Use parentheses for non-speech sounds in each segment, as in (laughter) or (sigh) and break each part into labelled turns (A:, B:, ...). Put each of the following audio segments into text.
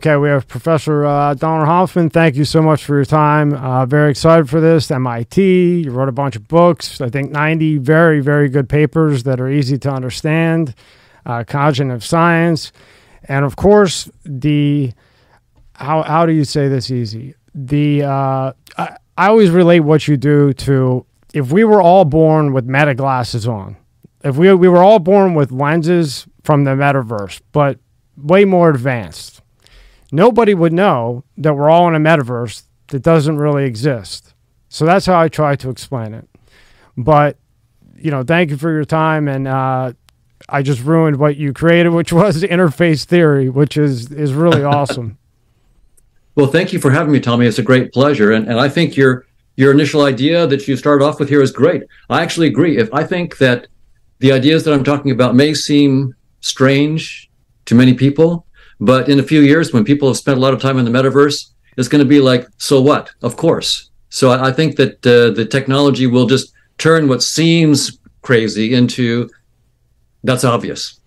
A: Okay, we have Professor uh, Donald Hoffman. Thank you so much for your time. Uh, very excited for this. MIT, you wrote a bunch of books. I think 90 very, very good papers that are easy to understand. Uh, cognitive science, and of course the how how do you say this easy? The uh, I, I always relate what you do to if we were all born with meta glasses on, if we we were all born with lenses from the metaverse, but way more advanced, nobody would know that we're all in a metaverse that doesn't really exist. So that's how I try to explain it. But you know, thank you for your time, and uh, I just ruined what you created, which was (laughs) interface theory, which is is really (laughs) awesome.
B: Well, thank you for having me, Tommy. It's a great pleasure, and and I think your your initial idea that you started off with here is great. I actually agree. If I think that the ideas that I'm talking about may seem strange to many people, but in a few years, when people have spent a lot of time in the metaverse, it's going to be like, so what? Of course. So I, I think that uh, the technology will just turn what seems crazy into that's obvious.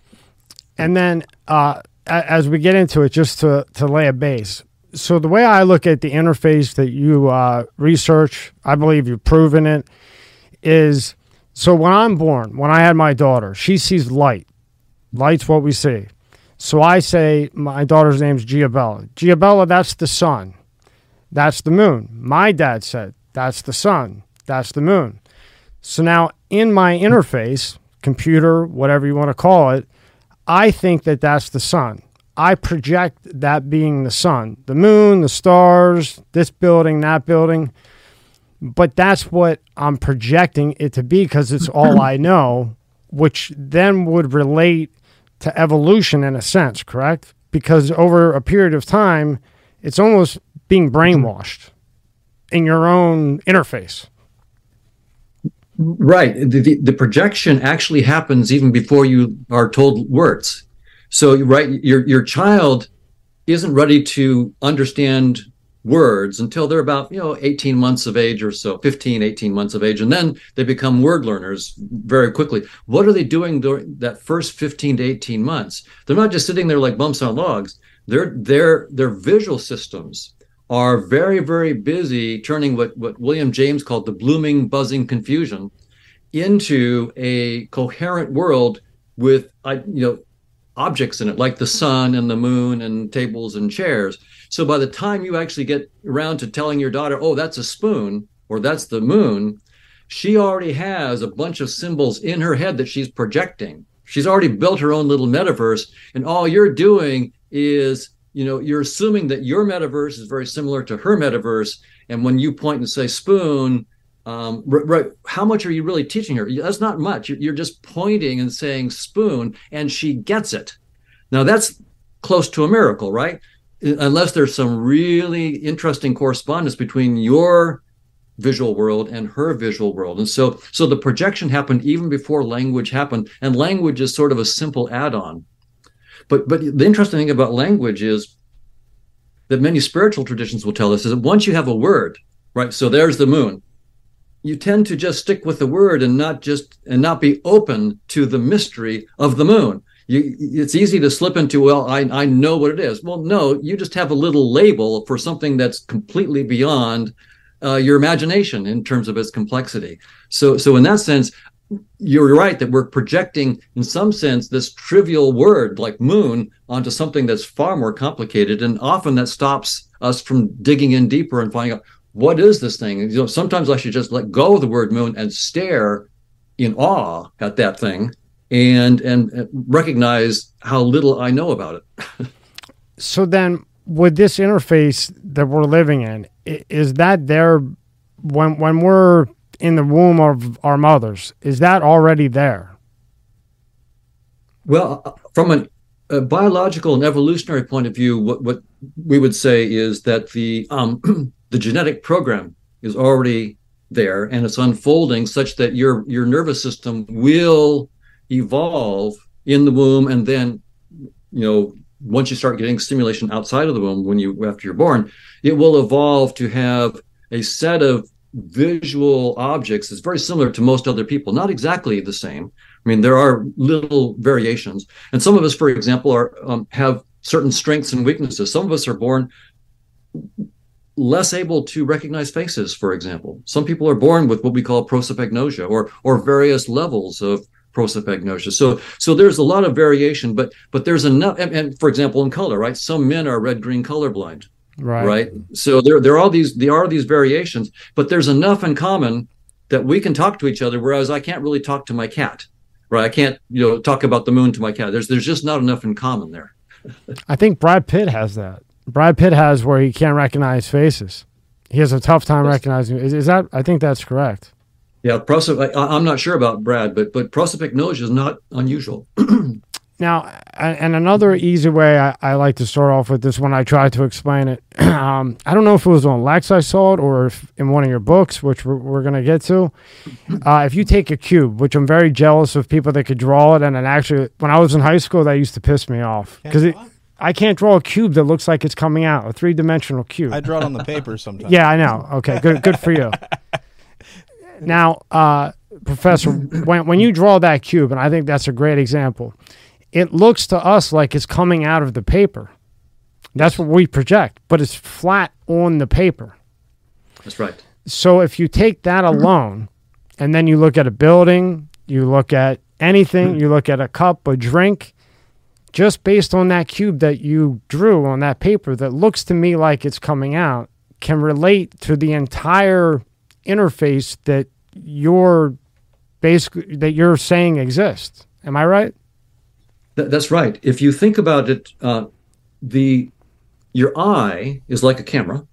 A: And then, uh, as we get into it, just to to lay a base. So the way I look at the interface that you uh, research, I believe you've proven it, is so when I'm born, when I had my daughter, she sees light. Light's what we see. So I say my daughter's name's Giabella. Giabella, that's the sun. That's the moon. My dad said, that's the sun. That's the moon. So now in my interface, computer, whatever you want to call it, I think that that's the sun. I project that being the sun, the moon, the stars, this building, that building. But that's what I'm projecting it to be because it's all I know, which then would relate to evolution in a sense, correct? Because over a period of time, it's almost being brainwashed in your own interface.
B: Right. The, the, the, projection actually happens even before you are told words. So, right, your, your child isn't ready to understand words until they're about, you know, 18 months of age or so, 15, 18 months of age. And then they become word learners very quickly. What are they doing during that first 15 to 18 months? They're not just sitting there like bumps on logs. Their, their, their visual systems are very, very busy turning what, what William James called the blooming, buzzing confusion into a coherent world with, uh, you know, objects in it, like the sun and the moon and tables and chairs. So by the time you actually get around to telling your daughter, oh, that's a spoon or that's the moon, she already has a bunch of symbols in her head that she's projecting. She's already built her own little metaverse, and all you're doing is you know you're assuming that your metaverse is very similar to her metaverse and when you point and say spoon um, right how much are you really teaching her? That's not much. You're just pointing and saying spoon and she gets it. Now that's close to a miracle right unless there's some really interesting correspondence between your visual world and her visual world and so so the projection happened even before language happened and language is sort of a simple add-on but but the interesting thing about language is that many spiritual traditions will tell us is that once you have a word, right? So there's the moon. You tend to just stick with the word and not just and not be open to the mystery of the moon. You, it's easy to slip into well I, I know what it is. Well no you just have a little label for something that's completely beyond uh, your imagination in terms of its complexity. So so in that sense you're right that we're projecting in some sense this trivial word like moon onto something that's far more complicated and often that stops us from digging in deeper and finding out what is this thing? You know sometimes i should just let go of the word moon and stare in awe at that thing and and recognize how little i know about it (laughs)
A: so then with this interface that we're living in is that there when when we're in the womb of our mothers? Is that already there?
B: Well, uh, from an, a biological and evolutionary point of view, what, what we would say is that the um, (clears throat) the genetic program is already there and it's unfolding such that your your nervous system will evolve in the womb and then you know once you start getting stimulation outside of the womb when you after you're born it will evolve to have a set of visual objects that's very similar to most other people, not exactly the same. I mean, there are little variations, and some of us, for example, are um, have certain strengths and weaknesses. Some of us are born less able to recognize faces, for example. Some people are born with what we call prosopagnosia or or various levels of prosopagnosia. So so there's a lot of variation, but but there's enough and, and for example in color, right? Some men are red green colorblind.
A: Right.
B: Right. So there there are all these there are these variations, but there's enough in common that we can talk to each other, whereas I can't really talk to my cat. Right. I can't, you know, talk about the moon to my cat. There's there's just not enough in common there.
A: I think Brad Pitt has that. Brad Pitt has where he can't recognize faces. He has a tough time yes. recognizing. Is, is, that? I think that's correct.
B: Yeah, prosop- I, am not sure about Brad, but but prosopagnosia is not unusual. (clears throat)
A: now, and another easy way I, I, like to start off with this when I try to explain it. (clears throat) um, I don't know if it was on Lex I saw it or in one of your books, which we're, we're going to get to. Uh, if you take a cube, which I'm very jealous of people that could draw it, and then actually, when I was in high school, that used to piss me off because it I can't draw a cube that looks like it's coming out, a three dimensional cube.
C: I draw it on the paper sometimes. (laughs)
A: yeah, I know. Okay, good, good for you. (laughs) now, uh, Professor, (clears throat) when when you draw that cube, and I think that's a great example, it looks to us like it's coming out of the paper. That's what we project, but it's flat on the paper.
B: That's right.
A: So if you take that (clears throat) alone, and then you look at a building, you look at anything, (clears throat) you look at a cup, a drink, just based on that cube that you drew on that paper that looks to me like it's coming out can relate to the entire interface that you're basically that you're saying exists am i right
B: Th- that's right if you think about it uh, the your eye is like a camera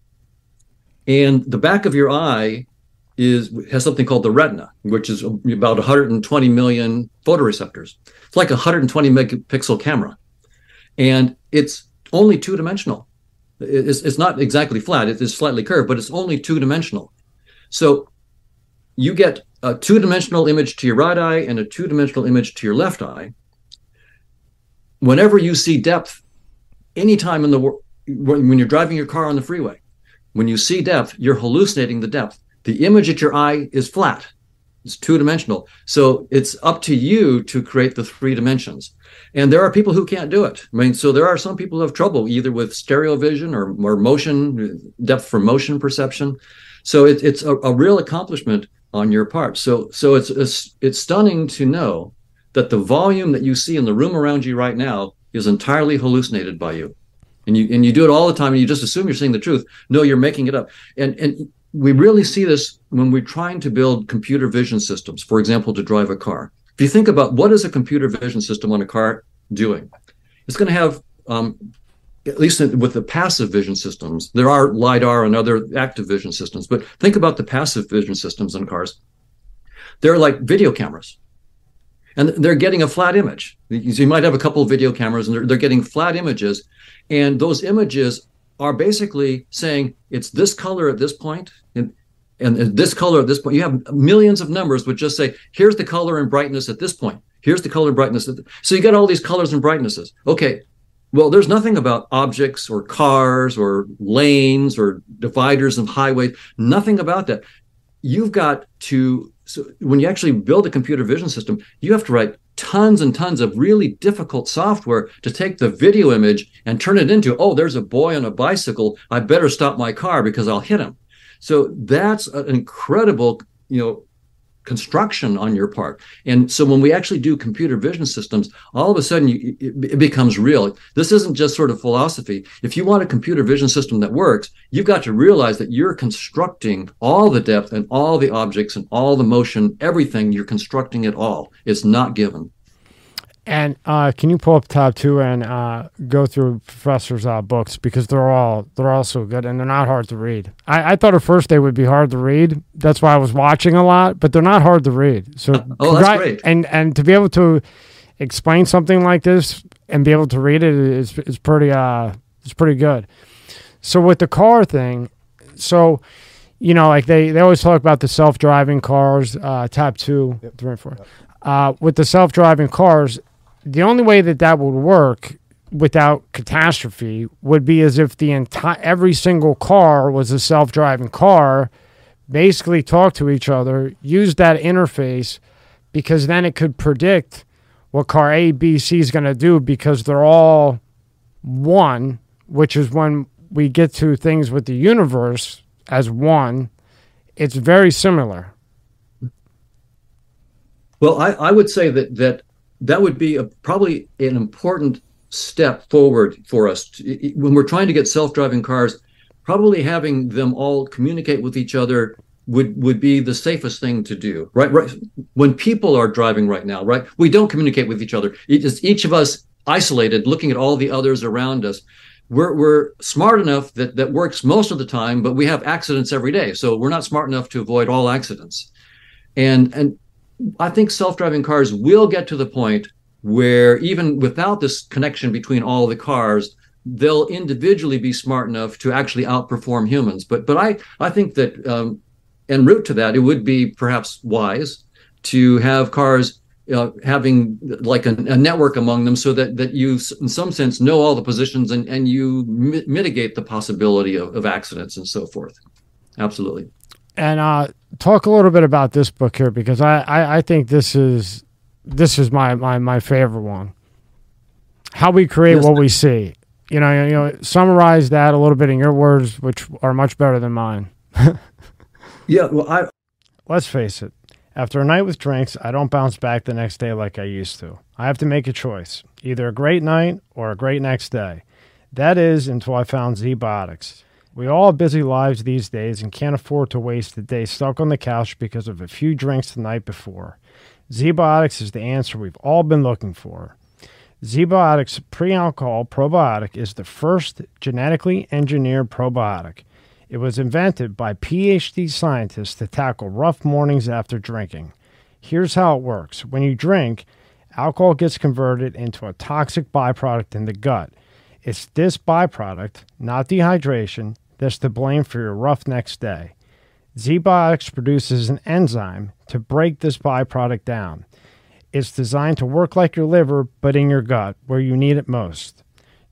B: and the back of your eye is has something called the retina, which is about 120 million photoreceptors. It's like a 120 megapixel camera, and it's only two dimensional. It's, it's not exactly flat; it is slightly curved, but it's only two dimensional. So you get a two dimensional image to your right eye and a two dimensional image to your left eye. Whenever you see depth, anytime in the when you're driving your car on the freeway, when you see depth, you're hallucinating the depth. The image at your eye is flat. It's two dimensional so it's up to you to create the three dimensions. And there are people who can't do it. I mean so there are some people who have trouble either with stereo vision or, or motion depth for motion perception so it, it's a, a, real accomplishment on your part. So so it's, it's it's stunning to know that the volume that you see in the room around you right now is entirely hallucinated by you. And you and you do it all the time and you just assume you're seeing the truth. No you're making it up. And and we really see this when we're trying to build computer vision systems, for example, to drive a car. If you think about what is a computer vision system on a car doing, it's going to have, um, at least with the passive vision systems, there are LiDAR and other active vision systems, but think about the passive vision systems in cars. They're like video cameras. And they're getting a flat image. You might have a couple of video cameras and they're, they're getting flat images. And those images are basically saying it's this color at this point and, and this color at this point. You have millions of numbers which just say, here's the color and brightness at this point. Here's the color and brightness. so you got all these colors and brightnesses. Okay. Well, there's nothing about objects or cars or lanes or dividers of highways, nothing about that. You've got to, so when you actually build a computer vision system, you have to write tons and tons of really difficult software to take the video image and turn it into, oh, there's a boy on a bicycle. I better stop my car because I'll hit him. So that's an incredible, you know, construction on your part. And so when we actually do computer vision systems, all of a sudden you, it, it, becomes real. This isn't just sort of philosophy. If you want a computer vision system that works, you've got to realize that you're constructing all the depth and all the objects and all the motion, everything, you're constructing it all. It's not given.
A: And uh, can you pull up tab two and uh, go through Professor's uh, books because they're all they're all so good and they're not hard to read. I, I, thought at first they would be hard to read. That's why I was watching a lot, but they're not hard to read. So
B: oh, that's great.
A: And and to be able to explain something like this and be able to read it is is pretty uh it's pretty good. So with the car thing, so you know like they they always talk about the self driving cars. Uh, tab two, yep. three and four. Yep. Uh, with the self driving cars, the only way that that would work without catastrophe would be as if the entire every single car was a self-driving car basically talk to each other use that interface because then it could predict what car a b c is going to do because they're all one, which is when we get to things with the universe as one, it's very similar.
B: Well, I, I would say that that that would be a, probably an important step forward for us to, when we're trying to get self-driving cars. Probably having them all communicate with each other would would be the safest thing to do. Right, right. When people are driving right now, right, we don't communicate with each other. It's each of us isolated, looking at all the others around us. We're, we're smart enough that that works most of the time, but we have accidents every day. So we're not smart enough to avoid all accidents. And and I think self-driving cars will get to the point where even without this connection between all the cars, they'll individually be smart enough to actually outperform humans. But but I I think that um, en route to that, it would be perhaps wise to have cars uh, having like a, a, network among them so that that you in some sense know all the positions and and you mi- mitigate the possibility of, of accidents and so forth absolutely
A: and uh, talk a little bit about this book here because I, I, I think this is this is my, my, my favorite one. How we create yes. what we see. You know, you know, summarize that a little bit in your words, which are much better than mine. (laughs)
B: yeah, well, I
A: let's face it. After a night with drinks, I don't bounce back the next day like I used to. I have to make a choice either a great night or a great next day. That is until I found ZBiotics. We all have busy lives these days and can't afford to waste a day stuck on the couch because of a few drinks the night before. ZBiotics is the answer we've all been looking for. ZBiotics pre alcohol probiotic is the first genetically engineered probiotic. It was invented by PhD scientists to tackle rough mornings after drinking. Here's how it works when you drink, alcohol gets converted into a toxic byproduct in the gut. It's this byproduct, not dehydration, that's to blame for your rough next day. ZBiotics produces an enzyme to break this byproduct down. It's designed to work like your liver, but in your gut, where you need it most.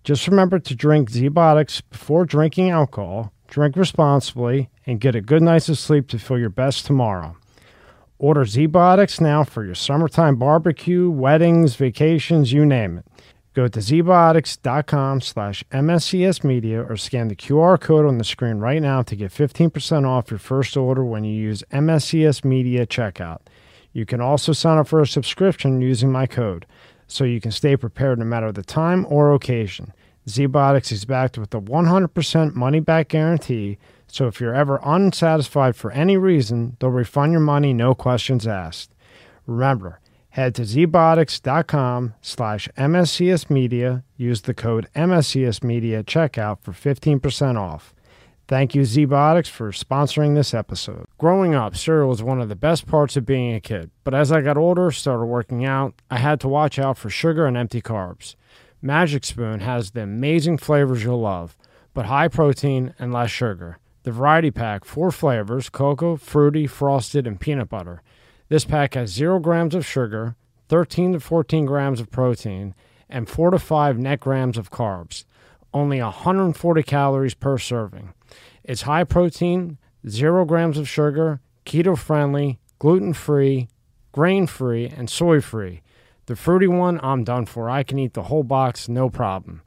A: Just remember to drink ZBiotics before drinking alcohol, drink responsibly, and get a good night's sleep to feel your best tomorrow. Order ZBiotics now for your summertime barbecue, weddings, vacations, you name it. Go to zbiotics.com slash mscsmedia or scan the QR code on the screen right now to get 15% off your first order when you use MSCS Media checkout. You can also sign up for a subscription using my code, so you can stay prepared no matter the time or occasion. ZBiotics is backed with a 100% money back guarantee, so if you're ever unsatisfied for any reason, they'll refund your money, no questions asked. Remember, Head to zbiotics.com slash mscsmedia. Use the code mscsmedia checkout for 15% off. Thank you, ZBiotics, for sponsoring this episode. Growing up, cereal was one of the best parts of being a kid, but as I got older, started working out, I had to watch out for sugar and empty carbs. Magic Spoon has the amazing flavors you'll love, but high protein and less sugar. The variety pack, four flavors cocoa, fruity, frosted, and peanut butter. This pack has 0 grams of sugar, 13 to 14 grams of protein, and 4 to 5 net grams of carbs. Only 140 calories per serving. It's high protein, 0 grams of sugar, keto friendly, gluten free, grain free, and soy free. The fruity one, I'm done for. I can eat the whole box, no problem.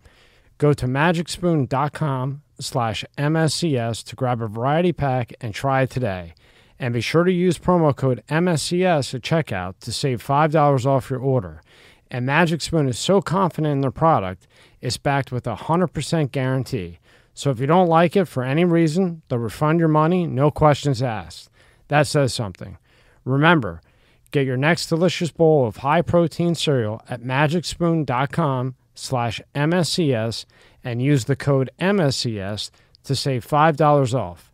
A: Go to magicspoon.com slash MSCS to grab a variety pack and try it today. And be sure to use promo code MSCS at checkout to save $5 off your order. And Magic Spoon is so confident in their product, it's backed with a 100% guarantee. So if you don't like it for any reason, they'll refund your money, no questions asked. That says something. Remember, get your next delicious bowl of high-protein cereal at magicspoon.com slash MSCS and use the code MSCS to save $5 off.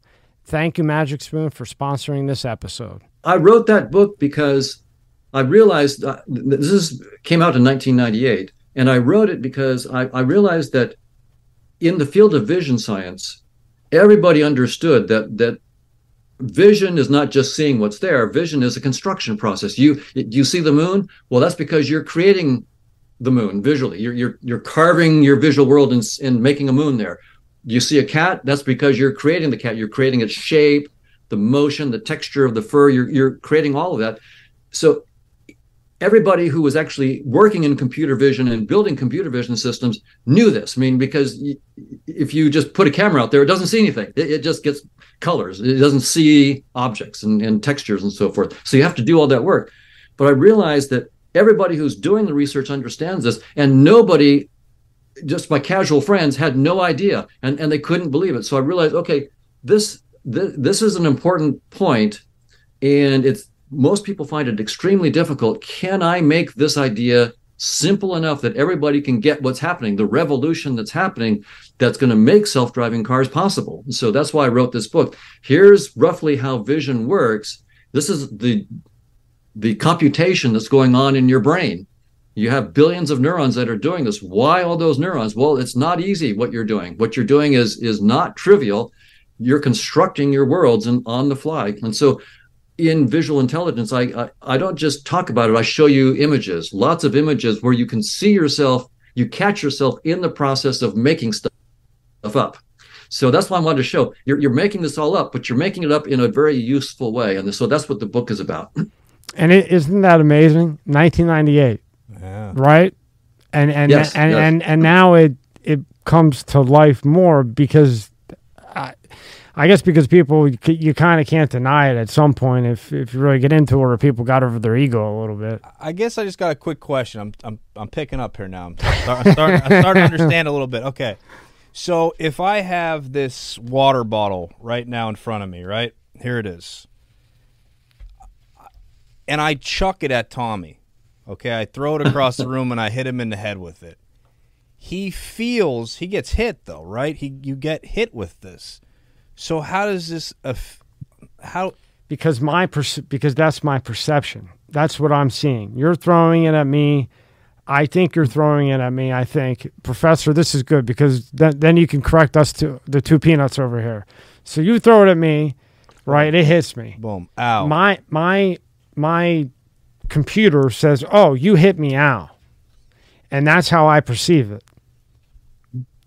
A: Thank you, Magic Spoon, for sponsoring this episode.
B: I wrote that book because I realized uh, this is, came out in 1998, and I wrote it because I, I realized that in the field of vision science, everybody understood that that vision is not just seeing what's there. Vision is a construction process. You you see the moon? Well, that's because you're creating the moon visually. You're you're you're carving your visual world and, and making a moon there you see a cat, that's because you're creating the cat. You're creating its shape, the motion, the texture of the fur. You're, you're creating all of that. So everybody who was actually working in computer vision and building computer vision systems knew this. I mean, because if you just put a camera out there, it doesn't see anything. It, it just gets colors. It doesn't see objects and, and textures and so forth. So you have to do all that work. But I realized that everybody who's doing the research understands this, and nobody, just my casual friends, had no idea, and, and they couldn't believe it. So I realized, okay, this this, this is an important point, and it's most people find it extremely difficult. Can I make this idea simple enough that everybody can get what's happening, the revolution that's happening that's going to make self driving cars possible? So that's why I wrote this book. Here's roughly how vision works. This is the the computation that's going on in your brain. You have billions of neurons that are doing this. Why all those neurons? Well, it's not easy what you're doing. What you're doing is is not trivial. You're constructing your worlds and on the fly. And so in visual intelligence, I, I, I don't just talk about it. I show you images, lots of images where you can see yourself, you catch yourself in the process of making stuff up. So that's why I wanted to show you're, you're making this all up, but you're making it up in a very useful way. And so that's what the book is about. (clears throat)
A: And is not that amazing? 1998, yeah. right? And and yes, and, yes. and and now it it comes to life more because I, I guess because people you kind of can't deny it at some point if if you really get into it or people got over their ego a little bit.
C: I guess I just got a quick question. I'm I'm I'm picking up here now. I'm, start, I'm, starting, I'm starting to (laughs) understand a little bit. Okay, so if I have this water bottle right now in front of me, right here it is, and I chuck it at Tommy. Okay, I throw it across the room and I hit him in the head with it. He feels he gets hit though, right? He you get hit with this so how does this how
A: because my perce- because that's my perception. That's what I'm seeing. You're throwing it at me. I think you're throwing it at me. I think, Professor, this is good because then then you can correct us to the two peanuts over here. So you throw it at me, right? It hits me.
C: Boom. Ow.
A: My my my computer says, "Oh, you hit me, out," and that's how I perceive it.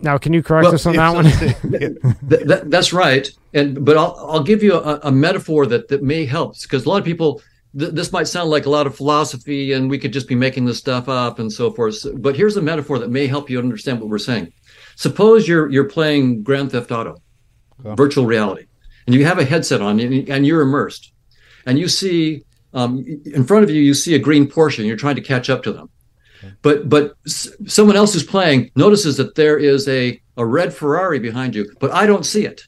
A: Now, can you correct well, us on that one? (laughs)
B: that, that, that's right. And but I'll I'll give you a, a metaphor that that may help because a lot of people th- this might sound like a lot of philosophy and we could just be making this stuff up and so forth. But here's a metaphor that may help you understand what we're saying. Suppose you're you're playing Grand Theft Auto, okay. virtual reality, and you have a headset on and you're immersed, and you see um, in front of you you see a green Porsche you're trying to catch up to them but but someone else who's playing notices that there is a a red Ferrari behind you, but I don't see it.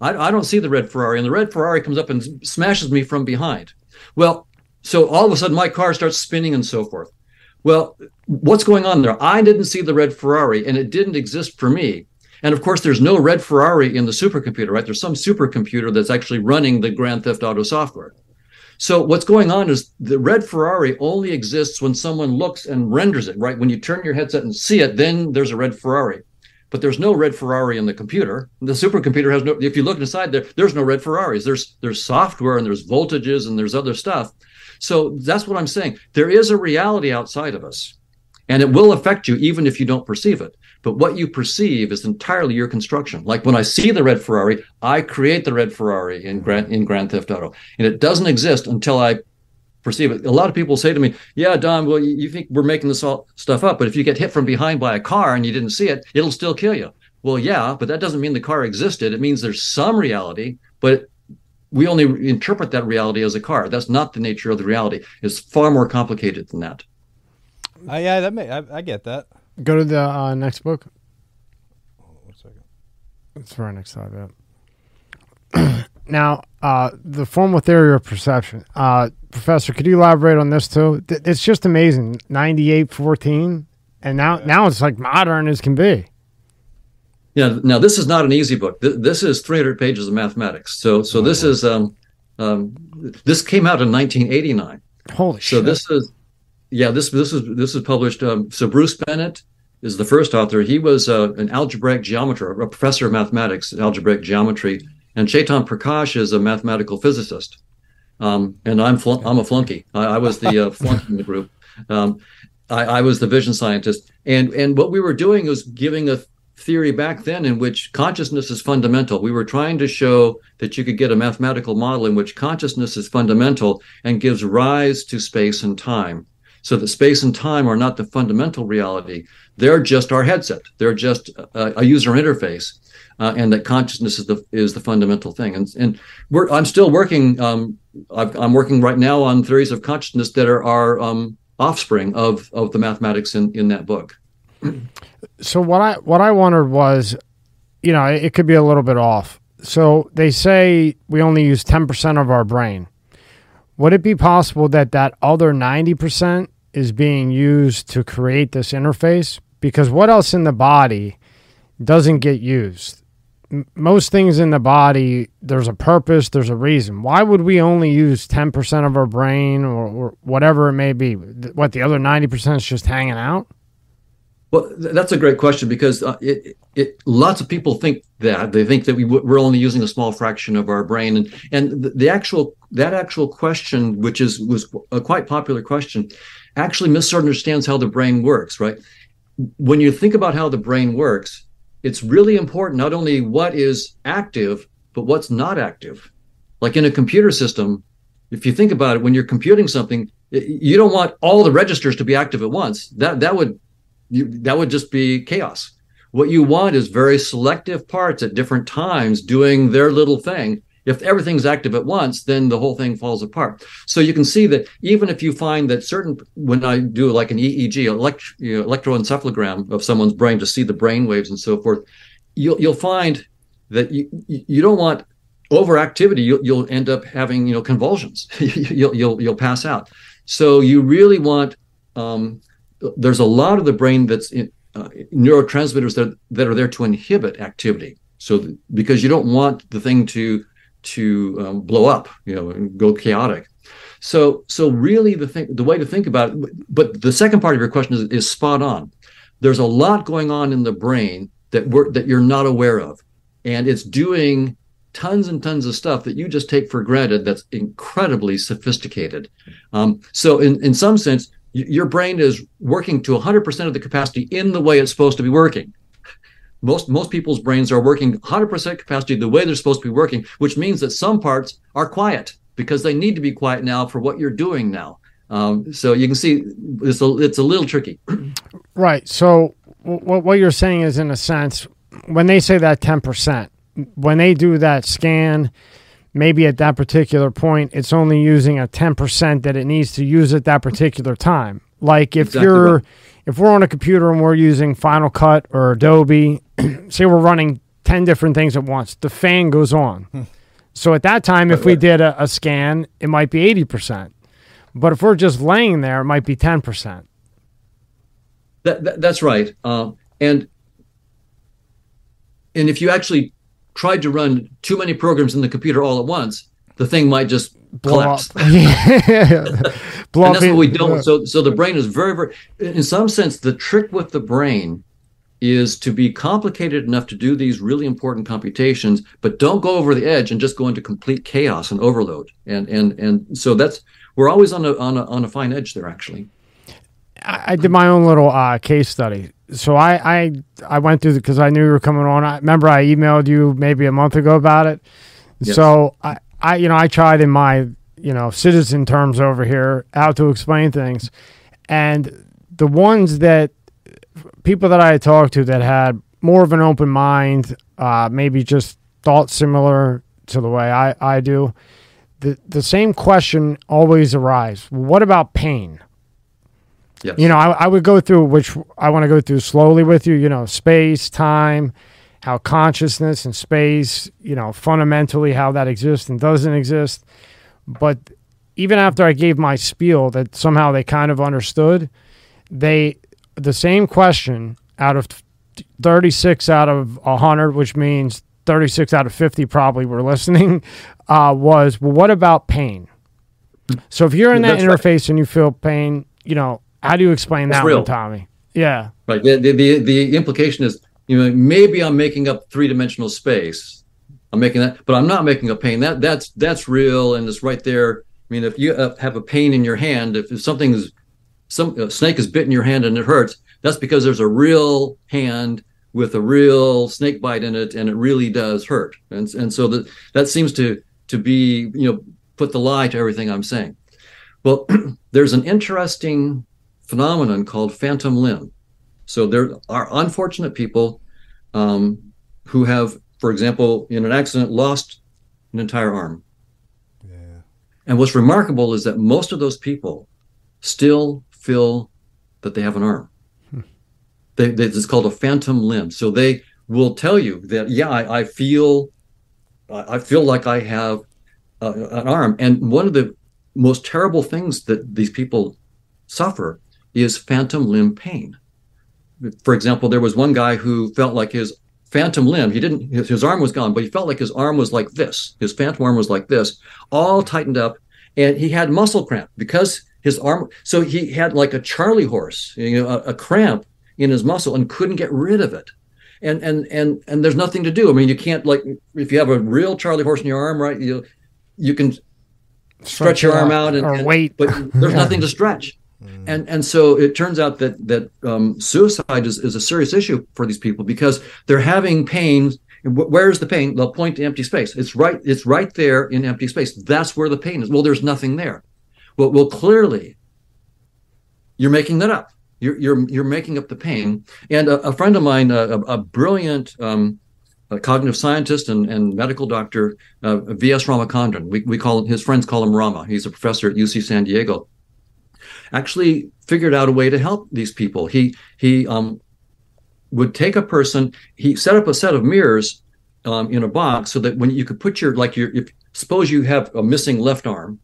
B: I, I don't see the red Ferrari, and the red Ferrari comes up and smashes me from behind. Well, so all of a sudden my car starts spinning and so forth. Well, what's going on there? I didn't see the red Ferrari, and it didn't exist for me. And of course, there's no red Ferrari in the supercomputer, right? There's some supercomputer that's actually running the Grand Theft Auto software. So what's going on is the red Ferrari only exists when someone looks and renders it, right? When you turn your headset and see it, then there's a red Ferrari. But there's no red Ferrari in the computer. The supercomputer has no if you look inside there, there's no red Ferraris. There's there's software and there's voltages and there's other stuff. So that's what I'm saying. There is a reality outside of us. And it will affect you even if you don't perceive it. But what you perceive is entirely your construction. Like when I see the red Ferrari, I create the red Ferrari in Grand, in Grand Theft Auto. And it doesn't exist until I perceive it. A lot of people say to me, Yeah, Don, well, you, you think we're making this all stuff up, but if you get hit from behind by a car and you didn't see it, it'll still kill you. Well, yeah, but that doesn't mean the car existed. It means there's some reality, but we only interpret that reality as a car. That's not the nature of the reality. It's far more complicated than that.
C: Uh, yeah, that may I, I get that.
A: Go to the uh, next book. Hold on one second. It's right next slide. Yeah. (clears throat) now, uh, the formal theory of perception. Uh, Professor, could you elaborate on this too? It's just amazing. Ninety-eight fourteen, and now yeah. now it's like modern as can be.
B: Yeah. Now this is not an easy book. This is 300 pages of mathematics. So so oh, this is um, um, this came out in 1989.
A: Holy shit.
B: so
A: shit.
B: this is yeah, this this is this is published. Um, so Bruce Bennett is the first author. He was uh, an algebraic geometer, a professor of mathematics, algebraic geometry, and Chetan Prakash is a mathematical physicist. Um, and I'm fl- I'm a flunky. I, I was the uh, (laughs) flunky in the group. Um, I, I, was the vision scientist, and and what we were doing was giving a theory back then in which consciousness is fundamental. We were trying to show that you could get a mathematical model in which consciousness is fundamental and gives rise to space and time. So that space and time are not the fundamental reality. They're just our headset. They're just a, a user interface. Uh, and that consciousness is the is the fundamental thing. And and I'm still working. Um, i am working right now on theories of consciousness that are our um, offspring of of the mathematics in in that book. (clears throat)
A: So what I what I wondered was, you know, it, could be a little bit off. So they say we only use ten percent of our brain. Would it be possible that that other 90% is being used to create this interface? Because what else in the body doesn't get used? Most things in the body, there's a purpose, there's a reason. Why would we only use 10% of our brain or, or whatever it may be? What, the other 90% is just hanging out?
B: Well, that's a great question because uh, it, it, lots of people think that they think that we we're only using a small fraction of our brain, and and the, the actual that actual question, which is was a quite popular question, actually misunderstands how the brain works. Right? When you think about how the brain works, it's really important not only what is active but what's not active. Like in a computer system, if you think about it, when you're computing something, you don't want all the registers to be active at once. That that would you, that would just be chaos. What you want is very selective parts at different times doing their little thing. If everything's active at once, then the whole thing falls apart. So you can see that even if you find that certain, when I do like an EEG, elect, you know, electroencephalogram of someone's brain to see the brain waves and so forth, you'll you'll find that you you don't want overactivity. You'll you'll end up having you know convulsions. (laughs) you'll you'll you'll pass out. So you really want um, there's a lot of the brain that's in, uh, neurotransmitters that, that are there to inhibit activity. So because you don't want the thing to to um, blow up, you know, and go chaotic. So so really the thing the way to think about it, but the second part of your question is, is spot on. There's a lot going on in the brain that we're that you're not aware of, and it's doing tons and tons of stuff that you just take for granted that's incredibly sophisticated. Um, so in in some sense, your brain is working to 100% of the capacity in the way it's supposed to be working most most people's brains are working 100% capacity the way they're supposed to be working which means that some parts are quiet because they need to be quiet now for what you're doing now. Um, so you can see it's a, it's a little tricky. (clears throat)
A: Right. So w- what you're saying is in a sense when they say that 10% when they do that scan maybe at that particular point it's only using a 10% that it needs to use at that particular time. Like if exactly you're right. If we're on a computer and we're using final cut or adobe (clears throat) say we're running 10 different things at once the fan goes on. Hmm. so at that time if we did a, a scan it might be 80% but if we're just laying there it might be 10%
B: that, that that's right. Um, and and if you actually tried to run too many programs in the computer all at once, the thing might just Blow collapse. (laughs) (laughs) Blow and that's what we don't. So, so the brain is very, very. In some sense, the trick with the brain is to be complicated enough to do these really important computations, but don't go over the edge and just go into complete chaos and overload. And and and so that's we're always on a on a on a fine edge there. Actually,
A: I, I did my own little uh, case study so I, I I went through because I knew you were coming on. I remember I emailed you maybe a month ago about it. Yes. So I, I you know I tried in my you know citizen terms over here how to explain things, and the ones that people that I had talked to that had more of an open mind, uh, maybe just thought similar to the way I, I do. The the same question always arises. What about pain? Yes. You know, I, I would go through which I want to go through slowly with you. You know, space, time, how consciousness and space, you know, fundamentally how that exists and doesn't exist. But even after I gave my spiel that somehow they kind of understood, they the same question out of 36 out of 100, which means 36 out of 50 probably were listening, (laughs) uh, was, well, what about pain? So if you're in that That's interface right. and you feel pain, you know, how do you explain That's that real. one, Tommy? Yeah.
B: Right. The, the, the, the implication is, you know, maybe I'm making up three dimensional space. I'm making that, but I'm not making a pain. That that's that's real and it's right there. I mean, if you uh, have a pain in your hand, if, if something's some snake is bitten your hand and it hurts, that's because there's a real hand with a real snake bite in it, and it really does hurt. And and so that that seems to to be you know put the lie to everything I'm saying. Well, (clears throat) there's an interesting phenomenon called phantom limb. So there are unfortunate people um, who have, for example, in an accident, lost an entire arm.
C: Yeah.
B: And what's remarkable is that most of those people still feel that they have an arm. They, they, it's called a phantom limb. So they will tell you that, yeah, I, I feel, I feel like I have uh, an arm. And one of the most terrible things that these people suffer is phantom limb pain. For example, there was one guy who felt like his phantom limb, he didn't, his, his arm was gone, but he felt like his arm was like this. His phantom arm was like this, all tightened up. And he had muscle cramp because his arm, so he had like a Charlie horse, you know, a, a cramp in his muscle and couldn't get rid of it and and and and there's nothing to do. I mean, you can't like if you have a real Charlie horse in your arm, right? You you can stretch, your arm out and,
A: or
B: and-
A: wait.
B: but there's (laughs) nothing to stretch. And and so it turns out that that um, suicide is, is a serious issue for these people because they're having pain. Where's the pain? They'll point to empty space. It's right. It's right there in empty space. That's where the pain is. Well, there's nothing there. Well, well, clearly, you're making that up. You're you're you're making up the pain. And a, a friend of mine, a, a, brilliant um, a cognitive scientist and, and medical doctor, uh, V.S. Ramachandran. We, we call his friends call him Rama. He's a professor at UC San Diego. Actually, figured out a way to help these people. He he um, would take a person. He set up a set of mirrors um, in a box so that when you could put your like your if suppose you have a missing left arm,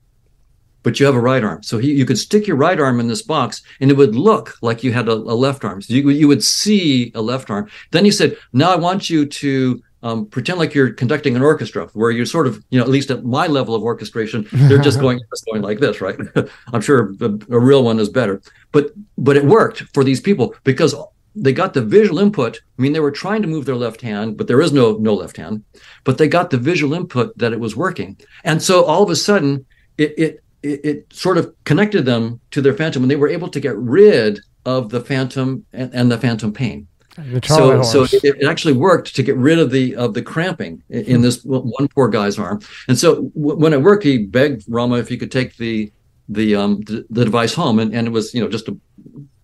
B: but you have a right arm. So he, you could stick your right arm in this box and it would look like you had a, a left arm. So you, you would see a left arm. Then he said, now I want you to um, pretend like you're conducting an orchestra where you're sort of, you know, at least at my level of orchestration, they're just (laughs) going, just going like this, right? (laughs) I'm sure a, a real one is better, but, but it worked for these people because they got the visual input. I mean, they were trying to move their left hand, but there is no, no left hand, but they got the visual input that it was working. And so all of a sudden it, it, it, it sort of connected them to their phantom and they were able to get rid of the phantom and, and the phantom pain so
A: horse.
B: so it, it actually worked to get rid of the of the cramping in, in this one poor guy's arm and so w- when it worked he begged rama if he could take the the um the, the device home and, and it was you know just a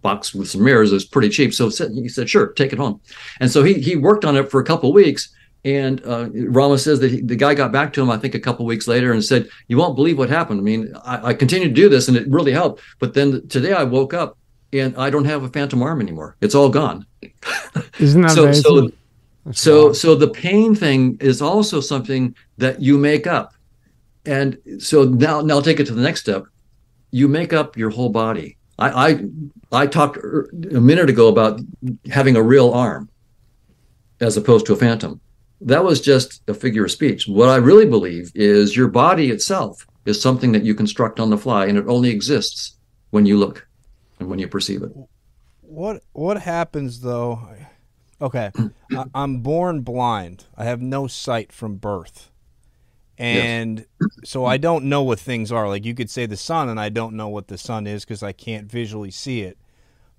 B: box with some mirrors it was pretty cheap so said- he said sure take it home and so he he worked on it for a couple of weeks and uh, Rama says that he, the guy got back to him, I think, a couple weeks later and said, "You won't believe what happened. I mean, I, I continued to do this, and it really helped. But then today I woke up and I don't have a phantom arm anymore. It's all gone.
A: Isn't that
B: so
A: amazing?
B: so
A: That's
B: so
A: wild.
B: so the pain thing is also something that you make up. And so now now I'll take it to the next step. You make up your whole body. I i i talked er- a minute ago about having a real arm as opposed to a phantom. That was just a figure of speech. What i really believe is your body itself is something that you construct on the fly and it only exists when you look and when you perceive it
C: What what happens though? Okay, (clears throat) I, I'm born blind. I have no sight from birth, and so I don't know what things are. Like you could say the sun, and I don't know what the sun is because I can't visually see it.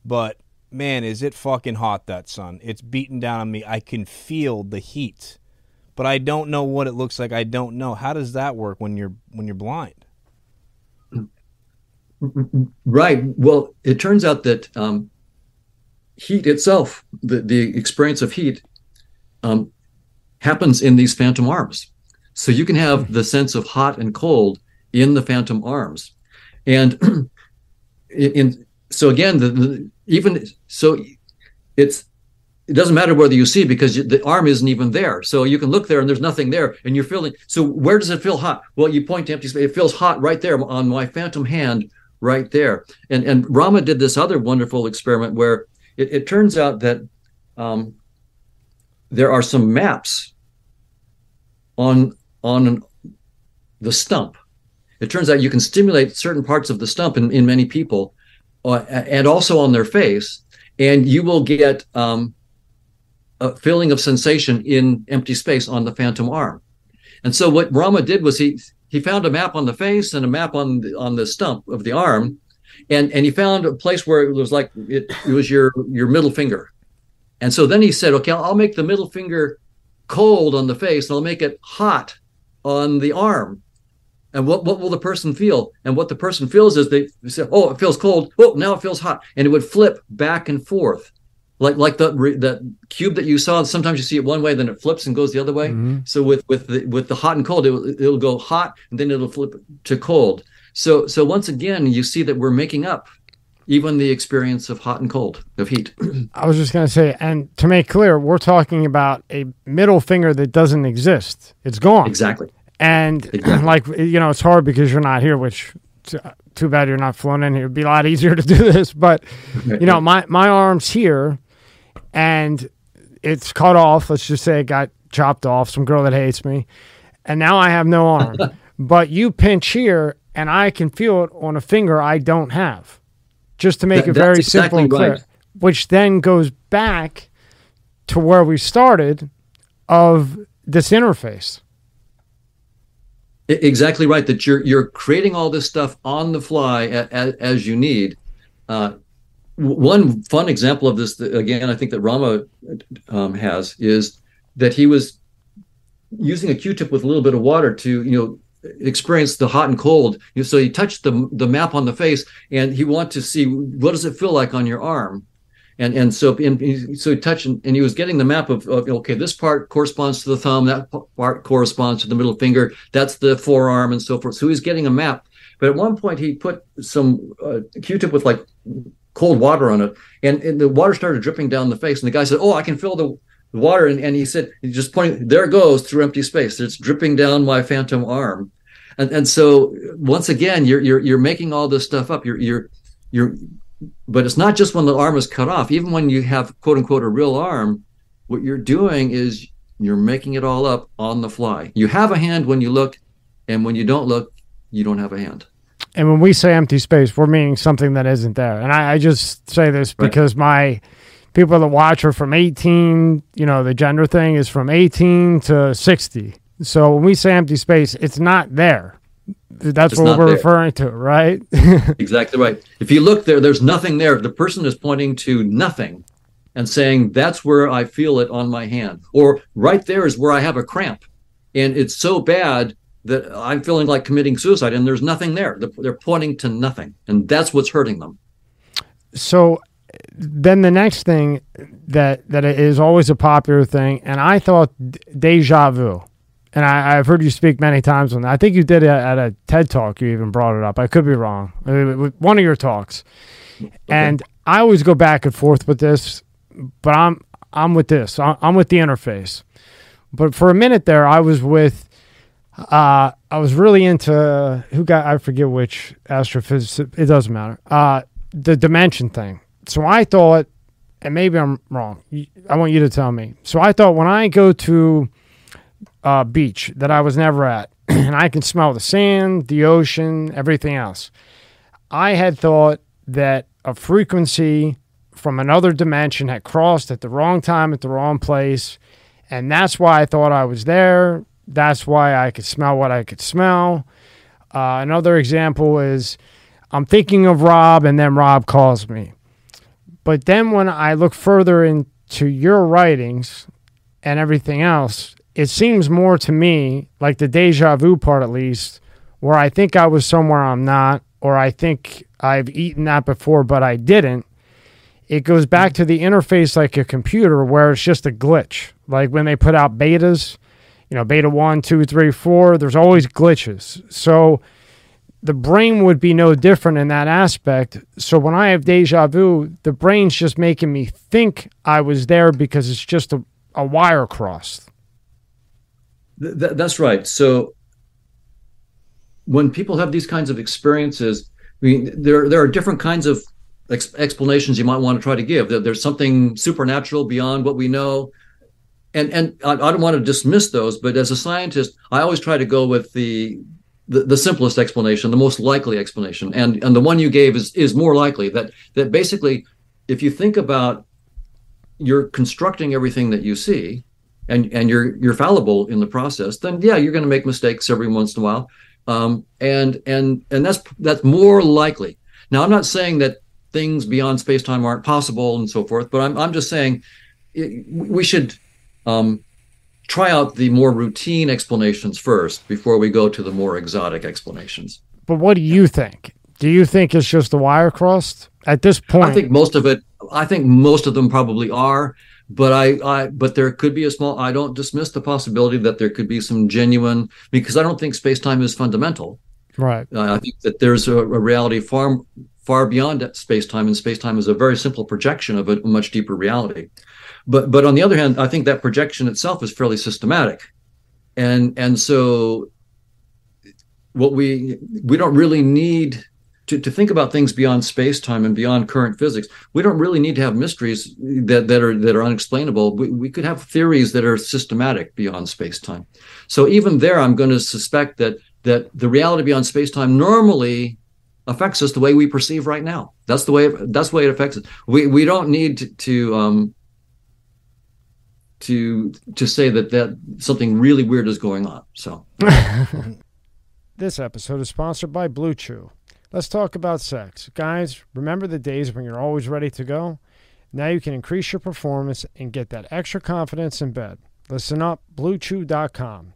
C: But man, is it fucking hot that sun? It's beating down on me. I can feel the heat, but I don't know what it looks like. I don't know. How does that work when you're when you're blind?
B: Right. Well, it turns out that um, heat itself, the, the experience of heat, um, happens in these phantom arms. So you can have the sense of hot and cold in the phantom arms, and (clears throat) in, in so again, the, the even so, it's it doesn't matter whether you see because you- the arm isn't even there. So you can look there and there's nothing there, and you're feeling. So where does it feel hot? Well, you point to empty space. It feels hot right there on my phantom hand, right there. And and Rama did this other wonderful experiment where it, it turns out that um, there are some maps on on the stump. It turns out you can stimulate certain parts of the stump in, in many people, uh, and also on their face, and you will get um, a feeling of sensation in empty space on the phantom arm. And so what Rama did was he he found a map on the face and a map on the, on the stump of the arm, and and he found a place where it was like it, it was your your middle finger. And so then he said, okay, I'll make the middle finger cold on the face and I'll make it hot on the arm. And what, what will the person feel? And what the person feels is they say, "Oh, it feels cold. Oh, now it feels hot," and it would flip back and forth, like like the the cube that you saw. Sometimes you see it one way, then it flips and goes the other way. Mm-hmm. So with with the with the hot and cold, it, it'll go hot and then it'll flip to cold. So so once again, you see that we're making up even the experience of hot and cold, of heat. (clears throat)
A: I was just going to say, and to make clear, we're talking about a middle finger that doesn't exist. It's gone.
B: Exactly.
A: And (clears throat) exactly. like, you know, it's hard because you're not here, which too bad you're not flown in here. It'd be a lot easier to do (laughs) this. But, you know, my, my arm's here and it's cut off. Let's just say it got chopped off. Some girl that hates me. And now I have no arm. (laughs) but you pinch here and I can feel it on a finger I don't have just to make it very simple and clear. Right. Which then goes back to where we started of this interface.
B: Exactly right. That you're you're creating all this stuff on the fly as, as you need. Uh, one fun example of this, again, I think that Rama um, has is that he was using a Q-tip with a little bit of water to you know experience the hot and cold. So he touched the the map on the face, and he wanted to see what does it feel like on your arm, and and so and he, so he touched and, and he was getting the map of, of, okay, this part corresponds to the thumb, that part corresponds to the middle finger, that's the forearm, and so forth. So he's getting a map. But at one point, he put some uh, Q-tip with like cold water on it, and, and the water started dripping down the face. And the guy said, "Oh, I can feel the water and, and he said he just pointing there it goes through empty space. It's dripping down my phantom arm. And and so once again you're you're you're making all this stuff up. You're you're you're but it's not just when the arm is cut off. Even when you have quote unquote a real arm what you're doing is you're making it all up on the fly. You have a hand when you look and when you don't look you don't have a hand.
A: And when we say empty space we're meaning something that isn't there. And i, I just say this because right. my people that watch are from 18, you know, the gender thing is from 18 to 60. So when we say empty space, it's not there. That's it's what we're there. referring to, right? (laughs)
B: exactly right. If you look there, there's nothing there. The person is pointing to nothing and saying, that's where I feel it on my hand. Or right there is where I have a cramp. And it's so bad that I'm feeling like committing suicide and there's nothing there. They're pointing to nothing. And that's what's hurting them.
A: So then the next thing that that is always a popular thing, and I thought deja vu, and I, have heard you speak many times on that. I think you did it at a TED talk. You even brought it up. I could be wrong. One of your talks, okay. and I always go back and forth with this, but I'm I'm with this. I'm with the interface. But for a minute there, I was with. Uh, I was really into who got I forget which astrophysicist. It doesn't matter. Uh, the dimension thing so I thought, and maybe I'm wrong. I want you to tell me. So I thought when I go to a beach that I was never at, (clears throat) and I can smell the sand, the ocean, everything else, I had thought that a frequency from another dimension had crossed at the wrong time at the wrong place. And that's why I thought I was there. That's why I could smell what I could smell. Uh, another example is I'm thinking of Rob, and then Rob calls me. But then when I look further into your writings and everything else, it seems more to me like the deja vu part, at least, where I think I was somewhere I'm not, or I think I've eaten that before, but I didn't. It goes back to the interface like a computer where it's just a glitch. Like when they put out betas, you know, beta one, two, three, four, there's always glitches. So the brain would be no different in that aspect. So when I have deja vu, the brain's just making me think I was there because it's just a, a wire crossed.
B: Th- that's right. So when people have these kinds of experiences, I mean, there there are different kinds of ex- explanations you might want to try to give. There, there's something supernatural beyond what we know, and and I, I don't want to dismiss those. But as a scientist, I always try to go with the the, the simplest explanation, the most likely explanation, and and the one you gave is is more likely that that basically, if you think about, you're constructing everything that you see, and and you're you're fallible in the process, then yeah, you're going to make mistakes every once in a while, um, and and and that's that's more likely. Now, I'm not saying that things beyond space time aren't possible and so forth, but I'm I'm just saying we should um, try out the more routine explanations first before we go to the more exotic explanations.
A: But what do you think? Do you think it's just the wire crossed at this point?
B: I think most of it. I think most of them probably are, but I, I, but there could be a small. I don't dismiss the possibility that there could be some genuine because I don't think space time is fundamental.
A: Right.
B: Uh, I think that there's a, a reality far far beyond space time, and space time is a very simple projection of a much deeper reality. But but on the other hand, I think that projection itself is fairly systematic, and and so what we we don't really need to, to think about things beyond space time and beyond current physics. We don't really need to have mysteries that, that are that are unexplainable. We, we could have theories that are systematic beyond space time so even there i'm going to suspect that that the reality beyond space time normally affects us the way we perceive right now. That's the way it, that's the way it affects us. We we don't need to, to um to to say that that something really weird is going on so (laughs)
A: this episode is sponsored by blue chew Let's talk about sex. Guys, remember the days when you're always ready to go? Now you can increase your performance and get that extra confidence in bed. Listen up, BlueChew.com.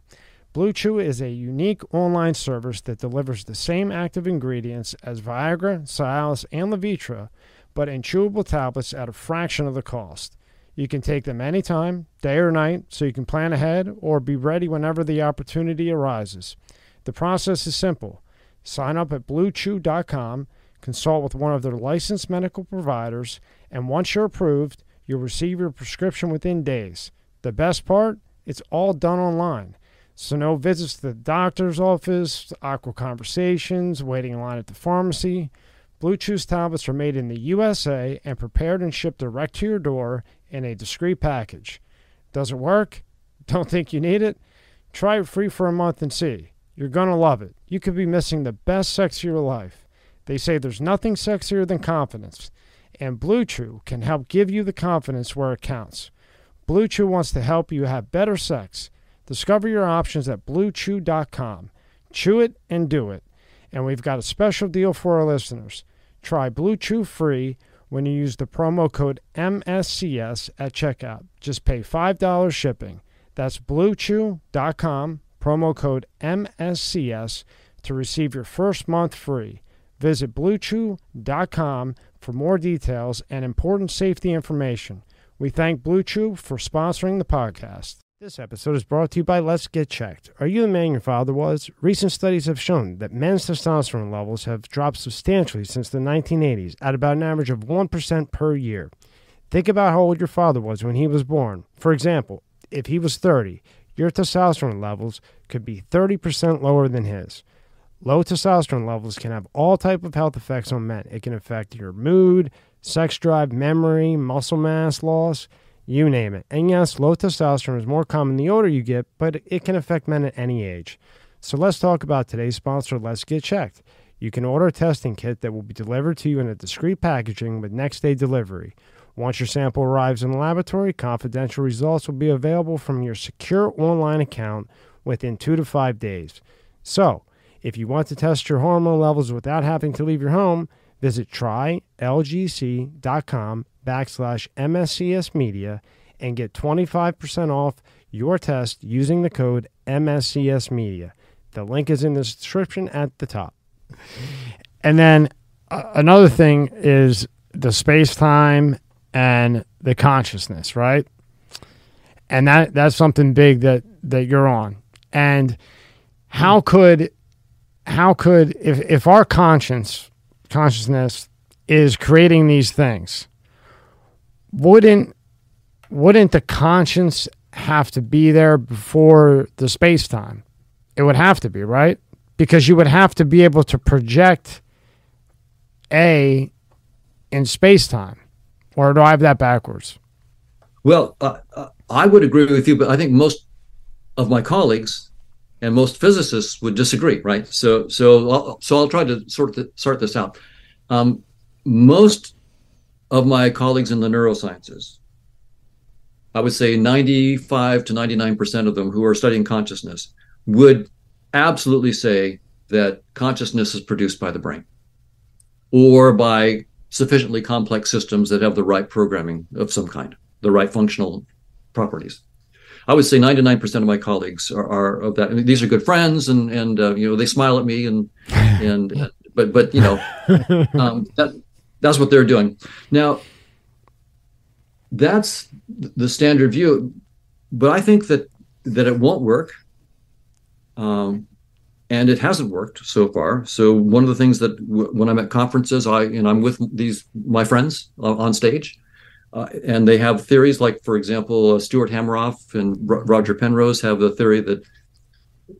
A: Blue Chew is a unique online service that delivers the same active ingredients as Viagra, Cialis, and Levitra, but in chewable tablets at a fraction of the cost. You can take them anytime, day or night, so you can plan ahead or be ready whenever the opportunity arises. The process is simple. Sign up at bluechew.com, consult with one of their licensed medical providers, and once you're approved, you'll receive your prescription within days. The best part? It's all done online. So, no visits to the doctor's office, awkward conversations, waiting in line at the pharmacy. Blue Chew's tablets are made in the USA and prepared and shipped direct to your door in a discreet package. Does it work? Don't think you need it? Try it free for a month and see. You're going to love it. You could be missing the best sex of your life. They say there's nothing sexier than confidence, and Blue Chew can help give you the confidence where it counts. Blue Chew wants to help you have better sex. Discover your options at bluechew.com. Chew it and do it. And we've got a special deal for our listeners. Try Blue Chew free when you use the promo code MSCS at checkout. Just pay $5 shipping. That's bluechew.com promo code MSCS to receive your first month free. Visit bluechew.com for more details and important safety information. We thank Blue Chew for sponsoring the podcast. This episode is brought to you by Let's Get Checked. Are you the man your father was? Recent studies have shown that men's testosterone levels have dropped substantially since the 1980s at about an average of 1% per year. Think about how old your father was when he was born. For example, if he was 30, your testosterone levels could be 30% lower than his. Low testosterone levels can have all type of health effects on men. It can affect your mood, sex drive, memory, muscle mass loss, you name it. And yes, low testosterone is more common the older you get, but it can affect men at any age. So let's talk about today's sponsor, Let's Get Checked. You can order a testing kit that will be delivered to you in a discreet packaging with next day delivery. Once your sample arrives in the laboratory, confidential results will be available from your secure online account within two to five days. So, if you want to test your hormone levels without having to leave your home, visit trylgc.com backslash MSCS media and get 25% off your test using the code MSCS media. The link is in the description at the top. And then uh, another thing is the space time and the consciousness, right? And that that's something big that that you're on. And how could how could if if our conscience consciousness is creating these things, wouldn't wouldn't the conscience have to be there before the space time? It would have to be, right? Because you would have to be able to project A in space time or do I have that backwards?
B: Well, uh, uh, I would agree with you, but I think most of my colleagues and most physicists would disagree, right? So, so, I'll, so I'll try to sort the, sort this out. Um, most of my colleagues in the neurosciences, I would say 95 to 99 percent of them who are studying consciousness would absolutely say that consciousness is produced by the brain or by sufficiently complex systems that have the right programming of some kind, the right functional properties. I would say 99% of my colleagues are, are of that. I mean, these are good friends, and and uh, you know they smile at me, and and (laughs) but but you know um, that that's what they're doing now. That's the standard view, but I think that that it won't work. Um, and it hasn't worked so far. So one of the things that w- when I'm at conferences, I and I'm with these my friends uh, on stage, uh, and they have theories like, for example, uh, Stuart Hameroff and R- Roger Penrose have the theory that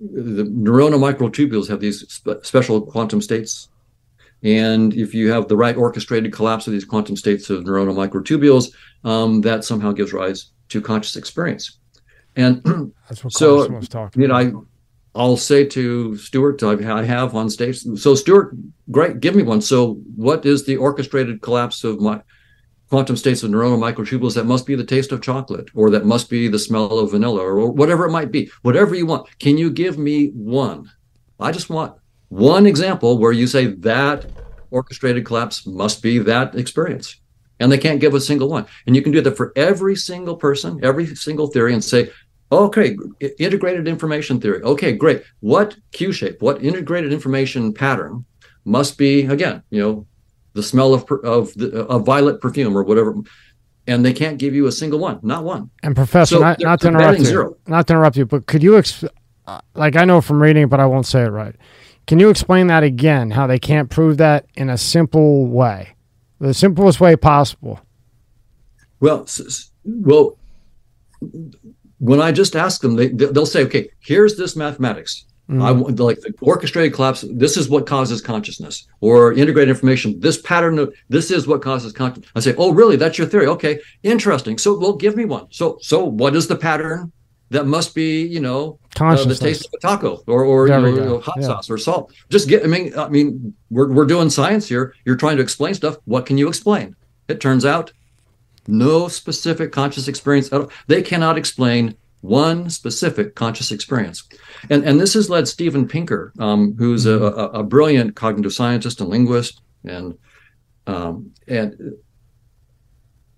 B: the neuronal microtubules have these spe- special quantum states, and if you have the right orchestrated collapse of these quantum states of neuronal microtubules, um, that somehow gives rise to conscious experience. And (clears throat) so, you know, I I'll say to Stuart, I have on stage. So, Stuart, great, give me one. So, what is the orchestrated collapse of my quantum states of neuronal microtubules that must be the taste of chocolate, or that must be the smell of vanilla, or whatever it might be? Whatever you want. Can you give me one? I just want one example where you say that orchestrated collapse must be that experience. And they can't give a single one. And you can do that for every single person, every single theory, and say, Okay, integrated information theory. Okay, great. What Q shape, what integrated information pattern must be again, you know, the smell of of the, of violet perfume or whatever, and they can't give you a single one, not one.
A: And professor, so not, not to interrupt you, zero. not to interrupt you, but could you, exp- uh, like I know from reading, but I won't say it right. Can you explain that again? How they can't prove that in a simple way, the simplest way possible?
B: Well, well, when I just ask them, they they'll say, okay, here's this mathematics. Mm-hmm. I like the orchestrated collapse. This is what causes consciousness, or integrated information. This pattern of this is what causes consciousness. I say, oh, really? That's your theory? Okay, interesting. So, well, give me one. So, so what is the pattern that must be, you know, uh, the taste of a taco, or or you know, hot yeah. sauce or salt? Just get. I mean, I mean, we're we're doing science here. You're trying to explain stuff. What can you explain? It turns out no specific conscious experience at all. They cannot explain one specific conscious experience. And, and this has led Steven Pinker, um, who's a, mm-hmm. a, a, brilliant cognitive scientist and linguist, and um, and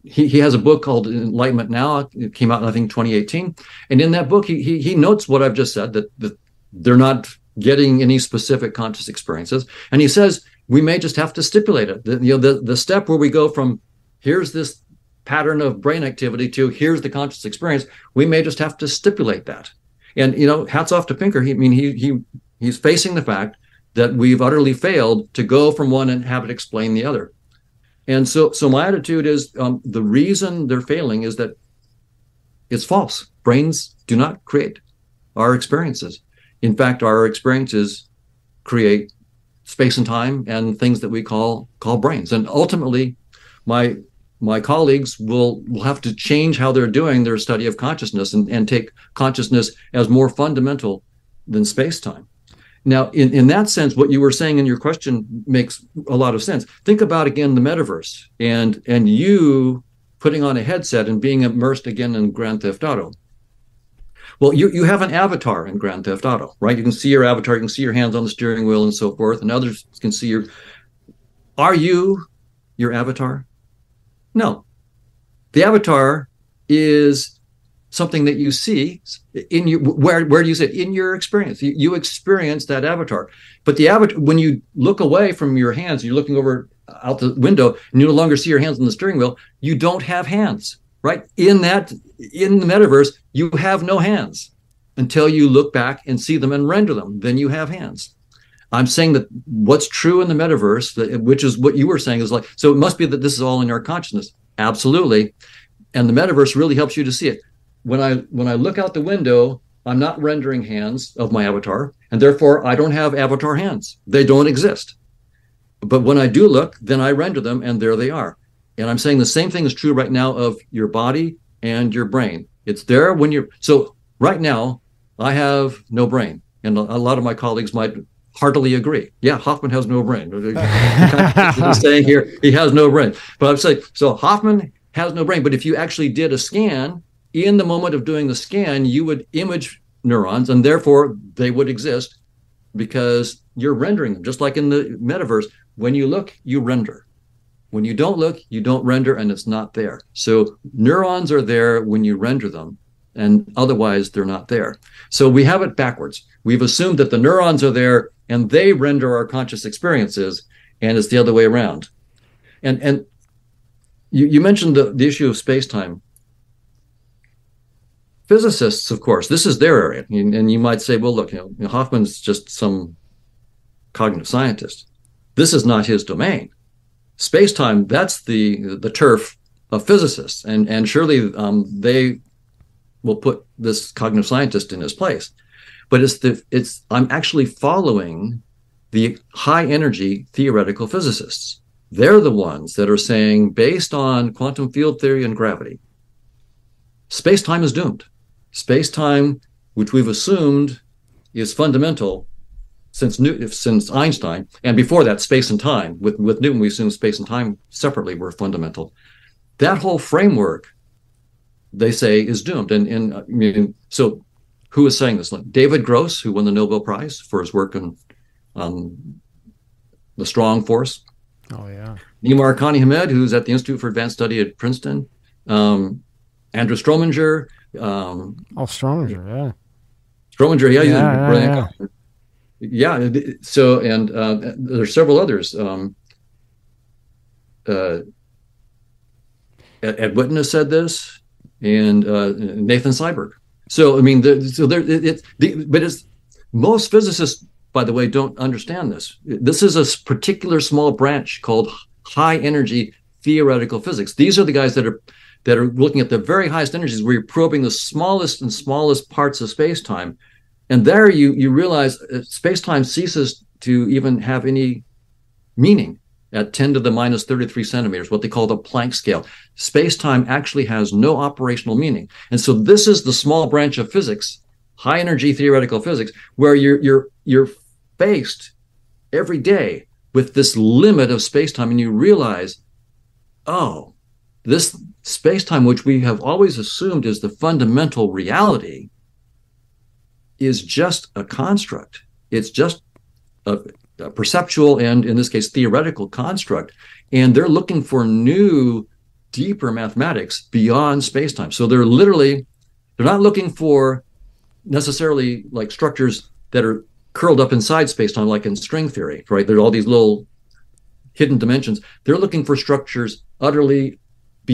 B: he, he has a book called Enlightenment Now. It came out, I think, 2018. And in that book, he, he, he notes what I've just said, that, that they're not getting any specific conscious experiences. And he says, we may just have to stipulate it. The, you know, the, the step where we go from here's this pattern of brain activity to here's the conscious experience, we may just have to stipulate that. And you know, hats off to Pinker. He, I mean, he he he's facing the fact that we've utterly failed to go from one and have it explain the other. And so, so my attitude is um, the reason they're failing is that it's false. Brains do not create our experiences. In fact, our experiences create space and time and things that we call call brains. And ultimately, my my colleagues will, will have to change how they're doing their study of consciousness and, and take consciousness as more fundamental than space time. Now, in, in that sense, what you were saying in your question makes a lot of sense. Think about again the metaverse and and you putting on a headset and being immersed again in Grand Theft Auto. Well, you, you have an avatar in Grand Theft Auto, right? You can see your avatar, you can see your hands on the steering wheel and so forth, and others can see your. Are you your avatar? No. The avatar is something that you see in you where where do you say in your experience you, you experience that avatar but the avatar when you look away from your hands you're looking over out the window and you no longer see your hands on the steering wheel you don't have hands right in that in the metaverse you have no hands until you look back and see them and render them then you have hands I'm saying that what's true in the metaverse, which is what you were saying, is like, so it must be that this is all in our consciousness. Absolutely. And the metaverse really helps you to see it. When I when I look out the window, I'm not rendering hands of my avatar, and therefore I don't have avatar hands. They don't exist. But when I do look, then I render them, and there they are. And I'm saying the same thing is true right now of your body and your brain. It's there when you're so right now, I have no brain. And a lot of my colleagues might heartily agree. Yeah, Hoffman has no brain. (laughs) He's saying here he has no brain. But I'm saying so Hoffman has no brain. But if you actually did a scan in the moment of doing the scan, you would image neurons, and therefore they would exist because you're rendering them. Just like in the metaverse, when you look, you render. When you don't look, you don't render, and it's not there. So neurons are there when you render them, and otherwise they're not there. So we have it backwards. We've assumed that the neurons are there and they render our conscious experiences, and it's the other way around. And and you, you mentioned the, the issue of space time. Physicists, of course, this is their area, and you might say, well, look, you know, Hoffman's just some cognitive scientist. This is not his domain. Space time, that's the the turf of physicists, and and surely um, they will put this cognitive scientist in his place. But it's the it's I'm actually following the high energy theoretical physicists. They're the ones that are saying, based on quantum field theory and gravity, space time is doomed. Space time, which we've assumed is fundamental since New- since Einstein, and before that, space and time. With with Newton, we assumed space and time separately were fundamental. That whole framework they say is doomed. And, and I mean, so who is saying this? David Gross, who won the Nobel Prize for his work on, on the strong force.
A: Oh, yeah.
B: Nima Arkani Hamed, who's at the Institute for Advanced Study at Princeton. Um, Andrew Strominger. Um,
A: oh, Strominger, yeah.
B: Strominger, yeah, yeah, brilliant. Yeah, yeah. So, and uh, there's several others. Um, uh, Ed Witten has said this and uh, Nathan Seiberg. So I mean, the, so there, it, it the, but it's most physicists, by the way, don't understand this. This is a particular small branch called high energy theoretical physics. These are the guys that are that are looking at the very highest energies where you're probing the smallest and smallest parts of space time, and there you you realize uh, space time ceases to even have any meaning at 10 to the minus 33 centimeters, what they call the Planck scale. Space time actually has no operational meaning. And so this is the small branch of physics, high energy theoretical physics, where you're, you're, you're faced every day with this limit of space time and you realize, oh, this space time, which we have always assumed is the fundamental reality, is just a construct. It's just a, perceptual and, in this case, theoretical construct. And they're looking for new, deeper mathematics beyond space-time. So they're literally, they're not looking for necessarily like structures that are curled up inside space-time, like in string theory, right? There's all these little hidden dimensions. They're looking for structures utterly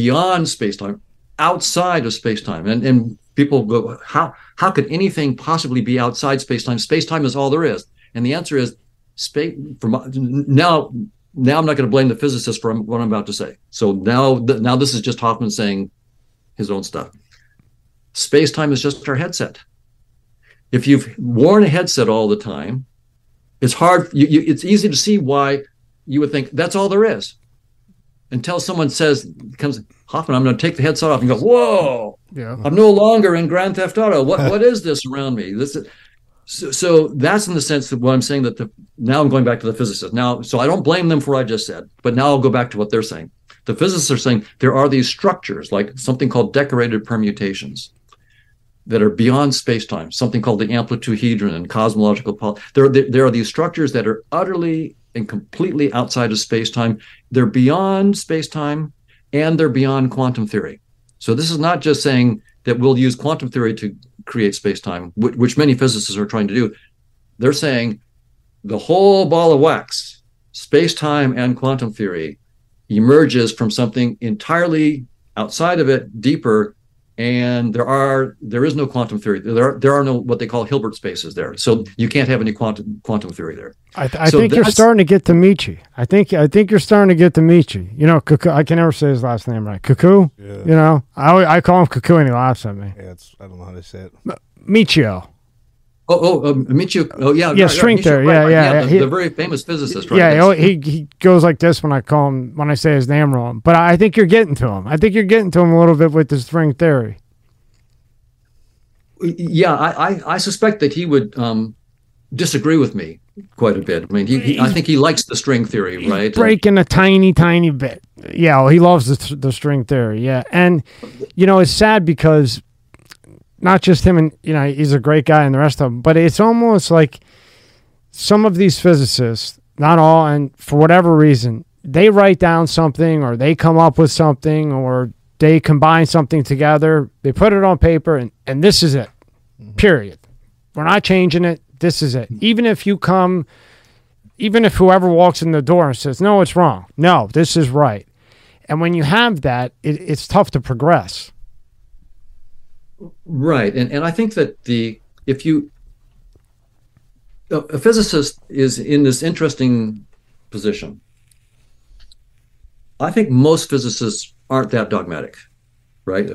B: beyond space-time, outside of space-time. And and people go, how how could anything possibly be outside space-time? Space-time is all there is. And the answer is space from now now I'm not going to blame the physicist for what I'm about to say. So now now this is just Hoffman saying his own stuff. Space time is just our headset. If you've worn a headset all the time, it's hard. You, you, it's easy to see why you would think that's all there is. Until someone says, comes Hoffman, I'm going to take the headset off and go, whoa, yeah. I'm no longer in Grand Theft Auto. What what is this around me? This is, so, so that's in the sense that what I'm saying that the now I'm going back to the physicists. Now, so I don't blame them for what I just said, but now I'll go back to what they're saying. The physicists are saying there are these structures, like something called decorated permutations, that are beyond space-time. Something called the amplituhedron and cosmological. Poly- there, there, there are these structures that are utterly and completely outside of space-time. They're beyond space-time, and they're beyond quantum theory. So this is not just saying that we'll use quantum theory to create space-time, which, which many physicists are trying to do. They're saying the whole ball of wax, space-time and quantum theory, emerges from something entirely outside of it, deeper, and there are there is no quantum theory. There are, there are no what they call Hilbert spaces there, so you can't have any quantum quantum theory there.
A: I, th- I so think you're starting to get to Michi. I think I think you're starting to get to Michi. You know, Cuckoo, I can never say his last name right. Cuckoo. Yeah. You know, I I call him Cuckoo and he laughs at me.
C: Yeah, it's I don't know how to say it.
A: Michio.
B: Oh, oh, um, Michio. Oh, yeah,
A: yeah, right, string right, theory.
B: Right,
A: yeah, yeah,
B: yeah.
A: The,
B: he, the, very famous physicist, right?
A: Yeah, he he goes like this when I call him when I say his name wrong. But I think you're getting to him. I think you're getting to him a little bit with the string theory
B: yeah, I, I, I, suspect that he would um, disagree with me quite a bit. I mean, he, he, I think he likes the string theory, right?
A: Breaking a tiny, tiny bit. Yeah, well, he loves the, the string theory. Yeah, and you know, it's sad because not just him, and you know, he's a great guy, and the rest of them, but it's almost like some of these physicists, not all, and for whatever reason, they write down something or they come up with something or they combine something together, they put it on paper, and, and this is it. Mm-hmm. Period. We're not changing it. This is it. Even if you come, even if whoever walks in the door and says, no, it's wrong. No, this is right. And when you have that, it, it's tough to progress.
B: Right. And, and I think that the, if you, a, a physicist is in this interesting position. I think most physicists aren't that dogmatic, right?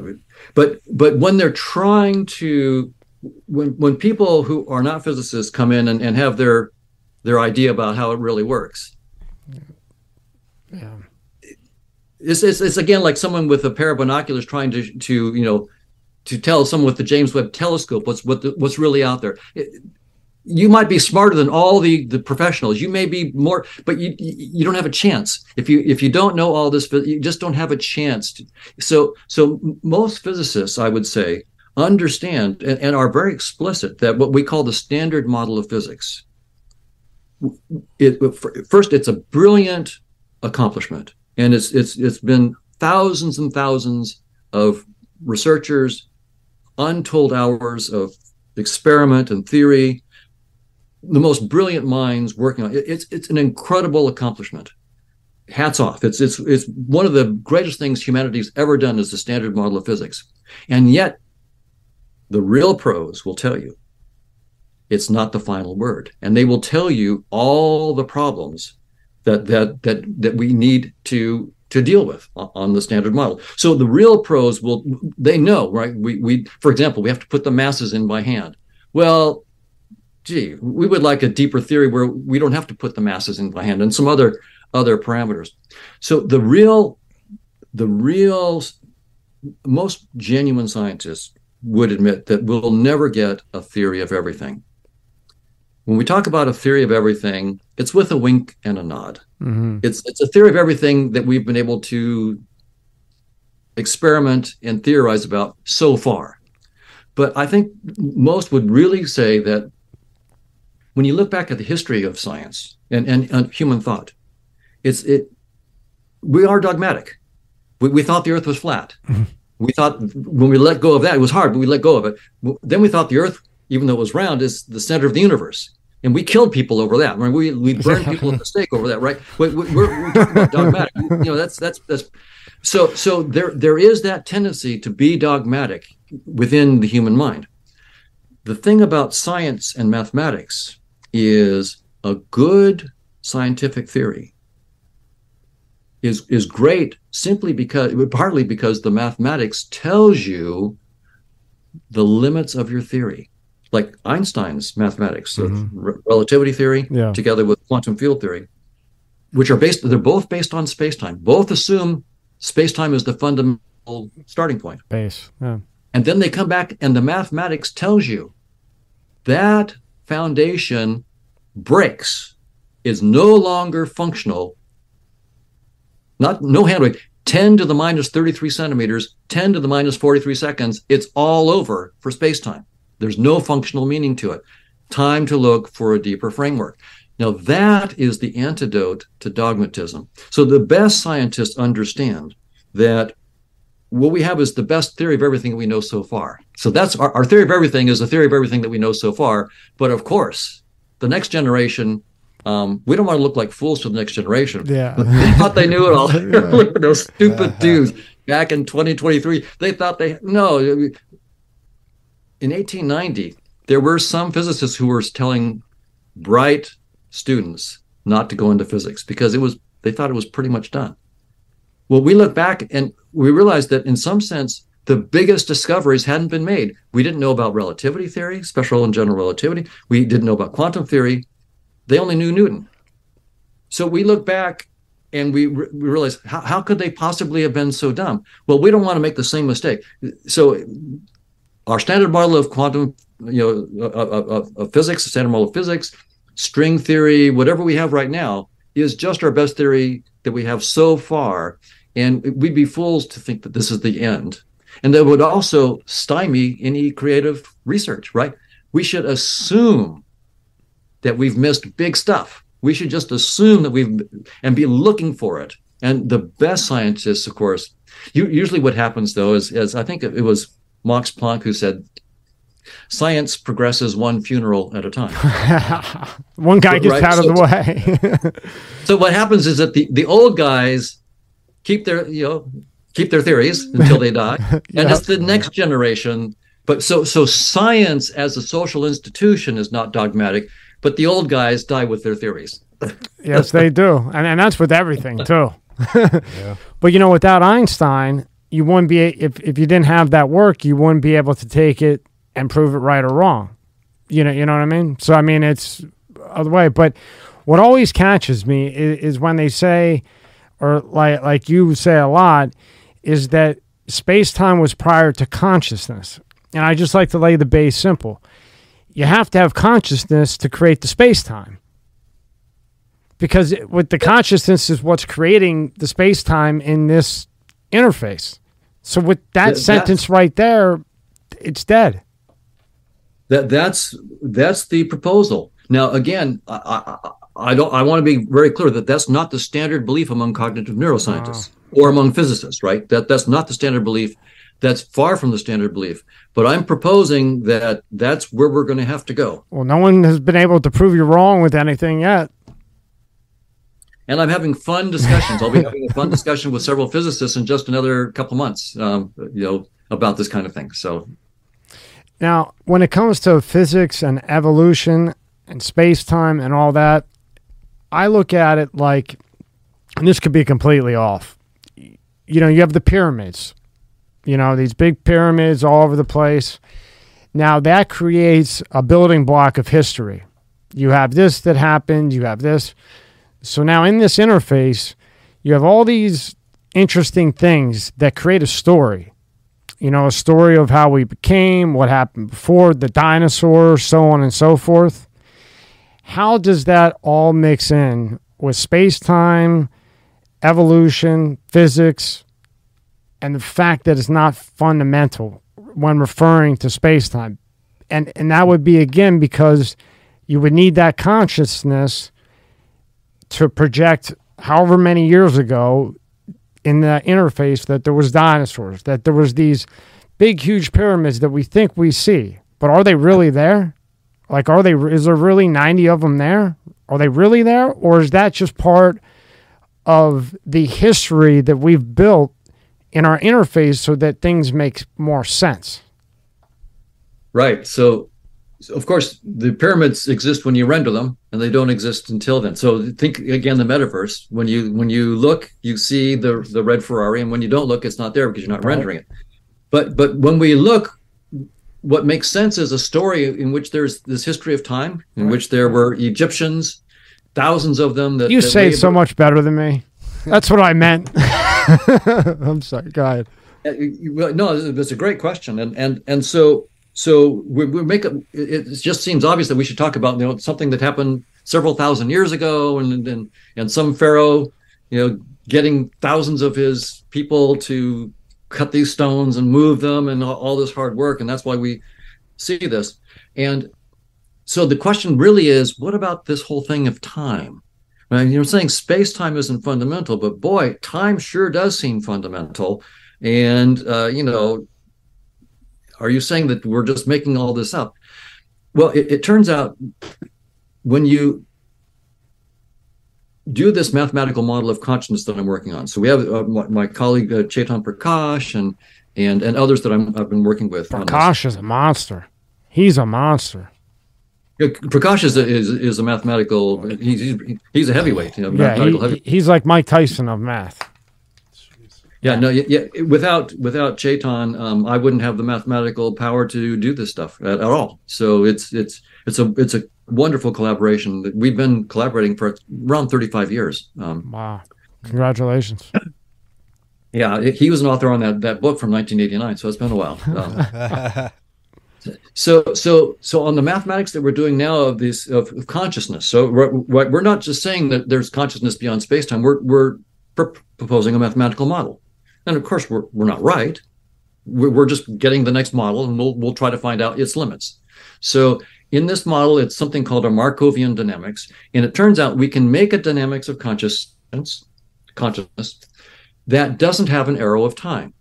B: But but when they're trying to when when people who are not physicists come in and, and have their their idea about how it really works. Yeah. It's, it's, it's again like someone with a pair of binoculars trying to to you know to tell someone with the James Webb telescope what's what the, what's really out there. It, you might be smarter than all the the professionals. You may be more but you you don't have a chance. If you if you don't know all this you just don't have a chance to, so so most physicists i would say understand and, and, are very explicit that what we call the standard model of physics it, first it's a brilliant accomplishment. And it's it's it's been thousands and thousands of researchers untold hours of experiment and theory the most brilliant minds working on it. It's it's an incredible accomplishment. Hats off. It's it's it's one of the greatest things humanity's ever done is the standard model of physics. And yet the real pros will tell you it's not the final word. And they will tell you all the problems that that that that we need to to deal with on the standard model. So the real pros will they know, right? We we for example, we have to put the masses in by hand. Well, gee, we would like a deeper theory where we don't have to put the masses in by hand and some other other parameters. So the real, the real, most genuine scientists would admit that we'll never get a theory of everything. When we talk about a theory of everything, it's with a wink and a nod. Mm-hmm. It's it's a theory of everything that we've been able to experiment and theorize about so far. But I think most would really say that when you look back at the history of science and, and, and human thought, it's it we are dogmatic. We, we thought the earth was flat. Mm-hmm. We thought when we let go of that, it was hard, but we let go of it. Then we thought the earth, even though it was round, is the center of the universe. And we killed people over that. I mean, we we (laughs) burned people at the stake over that, right? We, are we're, we're talking about dogmatic. You know, that's that's that's so so there there is that tendency to be dogmatic within the human mind. The thing about science and mathematics is a good scientific theory is is great simply because partly because the mathematics tells you the limits of your theory like einstein's mathematics mm-hmm. relativity theory yeah. together with quantum field theory which are based they're both based on space-time both assume space-time is the fundamental starting point
A: base yeah.
B: and then they come back and the mathematics tells you that foundation breaks, is no longer functional. Not no handbrake. 10 to the minus 33 centimeters, 10 to the minus 43 seconds, it's all over for space-time. There's no functional meaning to it. Time to look for a deeper framework. Now, that is the antidote to dogmatism. So, the best scientists understand that what we have is the best theory of everything we know so far. So that's our, our theory of everything is the theory of everything that we know so far. But of course, the next generation, um, we don't want to look like fools to the next generation.
A: Yeah.
B: they thought they knew it all. (laughs) (laughs) Those stupid dudes back in 2023, they thought they no. In 1890, there were some physicists who were telling bright students not to go into physics because it was they thought it was pretty much done. Well, we look back and we realize that in some sense, the biggest discoveries hadn't been made. We didn't know about relativity theory, special and general relativity. We didn't know about quantum theory. They only knew Newton. So we look back and we, re- we realize how, how could they possibly have been so dumb? Well, we don't want to make the same mistake. So our standard model of quantum, you know, of, of, of physics, standard model of physics, string theory, whatever we have right now, is just our best theory that we have so far. And we'd be fools to think that this is the end. And that would also stymie any creative research, right? We should assume that we've missed big stuff. We should just assume that we've and be looking for it And the best scientists, of course, you, usually what happens though is, is I think it was Max Planck who said, science progresses one funeral at a time. (laughs)
A: one guy gets right? out so, of the
B: way. (laughs) so what happens is that the, the old guys keep their, you know, keep their theories until they die. (laughs) And yep. it's the next generation. But so so science as a social institution is not dogmatic, but the old guys die with their theories.
A: yes, they do. And and that's with everything too. yeah. But you know, without Einstein, you wouldn't be if if you didn't have that work, you wouldn't be able to take it and prove it right or wrong. You know, you know what I mean? So I mean it's other way. But what always catches me is, is when they say or like like you say a lot, is that space time was prior to consciousness. And I just like to lay the base simple. You have to have consciousness to create the space time. Because with the consciousness is what's creating the space time in this interface. So with that, sentence right there, it's dead.
B: That that's that's the proposal. Now again, I, I, I don't I want to be very clear that that's not the standard belief among cognitive neuroscientists. Oh or among physicists, right? That that's not the standard belief. That's far from the standard belief. But I'm proposing that that's where we're going to have to go.
A: Well, no one has been able to prove you wrong with anything yet.
B: And I'm having fun discussions. I'll be having a fun discussion with several physicists in just another couple months, um, you know, about this kind of thing. So,
A: now when it comes to physics and evolution and space time and all that, I look at it like, and this could be completely off you know, you have the pyramids, you know, these big pyramids all over the place. Now that creates a building block of history. You have this that happened, you have this. So now in this interface, you have all these interesting things that create a story. You know, a story of how we became, what happened before, the dinosaurs, so on and so forth. How does that all mix in with space time, evolution, physics, and the fact that it's not fundamental when referring to space time. And, and that would be again because you would need that consciousness to project however many years ago in the interface that there was dinosaurs, that there was these big, huge pyramids that we think we see. But are they really there? Like, are they? Is there really ninety of them there? Are they really there, or is that just part of the history that we've built in our interface so that things make more sense.
B: Right. So, of course, the pyramids exist when you render them, and they don't exist until then. So, think again the metaverse. When you when you look, you see the the red Ferrari, and when you don't look, it's not there because you're not right. rendering it. But but when we look, what makes sense is a story in which there's this history of time, in right. which there were Egyptians, thousands of them. That
A: you
B: that
A: say so much better than me. That's what I meant. (laughs) I'm sorry. Go ahead.
B: Uh, no, it's a great question, and and and so so we, we make it. It just seems obvious that we should talk about you know something that happened several thousand years ago, and and and some pharaoh, you know, getting thousands of his people to cut these stones and move them, and all, all this hard work, and that's why we see this. And so the question really is, what about this whole thing of time? Right? You're saying space time isn't fundamental, but boy, time sure does seem fundamental. And, uh, you know, are you saying that we're just making all this up? Well, it, it turns out when you do this mathematical model of consciousness that I'm working on. So we have uh, my, my, colleague uh, Chetan Prakash and and and others that i have been working with.
A: Prakash is a monster. He's a monster.
B: Prakash is a, is, is a mathematical. He's he's a heavyweight. You know,
A: yeah, he, heavyweight. he's like Mike Tyson of math.
B: Yeah, no, yeah, yeah. Without without Chetan, um, I wouldn't have the mathematical power to do this stuff at, at, all. So it's it's it's a it's a wonderful collaboration. We've been collaborating for around thirty five years. Um,
A: wow! Congratulations.
B: Yeah, he was an author on that that book from 1989, so it's been a while. Um, (laughs) so so so on the mathematics that we're doing now of this of, of consciousness so we're, we're not just saying that there's consciousness beyond space-time we're we're pr- proposing a mathematical model and of course we're, we're not right we're, just getting the next model and we'll, we'll try to find out its limits so in this model it's something called a markovian dynamics and it turns out we can make a dynamics of consciousness consciousness that doesn't have an arrow of time.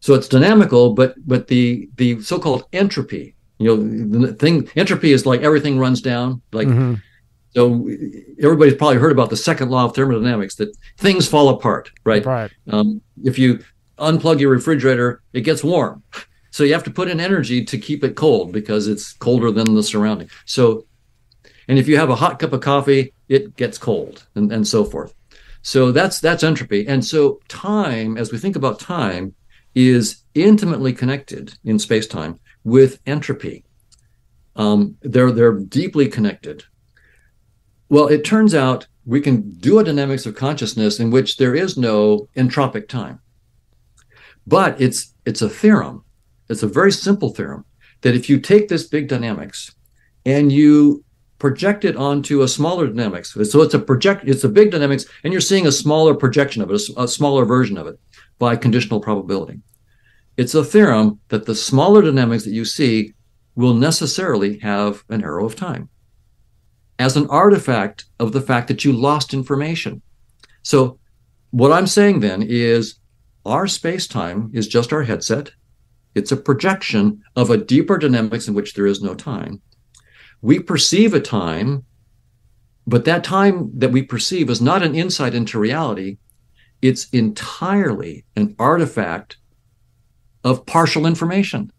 B: So it's dynamical, but but the the so-called entropy, you know, the thing entropy is like everything runs down. Like mm-hmm. So, everybody's probably heard about the second law of thermodynamics that things fall apart, right?
A: Right.
B: Um, if you unplug your refrigerator, it gets warm. So you have to put in energy to keep it cold because it's colder than the surrounding. So, and if you have a hot cup of coffee, it gets cold, and, and so forth. So that's that's entropy. And so time, as we think about time, is intimately connected in space time with entropy. Um, they're they're deeply connected. Well, it turns out we can do a dynamics of consciousness in which there is no entropic time. But it's it's a theorem. It's a very simple theorem that if you take this big dynamics and you project it onto a smaller dynamics, so it's a project, it's a big dynamics, and you're seeing a smaller projection of it, a, a smaller version of it by conditional probability. It's a theorem that the smaller dynamics that you see will necessarily have an arrow of time as an artifact of the fact that you lost information. So, what I'm saying then is our space time is just our headset. It's a projection of a deeper dynamics in which there is no time. We perceive a time, but that time that we perceive is not an insight into reality. It's entirely an artifact of partial information.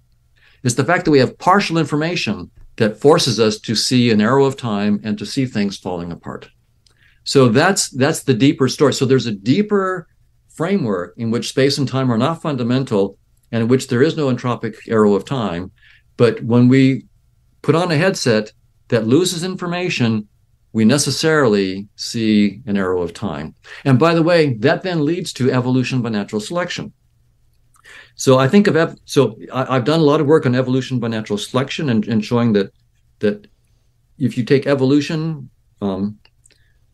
B: It's the fact that we have partial information that forces us to see an arrow of time and to see things falling apart. So that's that's the deeper story. So there's a deeper framework in which space and time are not fundamental and in which there is no entropic arrow of time. But when we put on a headset that loses information, we necessarily see an arrow of time. And by the way, that then leads to evolution by natural selection. So I think of ev- so I, have done a lot of work on evolution by natural selection and, and showing that that if you take evolution um,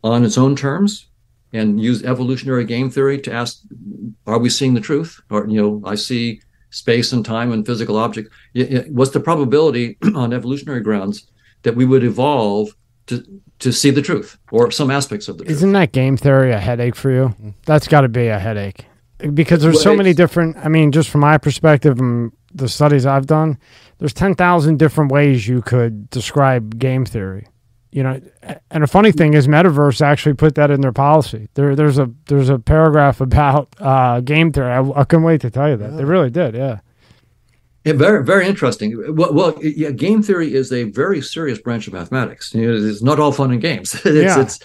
B: on its own terms and use evolutionary game theory to ask, are we seeing the truth? Or you know, I see space and time and physical objects. What's the probability (clears throat) on evolutionary grounds that we would evolve to to see the truth or some aspects of the truth?
A: Isn't that game theory a headache for you? That's got to be a headache because there's so many different. I mean, just from my perspective and the studies I've done, there's ten thousand different ways you could describe game theory you know and a funny thing is metaverse actually put that in their policy there there's a there's a paragraph about uh, game theory I, I, couldn't wait to tell you that yeah. they really did yeah
B: yeah, very, very interesting. Well, well yeah, game theory is a very serious branch of mathematics. You know, it's not all fun and games. (laughs) it's, yeah. it's,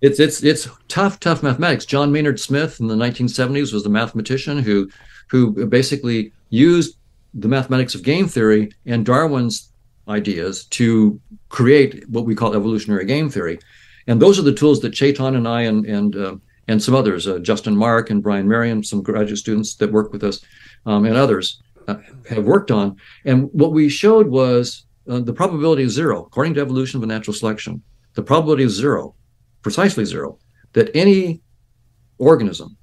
B: it's, it's, it's tough, tough mathematics. John Maynard Smith in the 1970s was the mathematician who, who basically used the mathematics of game theory and Darwin's ideas to create what we call evolutionary game theory. And those are the tools that Chetan and I and and uh, and some others, uh, Justin Mark and Brian Marion, some graduate students that work with us, um, and others uh, have worked on. And what we showed was uh, the probability is zero, according to evolution of natural selection. The probability is zero, precisely zero, that any organism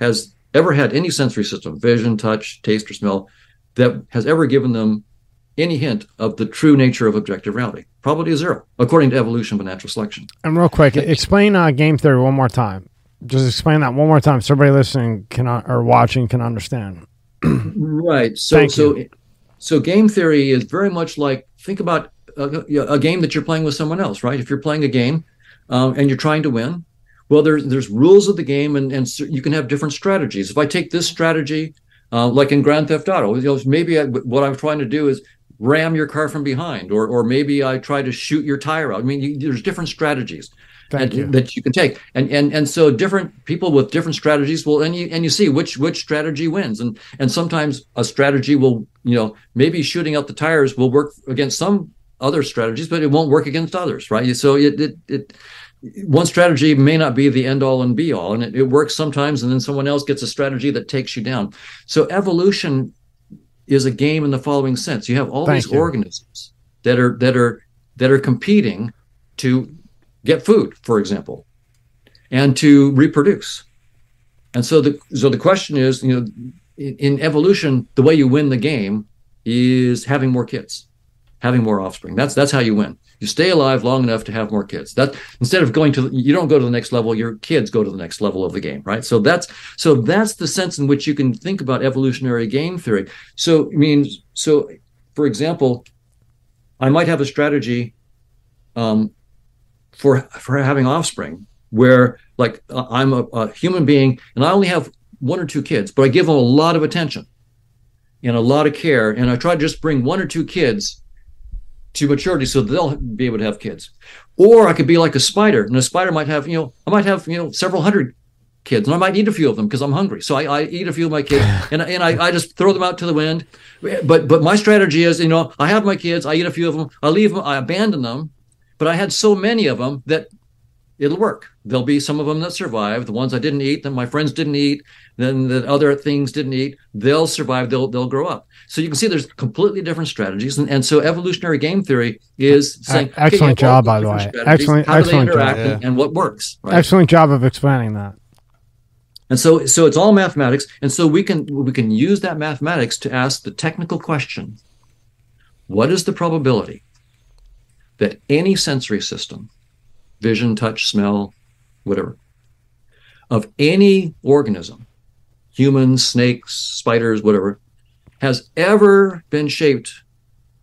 B: has ever had any sensory system, vision, touch, taste, or smell, that has ever given them any hint of the true nature of objective reality. Probability is zero, according to evolution by natural selection.
A: And real quick, explain uh, game theory one more time. Just explain that one more time so everybody listening can uh, or watching can understand. (clears throat)
B: right. So Thank so you. so game theory is very much like think about a, a, game that you're playing with someone else, right? If you're playing a game um, and you're trying to win, well, there's there's rules of the game, and and you can have different strategies. If I take this strategy, uh, like in Grand Theft Auto, you know, maybe I, what I'm trying to do is ram your car from behind, or or maybe I try to shoot your tire out. I mean, you, there's different strategies and, you. that you can take, and and and so different people with different strategies will, and you and you see which which strategy wins, and and sometimes a strategy will, you know, maybe shooting out the tires will work against some other strategies, but it won't work against others, right? So it it it one strategy may not be the end all and be all and it, it, works sometimes and then someone else gets a strategy that takes you down so evolution is a game in the following sense. You have all Thank these you. organisms that are that are that are competing to get food, for example, and to reproduce. And so the so the question is, you know, in, in evolution, the way you win the game is having more kids, having more offspring. That's that's how you win. You stay alive long enough to have more kids. That instead of going to you don't go to the next level, your kids go to the next level of the game, right? So that's so that's the sense in which you can think about evolutionary game theory. So I so for example, I might have a strategy um, for for having offspring where like I'm a, a human being and I only have one or two kids, but I give them a lot of attention and a lot of care, and I try to just bring one or two kids to maturity so they'll be able to have kids. Or I could be like a spider, and a spider might have, you know, I might have, you know, several hundred kids, and I might eat a few of them because I'm hungry. So I, I, eat a few of my kids, (sighs) and and I, I just throw them out to the wind. But but my strategy is, you know, I have my kids, I eat a few of them, I leave them, I abandon them, but I had so many of them that it'll work. There'll be some of them that survive. The ones I didn't eat, that my friends didn't eat, then the other things didn't eat, they'll survive. They'll they'll grow up. So you can see there's completely different strategies, and, and so evolutionary game theory is saying
A: excellent okay, job by the way. Excellent,
B: how
A: excellent
B: do they interact job. And, and, what works.
A: Right? Excellent job of explaining that.
B: And so so it's all mathematics, and so we can we can use that mathematics to ask the technical question: What is the probability that any sensory system vision, touch, smell, whatever, of any organism, humans, snakes, spiders, whatever, has ever been shaped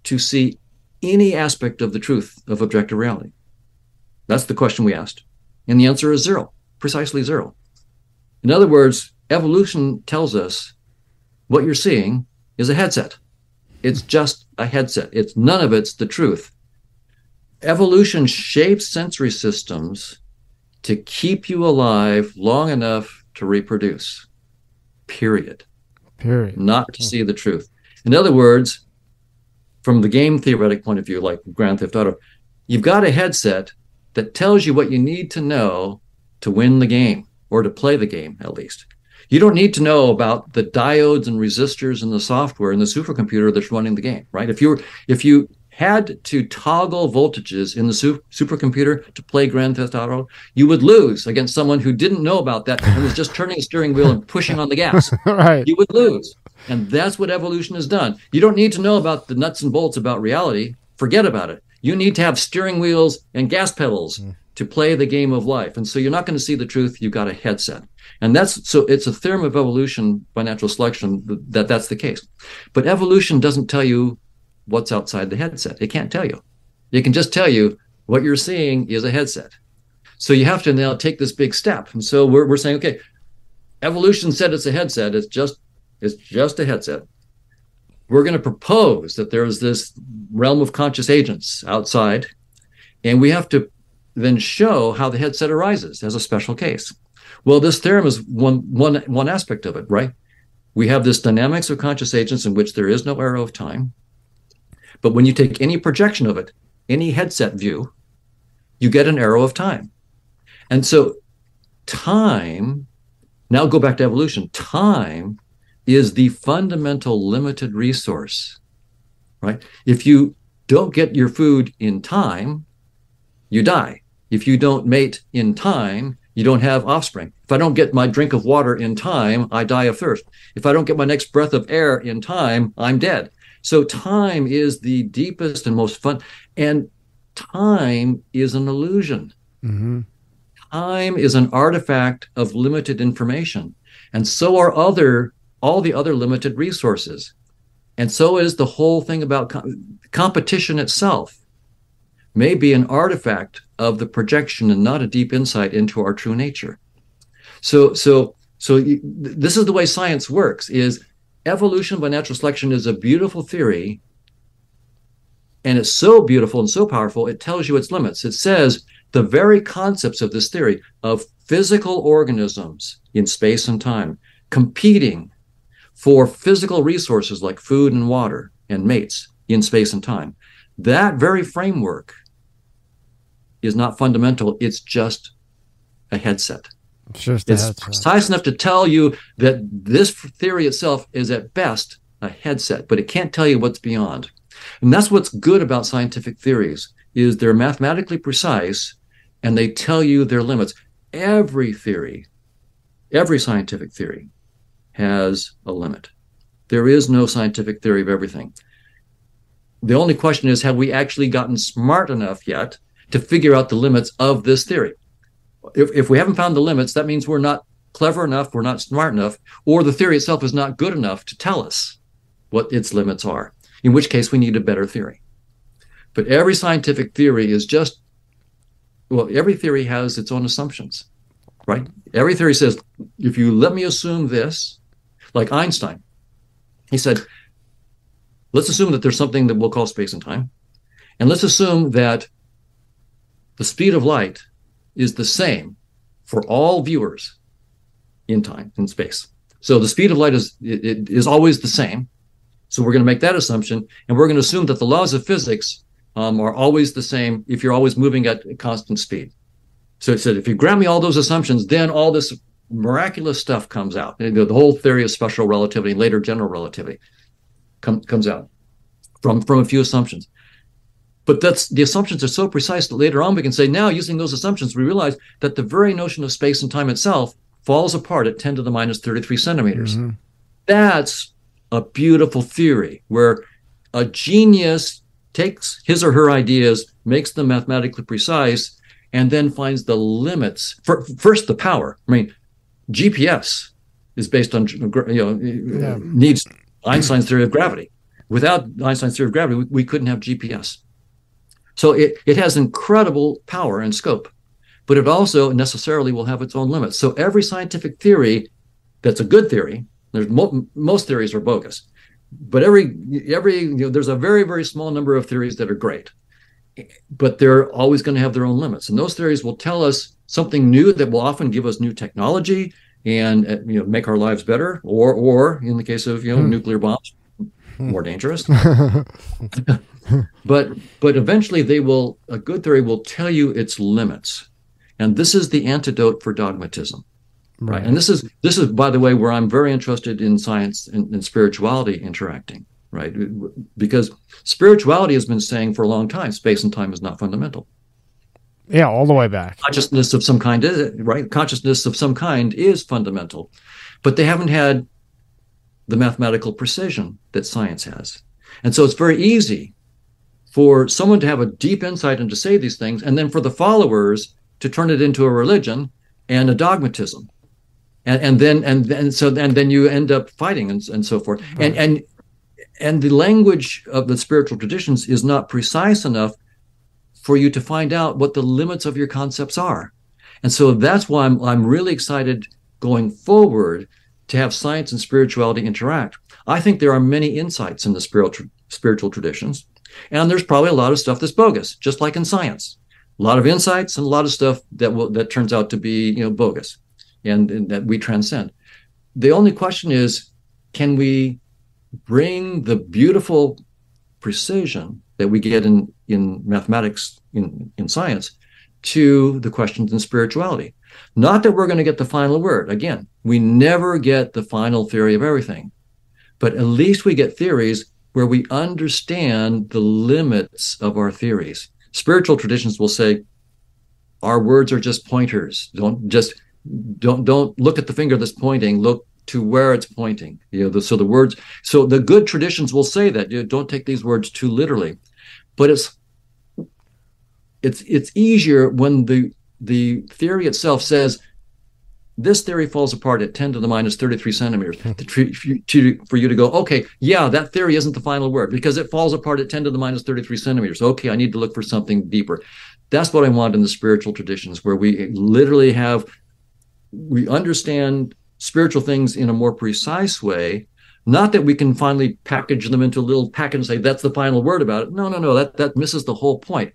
B: to see any aspect of the truth of objective reality? That's the question we asked. And the answer is zero, precisely zero. In other words, evolution tells us what you're seeing is a headset. It's just a headset. It's none of it's the truth evolution shapes sensory systems to keep you alive long enough to reproduce. Period.
A: Period.
B: Not to hmm. see the truth. In other words, from the game theoretic point of view, like Grand Theft Auto, you've got a headset that tells you what you need to know to win the game or to play the game, at least. You don't need to know about the diodes and resistors and the software and the supercomputer that's running the game, right? If you if you had to toggle voltages in the su- supercomputer to play Grand Theft Auto, you would lose against someone who didn't know about that and was just (laughs) turning a steering wheel and pushing on the gas. (laughs)
A: right.
B: You would lose. And that's what evolution has done. You don't need to know about the nuts and bolts about reality. Forget about it. You need to have steering wheels and gas pedals mm. to play the game of life. And so you're not going to see the truth. You've got a headset. And that's so it's a theorem of evolution by natural selection that that's the case. But evolution doesn't tell you what's outside the headset. It can't tell you. It can just tell you what you're seeing is a headset. So you have to now take this big step. And so we're, we're saying, okay, evolution said it's a headset. It's just it's just a headset. We're going to propose that there's this realm of conscious agents outside, and we have to then show how the headset arises as a special case. Well, this theorem is one one one aspect of it, right? We have this dynamics of conscious agents in which there is no arrow of time. But when you take any projection of it, any headset view, you get an arrow of time. And so time, now go back to evolution, time is the fundamental limited resource, right? If you don't get your food in time, you die. If you don't mate in time, you don't have offspring. If I don't get my drink of water in time, I die of thirst. If I don't get my next breath of air in time, I'm dead. So time is the deepest and most fun. And time is an illusion. Mm-hmm. Time is an artifact of limited information. And so are other all the other limited resources. And so is the whole thing about com- competition itself may be an artifact of the projection and not a deep insight into our true nature. So so so you, this is the way science works is evolution by natural selection is a beautiful theory. And it's so beautiful and so powerful, it tells you its limits. It says the very concepts of this theory of physical organisms in space and time competing for physical resources like food and water and mates in space and time. That very framework is not fundamental, it's just a headset.
A: It's,
B: it's precise enough to tell you that this theory itself is at best a headset, but it can't tell you what's beyond. And that's what's good about scientific theories is they're mathematically precise and they tell you their limits. Every theory, every scientific theory has a limit. There is no scientific theory of everything. The only question is, have we actually gotten smart enough yet to figure out the limits of this theory? If, if we haven't found the limits, that means we're not clever enough, we're not smart enough, or the theory itself is not good enough to tell us what its limits are, in which case we need a better theory. But every scientific theory is just, well, every theory has its own assumptions, right? Every theory says, if you let me assume this, like Einstein, he said, let's assume that there's something that we'll call space and time. And let's assume that the speed of light is the same for all viewers in time in space. So the speed of light is it, is always the same. So we're going to make that assumption, and we're going to assume that the laws of physics um, are always the same if you're always moving at a constant speed. So it said if you grant me all those assumptions, then all this miraculous stuff comes out. The whole theory of special relativity later general relativity com- comes out from from a few assumptions. But that's the assumptions are so precise that later on we can say now using those assumptions we realize that the very notion of space and time itself falls apart at 10 to the minus 33 centimeters. Mm-hmm. That's a beautiful theory where a genius takes his or her ideas, makes them mathematically precise, and then finds the limits. For, first, the power. I mean, GPS is based on you know yeah. needs Einstein's theory of gravity. Without Einstein's theory of gravity, we, we couldn't have GPS. So it, it has incredible power and scope, but it also necessarily will have its own limits. So every scientific theory that's a good theory, there's mo- most theories are bogus, but every every you know, there's a very very small number of theories that are great, but they're always going to have their own limits, and those theories will tell us something new that will often give us new technology and uh, you know make our lives better, or or in the case of you know hmm. nuclear bombs, more dangerous. (laughs) (laughs) (laughs) but but eventually they will a good theory will tell you its limits. And this is the antidote for dogmatism. Right. right. And this is this is by the way where I'm very interested in science and, and spirituality interacting, right? Because spirituality has been saying for a long time space and time is not fundamental.
A: Yeah, all the way back.
B: Consciousness of some kind is right. Consciousness of some kind is fundamental, but they haven't had the mathematical precision that science has. And so it's very easy for someone to have a deep insight and to say these things, and then for the followers to turn it into a religion and a dogmatism. And, and then and then so and then you end up fighting and, and so forth. Right. And and and the language of the spiritual traditions is not precise enough for you to find out what the limits of your concepts are. And so that's why I'm I'm really excited going forward to have science and spirituality interact. I think there are many insights in the spiritual spiritual traditions, and there's probably a lot of stuff that's bogus, just like in science. A lot of insights and a lot of stuff that will that turns out to be you know bogus, and, and that we transcend. The only question is, can we bring the beautiful precision that we get in in mathematics in in science to the questions in spirituality not that we're going to get the final word. Again, we never get the final theory of everything, but at least we get theories where we understand the limits of our theories. Spiritual traditions will say, our words are just pointers. Don't just don't don't look at the finger that's pointing. Look to where it's pointing. You know, the, so the words. So the good traditions will say that. You know, don't take these words too literally, but it's it's it's easier when the the theory itself says this theory falls apart at 10 to the minus 33 centimeters. To, to, for you to go okay yeah that theory isn't the final word because it falls apart at 10 to the minus 33 centimeters. Okay i need to look for something deeper. That's what i want in the spiritual traditions where we literally have we understand spiritual things in a more precise way. Not that we can finally package them into a little package and say that's the final word about it. No no no that that misses the whole point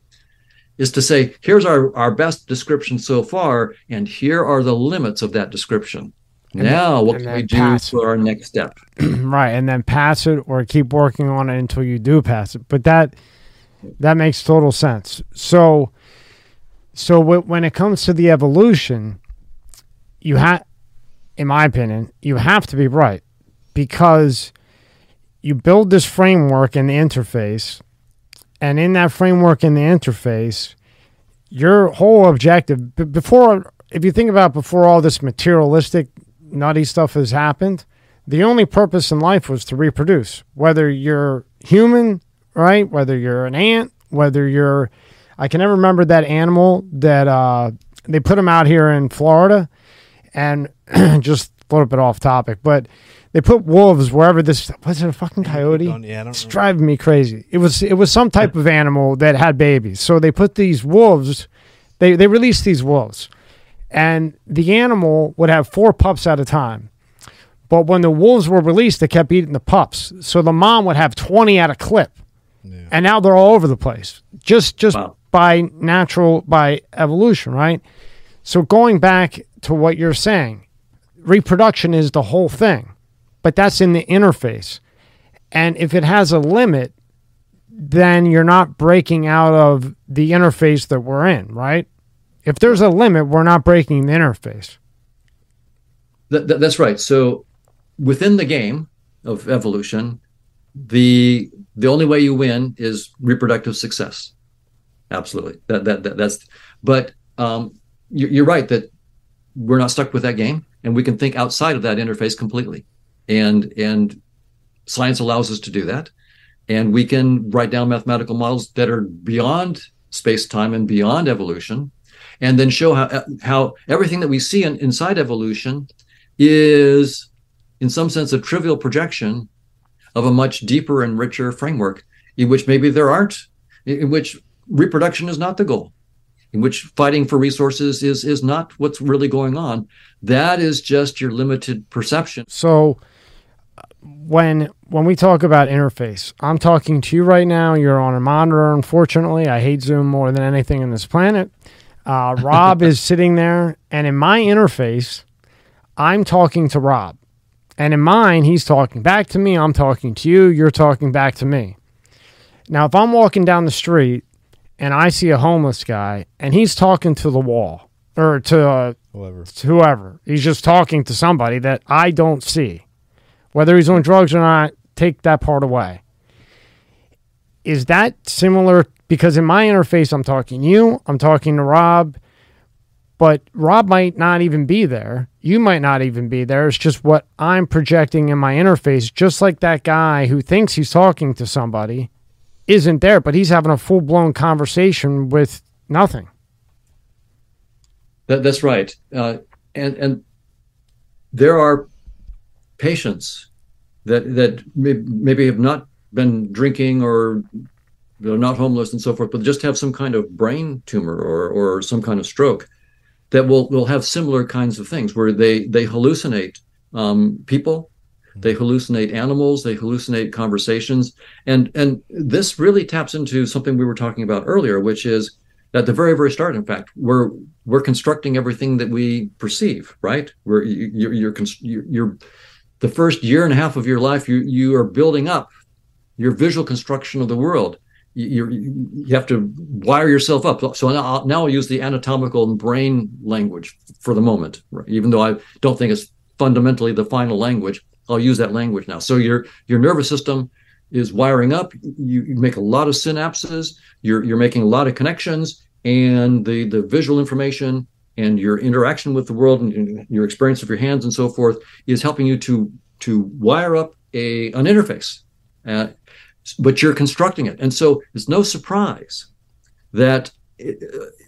B: is to say, here's our, our best description so far, and here are the limits of that description. And now, then, what can we do for our next step? (clears throat)
A: right, and then pass it or keep working on it until you do pass it. But that that makes total sense. So, so w- when it comes to the evolution, you have, in my opinion, you have to be right because you build this framework and the interface and in that framework in the interface, your whole objective before, if you think about before all this materialistic nutty stuff has happened, the only purpose in life was to reproduce, whether you're human right? Whether you're an ant, whether you're, I can never remember that animal that uh, they put them out here in Florida, and (clears throat) just a little bit off topic, but they put wolves wherever this was it a fucking coyote?
C: Yeah, I don't
A: It's
C: know.
A: driving me crazy. It was it was some type of animal that had babies. So they put these wolves, they they released these wolves, and the animal would have four pups at a time. But when the wolves were released, they kept eating the pups. So the mom would have twenty at a clip,
C: Yeah.
A: and now they're all over the place. Just just
B: Wow.
A: by natural by evolution, right? So going back to what you're saying, reproduction is the whole thing, but that's in the interface. And if it has a limit, then you're not breaking out of the interface that we're in, right? If there's a limit, we're not breaking the interface.
B: That, that, that's right. So within the game of evolution, the the only way you win is reproductive success. Absolutely. That that, that that's. But um, you're, you're right that we're not stuck with that game, and we can think outside of that interface completely. And and science allows us to do that, and we can write down mathematical models that are beyond space time and beyond evolution, and then show how how everything that we see in, inside evolution is in some sense a trivial projection of a much deeper and richer framework in which maybe there aren't in which reproduction is not the goal in which fighting for resources is is not what's really going on. That is just your limited perception.
A: So when when we talk about interface, I'm talking to you right now. You're on a monitor. Unfortunately, I hate Zoom more than anything on this planet. Uh, (laughs) Rob is sitting there, and in my interface, I'm talking to Rob, and in mine, he's talking back to me. I'm talking to you. You're talking back to me. Now, if I'm walking down the street and I see a homeless guy and he's talking to the wall or to uh,
C: Whatever.
A: to whoever. He's just talking to somebody that I don't see. Whether he's on drugs or not, take that part away. Is that similar? Because in my interface, I'm talking you, I'm talking to Rob, but Rob might not even be there. You might not even be there. It's just what I'm projecting in my interface, just like that guy who thinks he's talking to somebody isn't there, but he's having a full blown conversation with nothing.
B: That, that's right. Uh, and and there are patients that that may, maybe have not been drinking or they're not homeless and so forth, but just have some kind of brain tumor or or some kind of stroke that will will have similar kinds of things where they they hallucinate um, people, they hallucinate animals, they hallucinate conversations, and and this really taps into something we were talking about earlier, which is at the very very start. In fact, we're we're constructing everything that we perceive, right? We're you, you're you're, you're you're the first year and a half of your life, you you are building up your visual construction of the world. You, you, have to wire yourself up. So now I'll, now I'll use the anatomical and brain language for the moment, right? even though I don't think it's fundamentally the final language. I'll use that language now. So your your nervous system is wiring up. You, you make a lot of synapses. You're you're making a lot of connections, and the the visual information and your interaction with the world and your experience of your hands and so forth is helping you to to wire up a an interface. Uh, but you're constructing it. And so it's no surprise that it,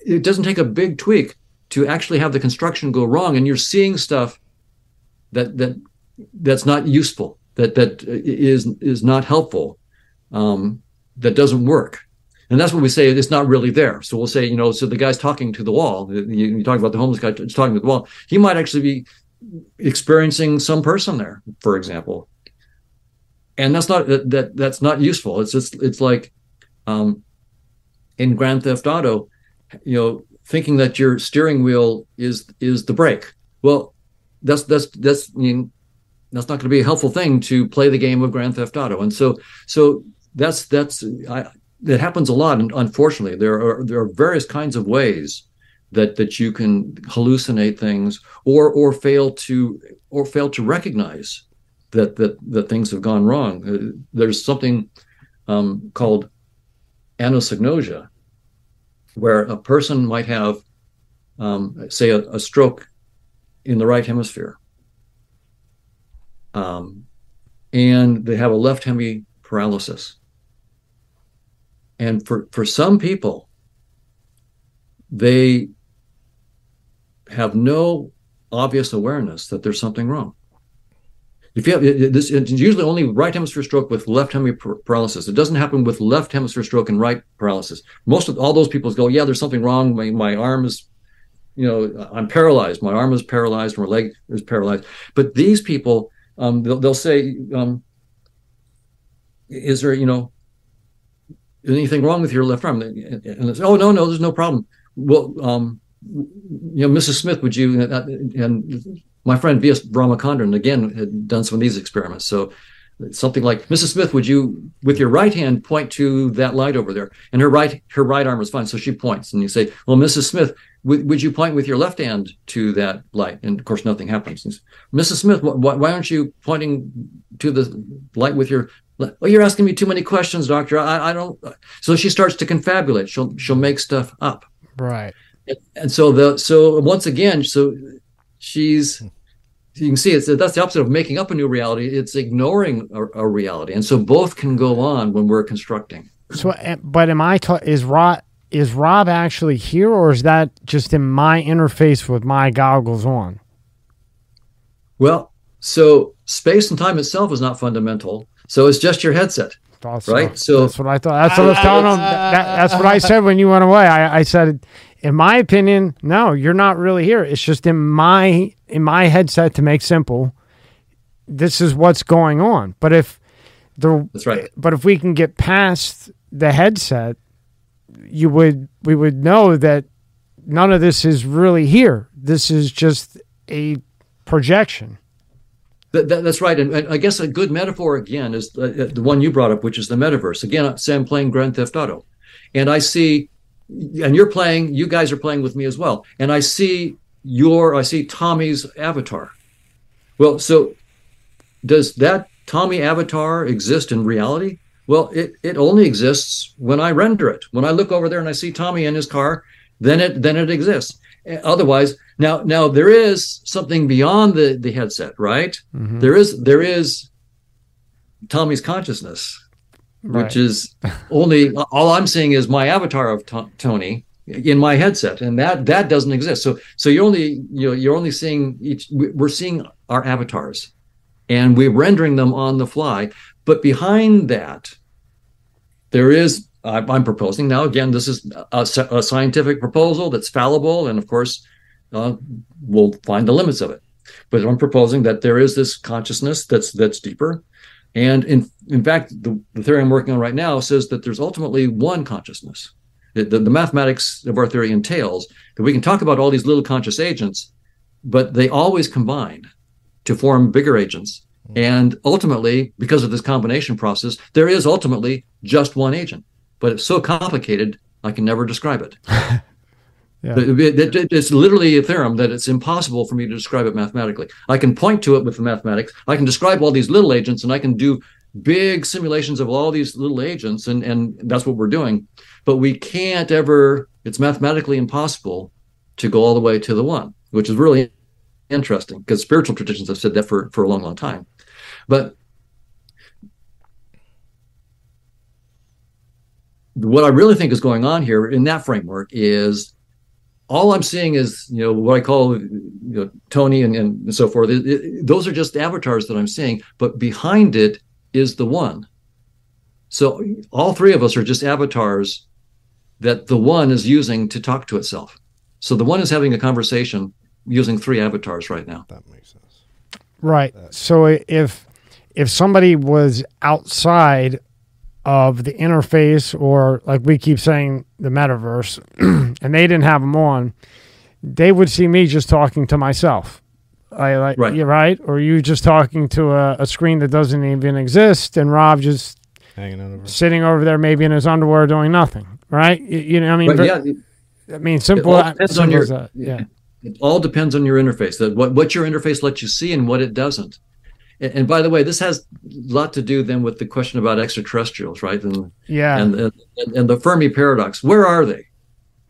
B: it, doesn't take a big tweak to actually have the construction go wrong. And you're seeing stuff that that that's not useful, that that is is not helpful, um, that doesn't work. And that's what we say it's not really there. So we'll say, you know, so the guy's talking to the wall. You, you talk about the homeless guy talking to the wall. He might actually be experiencing some person there, for example, and that's not that, that that's not useful. It's just it's like um, in Grand Theft Auto, you know, thinking that your steering wheel is is the brake. Well, that's that's that's I mean, that's not going to be a helpful thing to play the game of Grand Theft Auto. And so so that's that's I, that happens a lot. And unfortunately, there are there are various kinds of ways that that you can hallucinate things or or fail to or fail to recognize that that that things have gone wrong. Uh, there's something um, called anosognosia, where a person might have, um, say, a, a, stroke in the right hemisphere, um, and they have a left hemi paralysis. And for, for some people, they have no obvious awareness that there's something wrong. If you have this, it's usually only right hemisphere stroke with left hemisphere paralysis. It doesn't happen with left hemisphere stroke and right paralysis. Most of all those people go, yeah, there's something wrong. My, my arm is, you know, I'm paralyzed. My arm is paralyzed. My leg is paralyzed. But these people, um, they'll, they'll say, um, is there, you know, anything wrong with your left arm? And say, oh, no, no, there's no problem. Well, um, you know, Mrs. Smith, would you, and my friend V.S. Ramachandran, again, had done some of these experiments. So something like, Mrs. Smith, would you, with your right hand, point to that light over there? And her right, her right arm was fine. So she points and you say, well, Mrs. Smith, would, would you point with your left hand to that light? And of course, nothing happens. Mrs. Smith, wh- why aren't you pointing to the light with your well, you're asking me too many questions, doctor. I, I don't. So she starts to confabulate. She'll she'll make stuff up.
A: Right.
B: And, and so the so once again, so she's you can see it's that's the opposite of making up a new reality. It's ignoring a, a reality, and so both can go on when we're constructing.
A: So, eh, but am I ta- is Rob is Rob actually here, or is that just in my interface with my goggles on?
B: Well, so space and time itself is not fundamental. So it's just your headset. Awesome. Right.
A: So that's what I thought. That's what I was telling him. That, that's what I said when you went away. I, I said, in my opinion, no, you're not really here. It's just in my in my headset to make simple. This is what's going on. But if the
B: that's right.
A: But if we can get past the headset, you would we would know that none of this is really here. This is just a projection.
B: That, that, that's right. And, and, I guess a good metaphor, again, is the, the, one you brought up, which is the metaverse. Again, Sam playing Grand Theft Auto, and I see, and you're playing, you guys are playing with me as well. And I see your, I see Tommy's avatar. Well, so does that Tommy avatar exist in reality? Well, it, it only exists when I render it. When I look over there and I see Tommy in his car, then it then it exists. Otherwise, now now there is something beyond the the headset, right? Mm-hmm. There is there is Tommy's consciousness, right. which is only all I'm seeing is my avatar of Tony in my headset, and that that doesn't exist. So so you're only you know you're only seeing each. We're seeing our avatars, and we're rendering them on the fly. But behind that, there is I'm proposing now. Again, this is a, a, scientific proposal that's fallible, and of course, uh, we'll find the limits of it. But I'm proposing that there is this consciousness that's that's deeper, and in in fact, the, the theory I'm working on right now says that there's ultimately one consciousness. The, the, the mathematics of our theory entails that we can talk about all these little conscious agents, but they always combine to form bigger agents. And ultimately, because of this combination process, there is ultimately just one agent but it's so complicated I can never describe it. (laughs) yeah. it's literally a theorem that it's impossible for me to describe it mathematically. I can point to it with the mathematics. I can describe all these little agents, and I can do big simulations of all these little agents, and and that's what we're doing. But we can't ever. It's mathematically impossible to go all the way to the one, which is really interesting because spiritual traditions have said that for for a long, long time. But what I really think is going on here in that framework is all I'm seeing is you know what I call you know Tony and, and so forth. It, it, those are just avatars that I'm seeing, but behind it is the one. So all three of us are just avatars that the one is using to talk to itself. So the one is having a conversation using three avatars right now.
C: That makes sense.
A: Right. So if if somebody was outside of the interface or like we keep saying the metaverse (clears throat) and they didn't have them on they would see me just talking to myself. I like right. you right? Or you just talking to a, a, screen that doesn't even exist and Rob just hanging over. sitting over there maybe in his underwear doing nothing right? You, you know I mean but, yeah, I mean simple, it depends simple on
B: your, yeah. it all depends on your interface. That what, what your interface lets you see and what it doesn't and by the way, this has a lot to do then with the question about extraterrestrials, right? And
A: yeah,
B: and and, and the Fermi paradox. Where are they?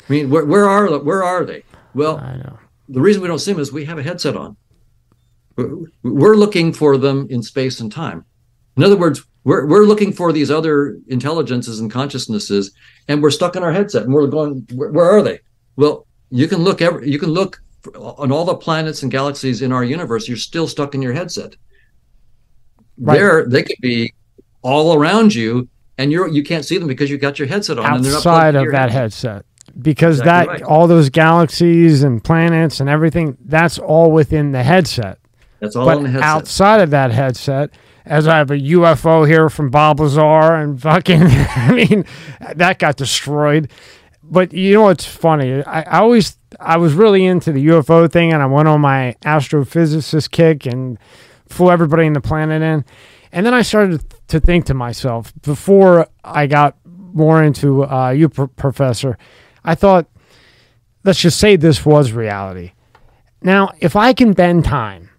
B: I mean, where, where are where are they? Well, the reason we don't see them is we have a headset on. We're looking for them in space and time. In other words, We're we're looking for these other intelligences and consciousnesses, and we're stuck in our headset, and we're going, where, where are they? Well, you can look every, you can look on all the planets and galaxies in our universe. You're still stuck in your headset.
A: Right.
B: There, they could be all around you, and you're you can't see them because you got your headset on.
A: outside of that
B: headset.
A: because
B: Exactly
A: that
B: right.
A: all those galaxies and planets and everything that's all within the headset
B: That's all
A: but
B: on the headset.
A: outside of that headset as i have a ufo here from bob lazar and fucking (laughs) i mean that got destroyed but you know what's funny I, I always i was really into the ufo thing and i went on my astrophysicist kick and flew everybody in the planet in and then i started to think to myself before i got more into uh, you pr- professor i thought let's just say this was reality now if i can bend time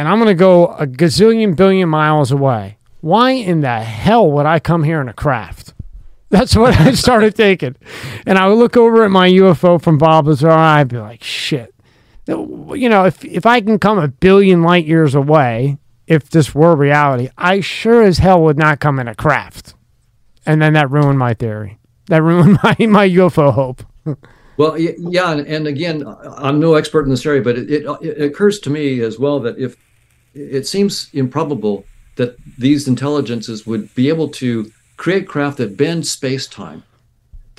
A: and I'm going to go a gazillion billion miles away. Why in the hell would I come here in a craft? (laughs) That's what I started thinking. And I would look over at my UFO from Bob Lazar, and I'd be like, shit. You know, if, if I can come a billion light years away, if this were reality, I sure as hell would not come in a craft. And then that ruined my theory. That ruined (laughs) my, my UFO hope.
B: Well, yeah, and, again, I'm no expert in this area, but it, it, it occurs to me as well that if it seems improbable that these intelligences would be able to create craft that bend space time.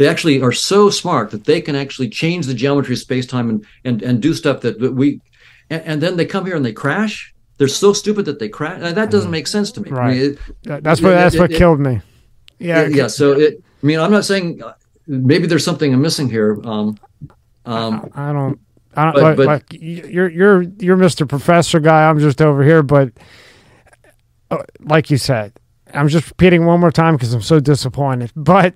B: They actually are so smart that they can actually change the geometry of space time and, and, and do stuff that, that we, and, and then they come here and they crash. They're so stupid that they crash. That doesn't make sense to me. I
A: Right.
B: mean, it-
A: That's what,
B: it-
A: that's
B: it-
A: what killed me. Yeah.
B: yeah, yeah. So it. I mean, I'm not saying uh, maybe there's something I'm missing here. Um, um,
A: I don't. I don't
B: But-
A: like,
B: but-
A: like you're you're you're Mr. Professor guy. I'm just over here, but uh, like you said, I'm just repeating one more time because I'm so disappointed. (laughs) But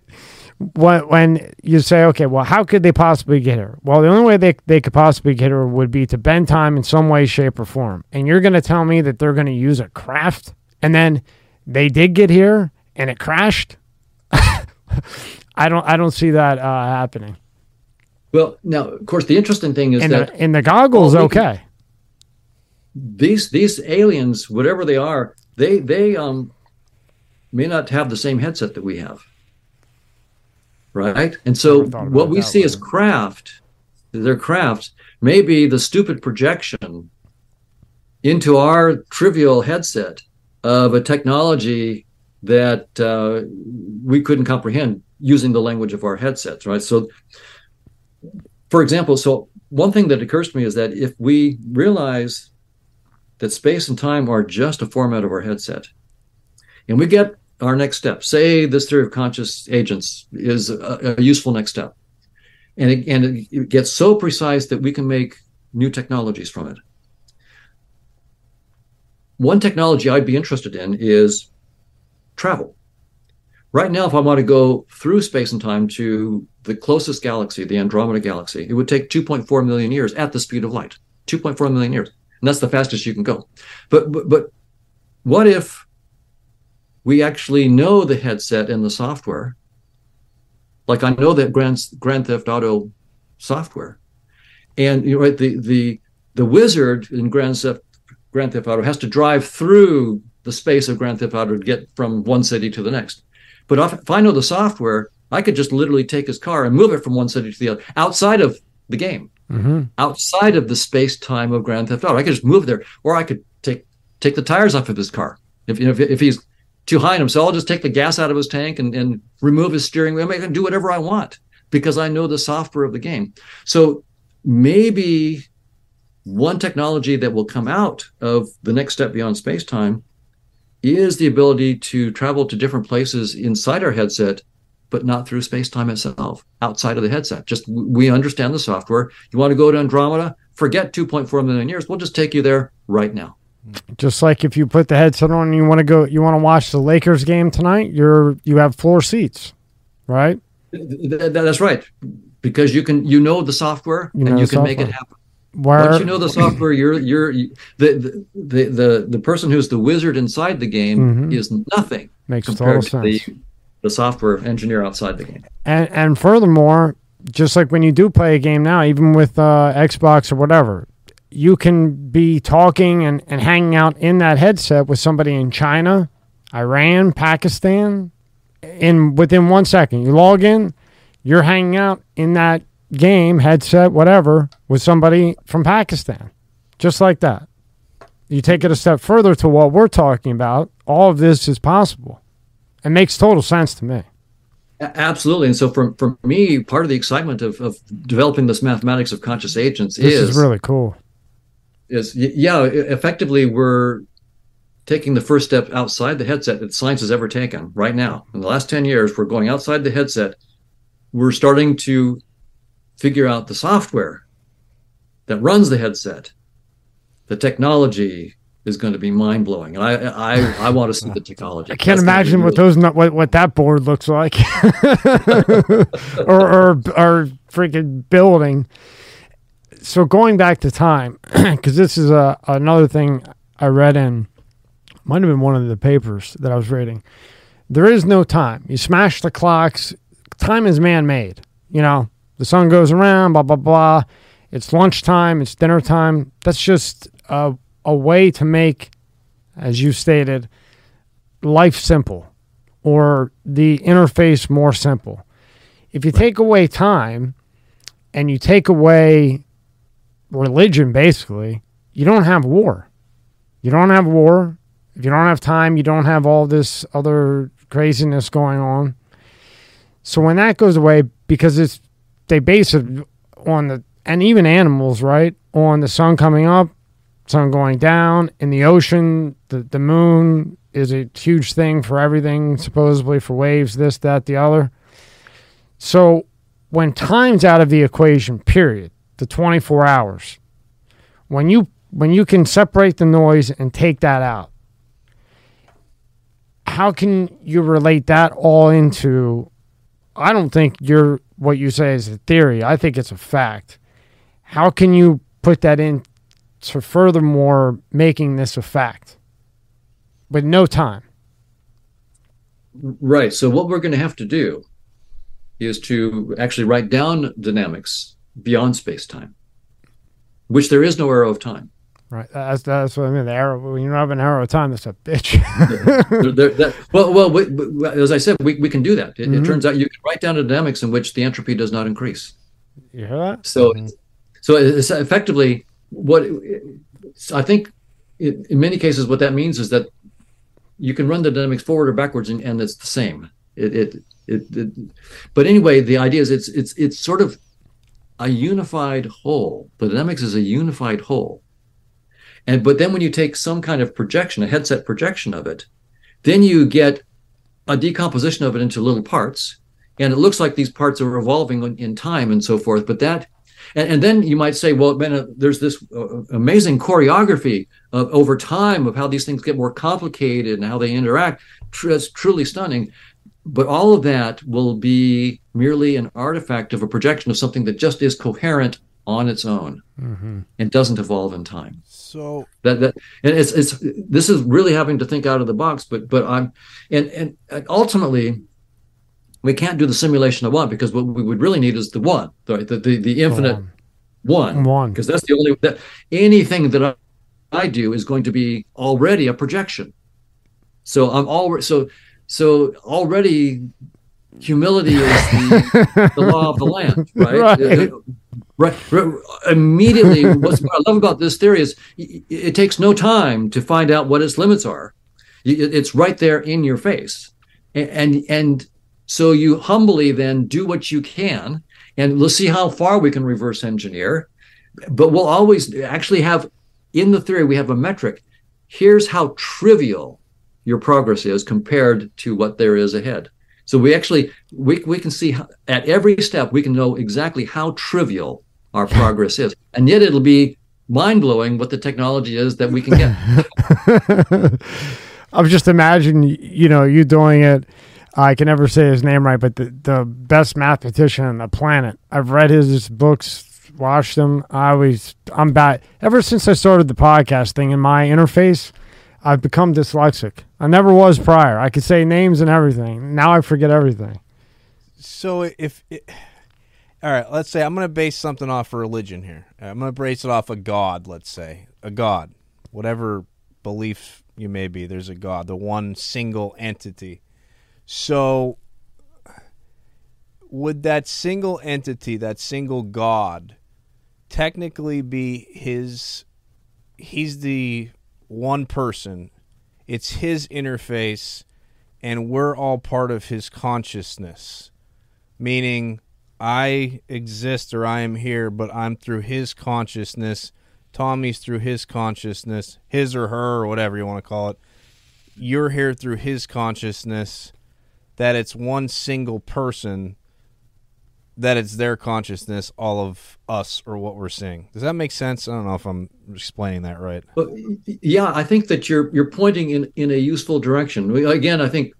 A: when when you say, okay, well, how could they possibly get here? Well, the only way they they could possibly get here would be to bend time in some way, shape, or form. And you're going to tell me that they're going to use a craft, and then they did get here and it crashed. (laughs) I don't I don't see that uh, happening.
B: well, now, of course, the interesting thing is that
A: the in the goggles,
B: Well, we can-
A: okay.
B: these these aliens, whatever they are, they they um may not have the same headset that we have, right? And so
A: Never thought about
B: what we see
A: way.
B: as craft, their crafts, may be the stupid projection into our trivial headset of a technology that uh, we couldn't comprehend using the language of our headsets, right? So, for example, so one thing that occurs to me is that if we realize that space and time are just a format of our headset. And we get our next step. Say this theory of conscious agents is a, a useful next step. And it, and it, gets so precise that we can make new technologies from it. One technology I'd be interested in is travel. Right now, if I want to go through space and time to the closest galaxy, the Andromeda galaxy, it would take 2.4 million years at the speed of light. 2.4 million years and that's the fastest you can go. But but, but what if we actually know the headset and the software? Like I know that Grand Grand Theft Auto software, and you know right, the the the wizard in Grand Theft Grand Theft Auto has to drive through the space of Grand Theft Auto to get from one city to the next. But if, if I know the software, I could just literally take his car and move it from one city to the other outside of the game
A: Mm-hmm.
B: outside of the space time of Grand Theft Auto. I could just move there, or I could take take the tires off of his car if you know, if, if he's too high in him. So I'll just take the gas out of his tank and, and remove his steering wheel. I can do whatever I want because I know the software of the game. So maybe one technology that will come out of the next step beyond space time is the ability to travel to different places inside our headset but not through space time itself, outside of the headset. Just we understand the software. You want to go to Andromeda? Forget 2.4 million years. We'll just take you there right now.
A: Just like if you put the headset on and you want to go, you want to watch the Lakers game tonight. You're you have floor seats, right?
B: Th- th- that's right, because you can you know the software
A: You know
B: and you can make it happen.
A: Where
B: Once you know the software, you're you're you, the, the the the person who's the wizard inside the game
A: Mhm.
B: is nothing
A: makes total
B: compared to the the software engineer outside the game.
A: And and furthermore, just like when you do play a game now, even with uh, Xbox or whatever, you can be talking and, and hanging out in that headset with somebody in China. Iran, Pakistan, in within one second. You log in, you're hanging out in that game, headset, whatever, with somebody from Pakistan. Just like that. You take it a step further to what we're talking about, all of this is possible. It makes total sense to me.
B: Absolutely. And so for, for me, part of the excitement of, of developing this mathematics of conscious agents
A: this
B: is,
A: is really cool.
B: Is yeah, effectively we're taking the first step outside the headset that science has ever taken right now. In the last 10 years, we're going outside the headset. We're starting to figure out the software that runs the headset. The technology is going to be mind blowing, and I I, I want to see the technology.
A: I can't That's imagine what those what what that board looks like, (laughs) or, or or freaking building. So going back to time, (clears throat) because this is a another thing I read in might have been one of the papers that I was reading. There is no time. You smash the clocks. Time is man made. You know, the sun goes around, blah, blah, blah. It's lunchtime, it's dinner time. That's just a, a way to make, as you stated, life simple or the interface more simple. If you take away time and you take away religion, basically, you don't have war. You don't have war. If you don't have time, you don't have all this other craziness going on. So when that goes away, because it's they base it on the and even animals, right? On the sun coming up, sun going down. In the ocean, the, the moon is a huge thing for everything, supposedly for waves, this, that, the other. So when time's out of the equation, period, the 24 hours, when you when you can separate the noise and take that out, how can you relate that all into I don't think you're what you say is a theory. I think it's a fact. How can you put that in to furthermore making this a fact with no time?
B: Right. So what we're going to have to do is to actually write down dynamics beyond space time, which there is no arrow of time.
A: Right. That's that's what I mean. The arrow. When you don't have an arrow of time, that's a bitch.
B: they're, they're, well, well, we, we, as I said, we, we can do that. It, mm-hmm. it, turns out you can write down a dynamics in which the entropy does not increase.
A: You hear that?
B: So, mm-hmm. so it's effectively what I think. It, in many cases, what that means is that you can run the dynamics forward or backwards, and, and it's the same. It, it, it, it, but anyway, the idea is it's it's it's sort of a unified whole. The dynamics is a unified whole and but then when you take some kind of projection, a headset projection of it, then you get a decomposition of it into little parts. And it looks like these parts are evolving in time and so forth. But that, and, and then you might say, well, man, uh, there's this uh, amazing choreography of, over time of how these things get more complicated and how they interact. It's truly stunning. But all of that will be merely an artifact of a projection of something that just is coherent on its own mm-hmm. and doesn't evolve in time.
C: So
B: that that and it's it's this is really having to think out of the box. But but I'm and and ultimately we can't do the simulation of one because what we would really need is the one, right? The the, the infinite one,
A: one,
B: because that's the only that anything that I, I do is going to be already a projection. So I'm already so so already humility is the, the law of the land, (laughs) right? right. Right, right, immediately what i love about this theory is it, it takes no time to find out what its limits are it's right there in your face and, and and so you humbly then do what you can and let's see how far we can reverse engineer but we'll always actually have in the theory we have a metric here's how trivial your progress is compared to what there is ahead so we actually we, we can see how, at every step we can know exactly how trivial our progress is. And yet it'll be mind blowing what the technology is that we can get. (laughs)
A: I'm just imagining, you know, you doing it. I can never say his name right, but the, the best mathematician on the planet. I've read his books, watched them. I always, I'm bad. Ever since I started the podcast thing in my interface, I've become dyslexic. I never was prior. I could say names and everything. Now I forget everything.
C: So if. It all right, let's say I'm going to base something off of religion here. I'm going to base it off a god, let's say. A god. Whatever belief you may be. There's a God, the one single entity. So, would that single entity, that single God, technically be his? He's the one person. It's his interface, and we're all part of his consciousness. Meaning, I exist or I am here, but I'm through his consciousness. Tommy's through his consciousness, his or her, or whatever you want to call it. You're here through his consciousness, that it's one single person, that it's their consciousness, all of us or what we're seeing. Does that make sense? I don't know if I'm explaining that right.
B: But yeah, I think that you're you're pointing in in a useful direction. Again, I think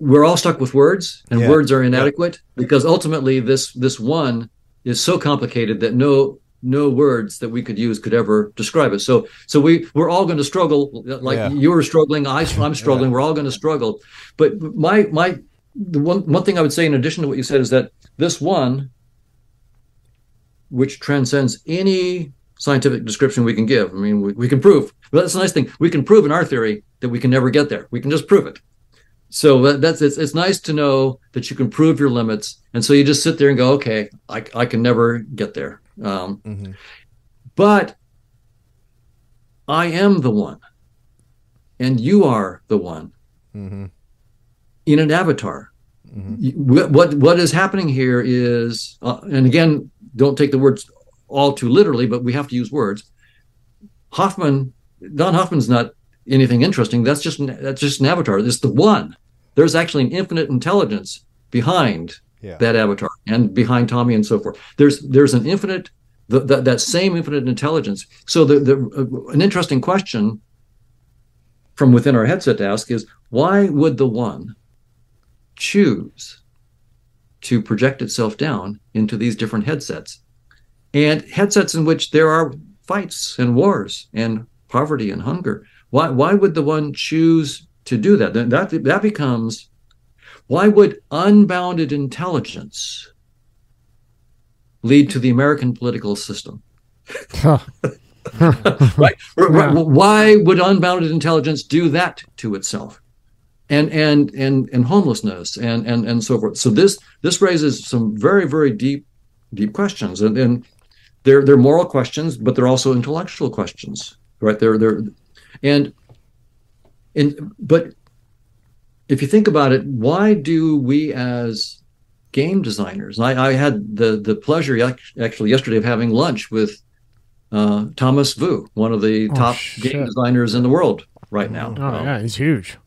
B: we're all stuck with words and yeah. words are inadequate yeah. because ultimately this this one is so complicated that no no words that we could use could ever describe it so so we we're all going to struggle like yeah. you're struggling I, i'm struggling we're all going to struggle but my my the one one thing i would say in addition to what you said is that this one which transcends any scientific description we can give i mean we, we can prove that's a nice thing. We can prove in our theory that we can never get there. We can just prove it. So that's it's, it's nice to know that you can prove your limits. And so you just sit there and go okay i, I can never get there. Um, mm-hmm. but i am the one. And you are the one. Mm-hmm. In an avatar mm-hmm. what what is happening here is uh, and again don't take the words all too literally but we have to use words hoffman don hoffman's not anything interesting. That's just that's just an avatar. It's the one. There's actually an infinite intelligence behind yeah. that avatar and behind Tommy and so forth. There's there's an infinite the, the, that same infinite intelligence. So the, the uh, an interesting question from within our headset to ask is why would the one choose to project itself down into these different headsets and headsets in which there are fights and wars and poverty and hunger why why would the one choose to do that? That that becomes why would unbounded intelligence lead to the American political system? right. (laughs) (laughs) Yeah. Why would unbounded intelligence do that to itself? And and and and homelessness and and and so forth. So this this raises some very very deep deep questions, and, and they're they're moral questions, but they're also intellectual questions, right? They're they're and and but if you think about it, why do we as game designers? I, I had the the pleasure actually yesterday of having lunch with uh, Thomas Vu, one of the oh, top shit. game designers in the world right now.
A: Oh um, yeah, he's huge.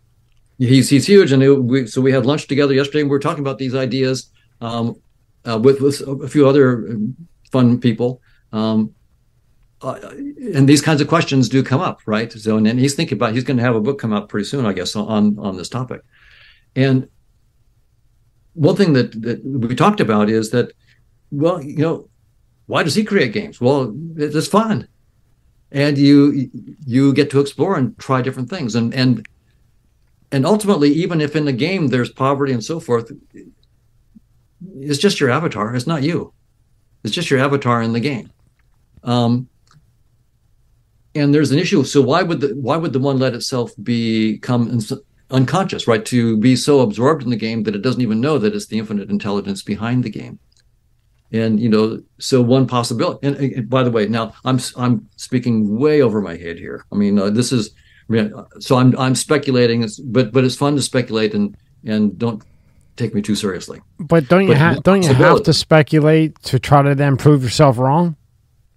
B: He's he's huge, and it, we, so we had lunch together yesterday, and we were talking about these ideas um, uh, with with a few other fun people. Um, uh, and these kinds of questions do come up, right? So, and then he's thinking about he's going to have a book come out pretty soon, I guess, on on this topic. And one thing that that we talked about is that, well, you know, why does he create games? Well, it's fun, and you you get to explore and try different things, and and and ultimately, even if in the game there's poverty and so forth, it's just your avatar. It's not you. It's just your avatar in the game. Um, and there's an issue. So why would the why would the one let itself become unconscious, right? To be so absorbed in the game that it doesn't even know that it's the infinite intelligence behind the game. And you know, so one possibility. And, and by the way, now I'm I'm speaking way over my head here. I mean, uh, this is so I'm I'm speculating, but but it's fun to speculate and and don't take me too seriously.
A: But don't you have don't you have to speculate to try to then prove yourself wrong?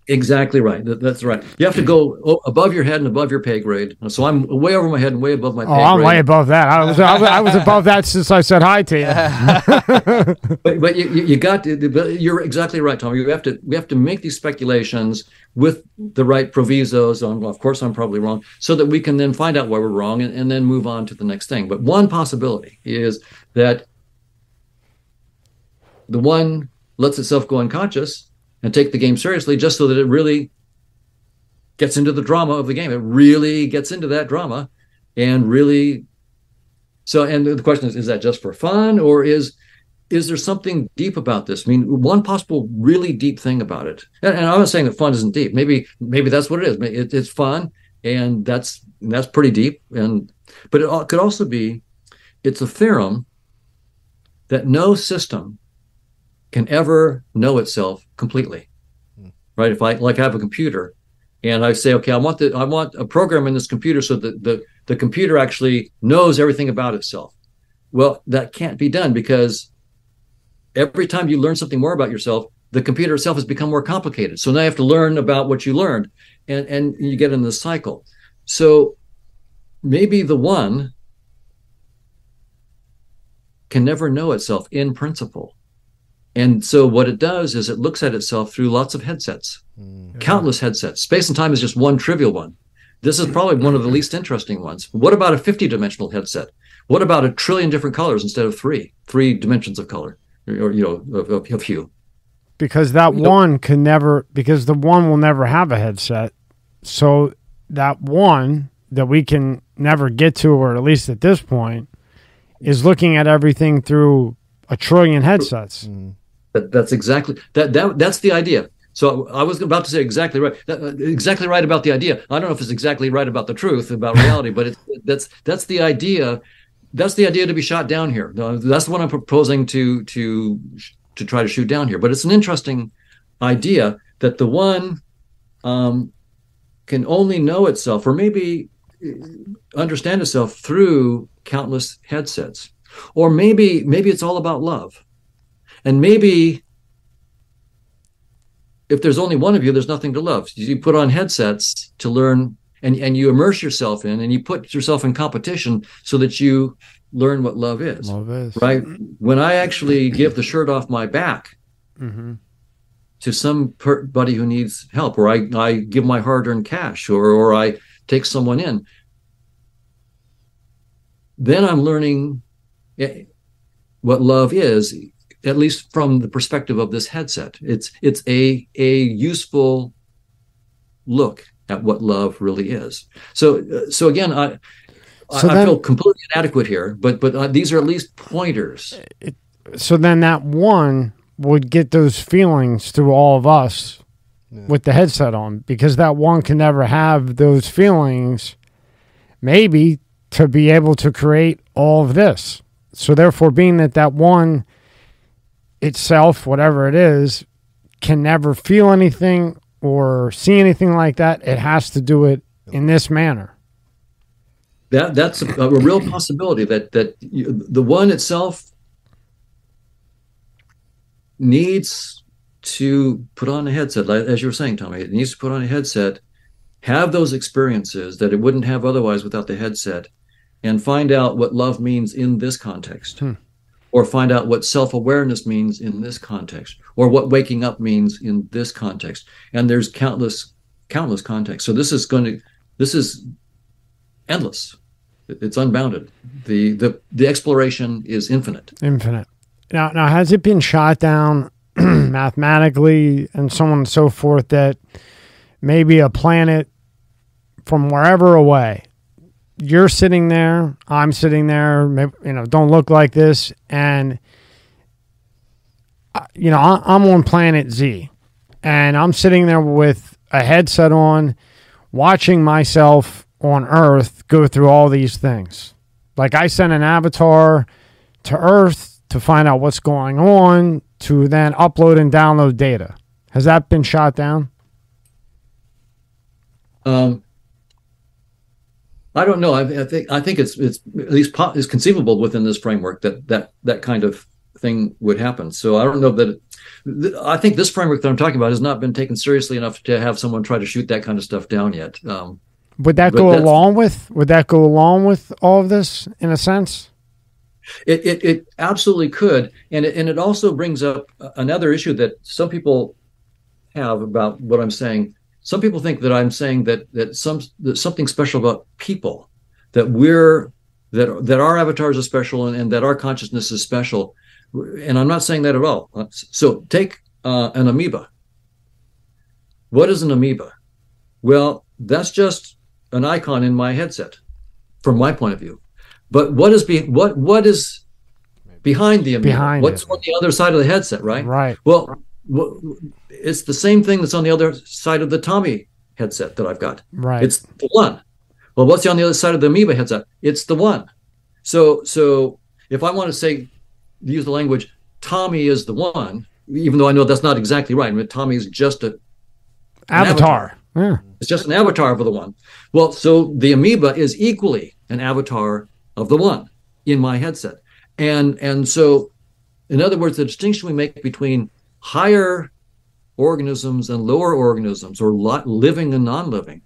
B: Exactly right. That, that's right. You have to go above your head and above your pay grade. So I'm way over my head and way above my.
A: Oh, I'm
B: grade.
A: way above that. I was, I was above that since I said hi to
B: you. (laughs) but but you, you got to, you're exactly right, Tom. You have to we have to make these speculations with the right provisos. On, well, of course, I'm probably wrong, so that we can then find out why we're wrong and, and then move on to the next thing. But one possibility is that the one lets itself go unconscious and take the game seriously just so that it really gets into the drama of the game. It really gets into that drama and really so and the question is is that just for fun or is is there something deep about this? I mean, one possible really deep thing about it, and, and I'm not saying that fun isn't deep. Maybe maybe that's what it is. It, it's fun, and that's that's pretty deep. And but it could also be it's a theorem that no system can ever know itself completely. Hmm. Right? If I like I have a computer and I say, okay, I want the I want a program in this computer so that the the computer actually knows everything about itself. Well, that can't be done because every time you learn something more about yourself, the computer itself has become more complicated. So now you have to learn about what you learned and, and you get in this cycle. So maybe the one can never know itself in principle. And so what it does is it looks at itself through lots of headsets, mm. countless headsets. Space and time is just one trivial one. This is probably one of the least interesting ones. What about a 50 dimensional headset? What about a trillion different colors instead of three, three dimensions of color or, you know, of, of, of hue?
A: Because that you one can never, because the one will never have a headset. So that one that we can never get to, or at least at this point, is looking at everything through a trillion headsets.
B: Mm. That, that's exactly that, that. That's the idea. So I was about to say exactly right, exactly right about the idea. I don't know if it's exactly right about the truth about reality, but it's, that's that's the idea that's the idea to be shot down here. That's one I'm proposing to to to try to shoot down here. But it's an interesting idea that the one um, can only know itself, or maybe uh, understand itself through countless headsets, or maybe maybe it's all about love, and maybe if there's only one of you, there's nothing to love. You put on headsets to learn and and you immerse yourself in and you put yourself in competition so that you learn what love is.
A: Love is
B: right. When I actually give the shirt off my back mm-hmm. to somebody who needs help, or I I give my hard-earned cash, or or I take someone in, then I'm learning eh, what love is at least from the perspective of this headset it's it's a a useful look at what love really is. So, so again, I, so I, then, I feel completely inadequate here, but but uh, these are at least pointers. It,
A: so then that one would get those feelings through all of us yeah. with the headset on, because that one can never have those feelings. Maybe to be able to create all of this. So therefore, being that that one itself, whatever it is, can never feel anything or see anything like that, it has to do it in this manner.
B: That that's a, a real possibility. That that you, the one itself needs to put on a headset, as you were saying, Tommy. It needs to put on a headset, have those experiences that it wouldn't have otherwise without the headset, and find out what love means in this context. Hmm or find out what self-awareness means in this context or what waking up means in this context. And there's countless countless contexts. So this is going to this is endless. It's unbounded. The the the exploration is infinite.
A: Infinite. Now now has it been shot down (clears throat) mathematically and so on and so forth that maybe a planet from wherever away you're sitting there, I'm sitting there, you know, don't look like this. And, uh, you know, I'm on planet Z and I'm sitting there with a headset on, watching myself on Earth go through all these things. Like I sent an avatar to Earth to find out what's going on, to then upload and download data. Has that been shot down?
B: Um, I don't know. I, I, think I think it's it's at least po- is conceivable within this framework that that that kind of thing would happen. So I don't know that. It, I think this framework that I'm talking about has not been taken seriously enough to have someone try to shoot that kind of stuff down yet. Um,
A: would that go along with? Would that go along with all of this in a sense?
B: It it, it absolutely could, and it, and it also brings up another issue that some people have about what I'm saying some people think that I'm saying that that some that something special about people, that we're that that our avatars are special and, and that our consciousness is special, and I'm not saying that at all. So take uh, an amoeba. What is an amoeba? Well, that's just an icon in my headset, from my point of view. But what is be what what is behind the amoeba?
A: Behind
B: What's
A: it.
B: on the other side of the headset? Right.
A: Right.
B: Well, it's the same thing that's on the other side of the Tommy headset that I've got.
A: Right.
B: It's the one. Well, what's on the other side of the amoeba headset? It's the one. So, so if I want to say, use the language, Tommy is the one, even though I know that's not exactly right. I mean, Tommy is just a
A: avatar. Yeah.
B: It's just an avatar of the one. Well, so the amoeba is equally an avatar of the one in my headset. And and so in other words, the distinction we make between higher organisms and lower organisms or living and non-living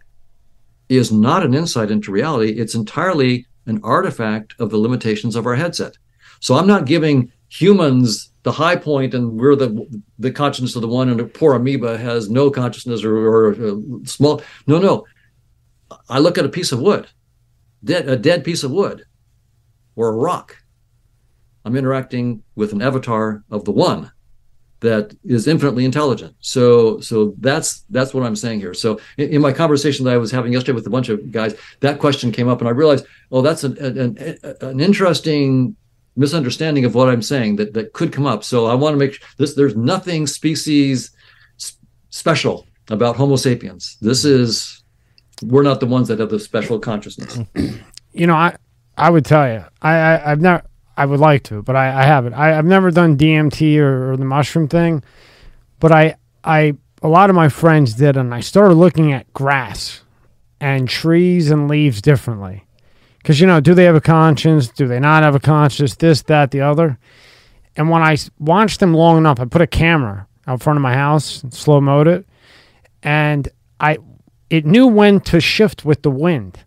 B: is not an insight into reality. It's entirely an artifact of the limitations of our headset. So I'm not giving humans the high point and we're the the consciousness of the one and a poor amoeba has no consciousness or, or uh, small no no i look at a piece of wood dead, a dead piece of wood or a rock i'm interacting with an avatar of the one that is infinitely intelligent so so that's that's what i'm saying here so in, in my conversation that i was having yesterday with a bunch of guys that question came up and i realized oh that's an, an, an interesting misunderstanding of what I'm saying that that could come up. So I want to make sure this there's nothing species special about Homo sapiens. This is we're not the ones that have the special consciousness. (clears throat)
A: You know, I I would tell you, I, I have never. I would like to, but I, I haven't. I, have never done DMT or, or the mushroom thing, but I I a lot of my friends did, and I started looking at grass and trees and leaves differently because you know, do they have a conscience? Do they not have a conscience? This, that, the other. And when I watched them long enough, I put a camera out front of my house, slow mode it, and I, it knew when to shift with the wind.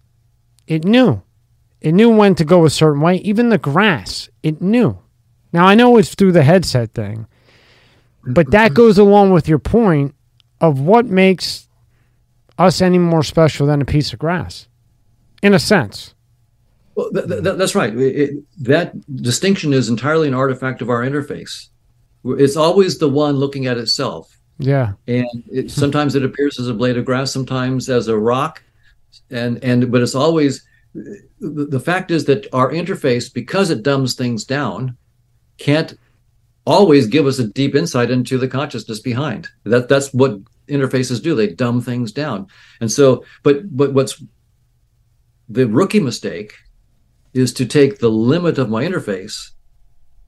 A: It knew, it knew when to go a certain way. Even the grass, it knew. Now I know it's through the headset thing, but that (clears throat) goes along with your point of what makes us any more special than a piece of grass, in a sense.
B: Well, th- th- that's right. It, that distinction is entirely an artifact of our interface. It's always the one looking at itself.
A: Yeah.
B: And it, (laughs) sometimes it appears as a blade of grass, sometimes as a rock, and and but it's always the, the fact is that our interface, because it dumbs things down, can't always give us a deep insight into the consciousness behind. That that's what interfaces do. They dumb things down. And so, but but what's the rookie mistake is to take the limit of my interface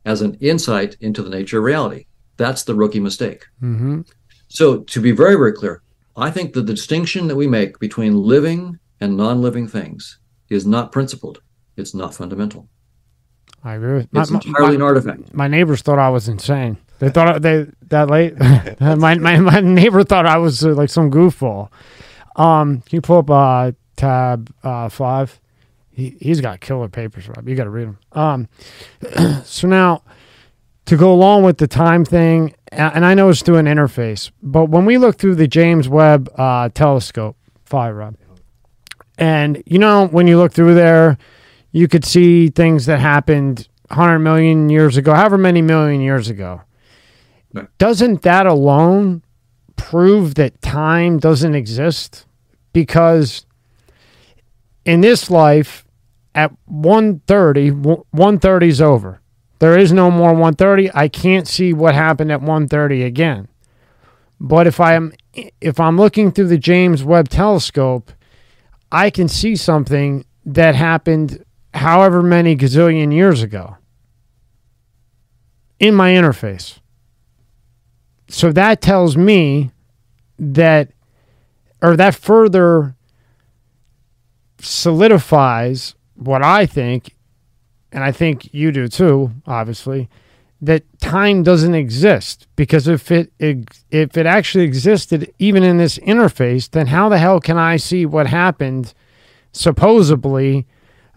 B: as an insight into the nature of reality. That's the rookie mistake.
A: Mm-hmm.
B: So, to be very, very clear, I think that the distinction that we make between living and non living things is not principled, it's not fundamental.
A: I agree with
B: It's my, entirely my, an artifact.
A: My neighbors thought I was insane. They thought they that late. (laughs) my, my my neighbor thought I was uh, like some goofball. Um, can you pull up uh, tab uh, five? he, he's got killer papers, Rob. You got to read them. Um, (clears throat) so now, to go along with the time thing, and I know it's through an interface, but when we look through the James Webb uh, Telescope, five, Rob, and you know when you look through there, you could see things that happened 100 million years ago, however many million years ago. Doesn't that alone prove that time doesn't exist? Because in this life, at 130, 130 is over. There is no more 130. I can't see what happened at 130 again. But if I'm if I'm looking through the James Webb telescope, I can see something that happened however many gazillion years ago in my interface. So that tells me that or that further solidifies what I think, and I think you do too, obviously, that time doesn't exist because if it if it actually existed even in this interface, then how the hell can I see what happened supposedly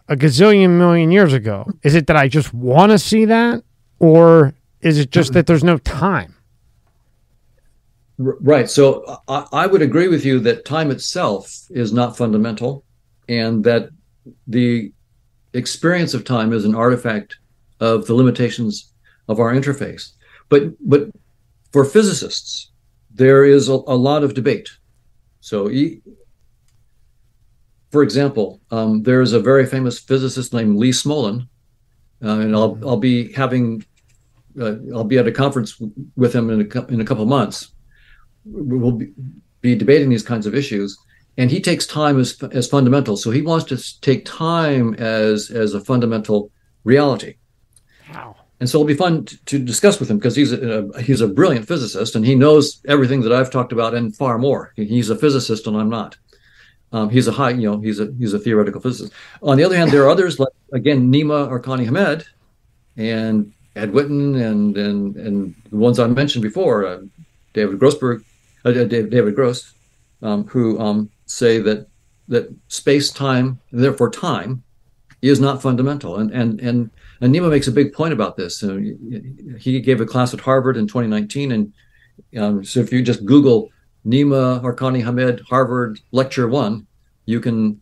A: a gazillion million years ago? Is it that I just want to see that, or is it just that there's no time?
B: Right. So uh, I, I would agree with you that time itself is not fundamental and that the experience of time is an artifact of the limitations of our interface. But but for physicists, there is a, a lot of debate. So, for example, um, there is a very famous physicist named Lee Smolin, uh, and I'll I'll be having uh, I'll be at a conference with him in a in a couple months. We'll be be debating these kinds of issues. And he takes time as as fundamental. So he wants to take time as as a fundamental reality.
A: Wow.
B: And so it'll be fun to, to discuss with him because he's a, he's a brilliant physicist and he knows everything that I've talked about and far more. He's a physicist and I'm not. Um, he's a high, you know, he's a he's a theoretical physicist. On the other hand, there are others like again Nima Arkani Hamed and Ed Witten and and and the ones I mentioned before, uh, David Grossberg, uh, David, David Gross, um, who um, say that that space time, therefore time, is not fundamental. And and and and Nima makes a big point about this. Uh, he gave a class at Harvard in 2019, and um, so if you just Google Nima Arkani Hamed Harvard Lecture One, you can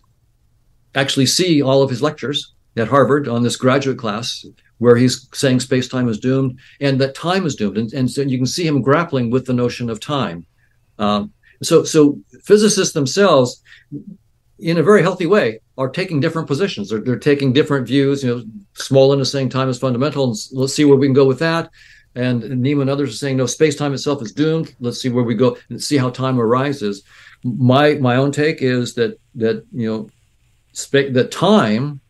B: actually see all of his lectures at Harvard on this graduate class where he's saying space time is doomed and that time is doomed. And, and so you can see him grappling with the notion of time. Um, so, so physicists themselves, in a very healthy way, are taking different positions. They're, they're taking different views. You know, Smolin is saying time is fundamental, and let's see where we can go with that. And Nima and others are saying no, space time itself is doomed. Let's see where we go and see how time arises. My my own take is that that you know, spa- that time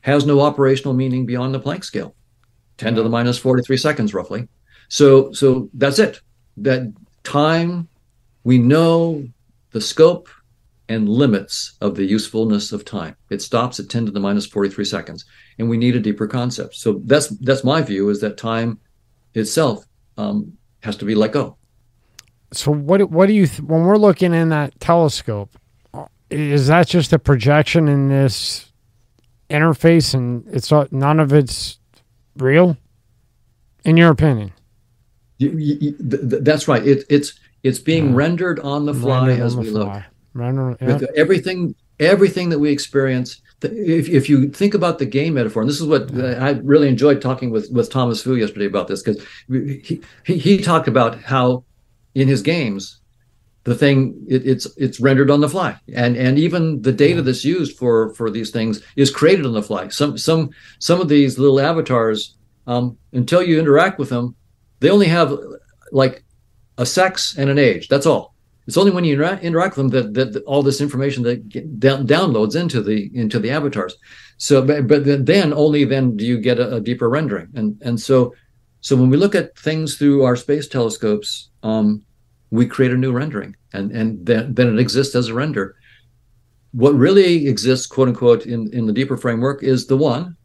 B: has no operational meaning beyond the Planck scale, ten to the minus forty three seconds roughly. So so that's it. That time, we know the scope and limits of the usefulness of time. It stops at 10 to the minus 43 seconds, and we need a deeper concept. So that's that's my view is that time itself um, has to be let go.
A: So what what do you th- when we're looking in that telescope? Is that just a projection in this interface, and it's all, none of it's real, in your opinion?
B: You, you, th- th- that's right. It, it's it's being
A: Yeah.
B: rendered on the fly
A: Rendered
B: as we
A: the
B: look.
A: Fly. Rendered-
B: With
A: yeah.
B: everything everything that we experience. If, if you think about the game metaphor and this is what uh, i really enjoyed talking with with thomas fu yesterday about this because he, he he talked about how in his games the thing it, it's it's rendered on the fly and and even the data that's used for for these things is created on the fly some some some of these little avatars um, until you interact with them they only have like a sex and an age that's all it's only when you intera- interact with them that, that, all this information that get down, downloads into the into the avatars. So, but, but then- then only then do you get a, a deeper rendering. And and so so when we look at things through our space telescopes, um, we create a new rendering, and and then then it exists as a render. What really exists, quote unquote, in in the deeper framework is the one,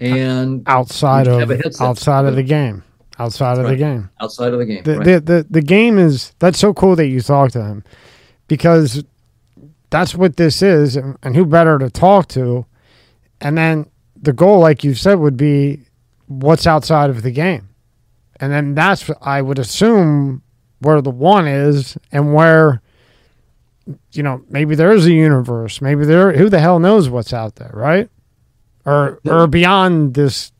B: and
A: outside of
B: have a headset.
A: outside of the game, outside of the game.
B: outside of the game.
A: The,
B: right?
A: the the the game is that's so cool that you talk to him because that's what this is, and, and who better to talk to? And then the goal, like you said, would be what's outside of the game, and then that's I would assume where the one is and where you know maybe there is a universe, maybe there who the hell knows what's out there, right? Or or beyond this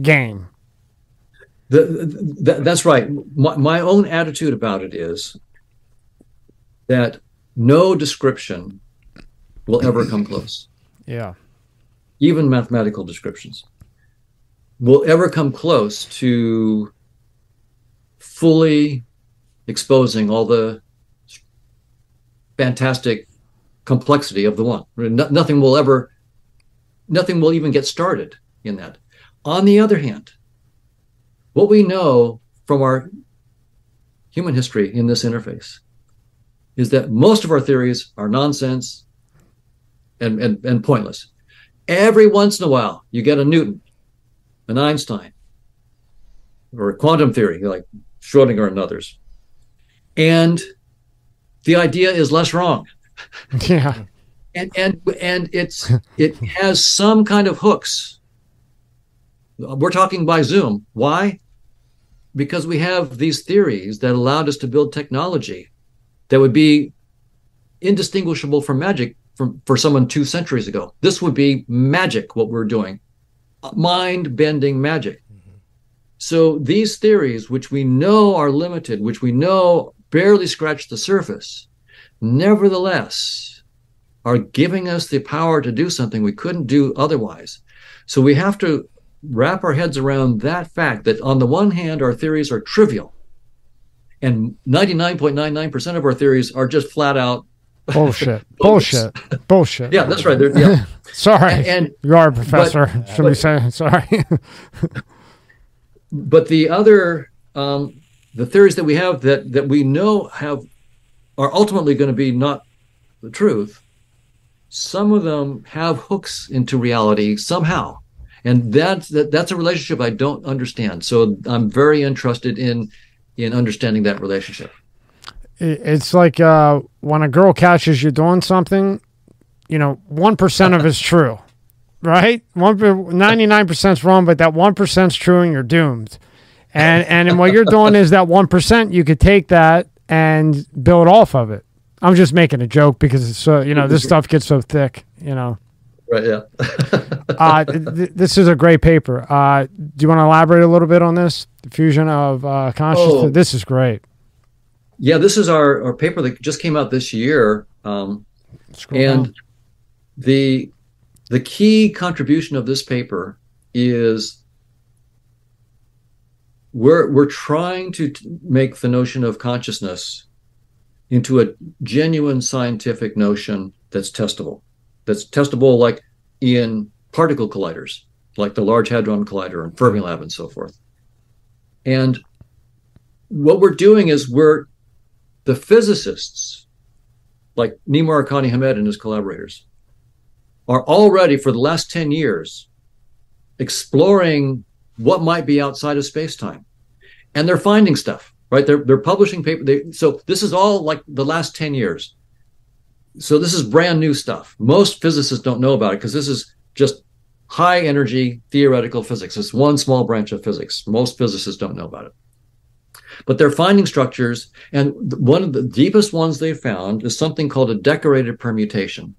A: game.
B: The, the, that's right. My, my own attitude about it is that no description will ever come close,
A: Yeah.
B: even mathematical descriptions will ever come close to fully exposing all the fantastic complexity of the one. No, nothing will ever, nothing will even get started in that. On the other hand, what we know from our human history in this interface is that most of our theories are nonsense and, and, and pointless. Every once in a while, you get a Newton, an Einstein, or a quantum theory like Schrodinger and others. And the idea is less wrong. (laughs)
A: Yeah.
B: And and and it's it has some kind of hooks. We're talking by Zoom. Why? Because we have these theories that allowed us to build technology that would be indistinguishable from magic from for someone two centuries ago. This would be magic, what we're doing. Mind bending magic. Mm-hmm. So these theories, which we know are limited, which we know barely scratch the surface, nevertheless are giving us the power to do something we couldn't do otherwise. So we have to wrap our heads around that fact that on the one hand, our theories are trivial And 99.99% of our theories are just flat out (laughs) (laughs)
A: bullshit. bullshit. Bullshit.
B: Yeah, that's right. They're, yeah. (laughs)
A: sorry.
B: And, and,
A: you are a professor. But, Should but, we say sorry?
B: but the other um, the theories that we have that that we know have are ultimately going to be not the truth. Some of them have hooks into reality somehow, and that's that, that's a relationship I don't understand. So I'm very interested in in understanding that relationship.
A: It's like uh, when a girl catches you doing something, you know, one percent of it's (laughs) true, right? One ninety nine percent is wrong, but that one percent is true, and you're doomed. And and what you're doing is that one percent. You could take that and build off of it. I'm just making a joke because it's so you know this (laughs) stuff gets so thick, you know.
B: Right. Yeah. (laughs)
A: uh, th- this is a great paper. Uh, do you want to elaborate a little bit on this? The fusion of uh, consciousness. Oh. This is great.
B: Yeah, this is our, our paper that just came out this year, um, and down. the the key contribution of this paper is we're we're trying to t- make the notion of consciousness into a genuine scientific notion that's testable that's testable like in particle colliders like the large hadron collider and fermilab and so forth. And what we're doing is we're the physicists like Nima Arkani Hamed and his collaborators are already for the last 10 years exploring what might be outside of space-time. And they're finding stuff right? They're, they're publishing paper. They, so this is all like the last 10 years so this is brand new stuff. Most physicists don't know about it because this is just high energy theoretical physics. It's one small branch of physics. Most physicists don't know about it. But they're finding structures and one of the deepest ones they found is something called a decorated permutation.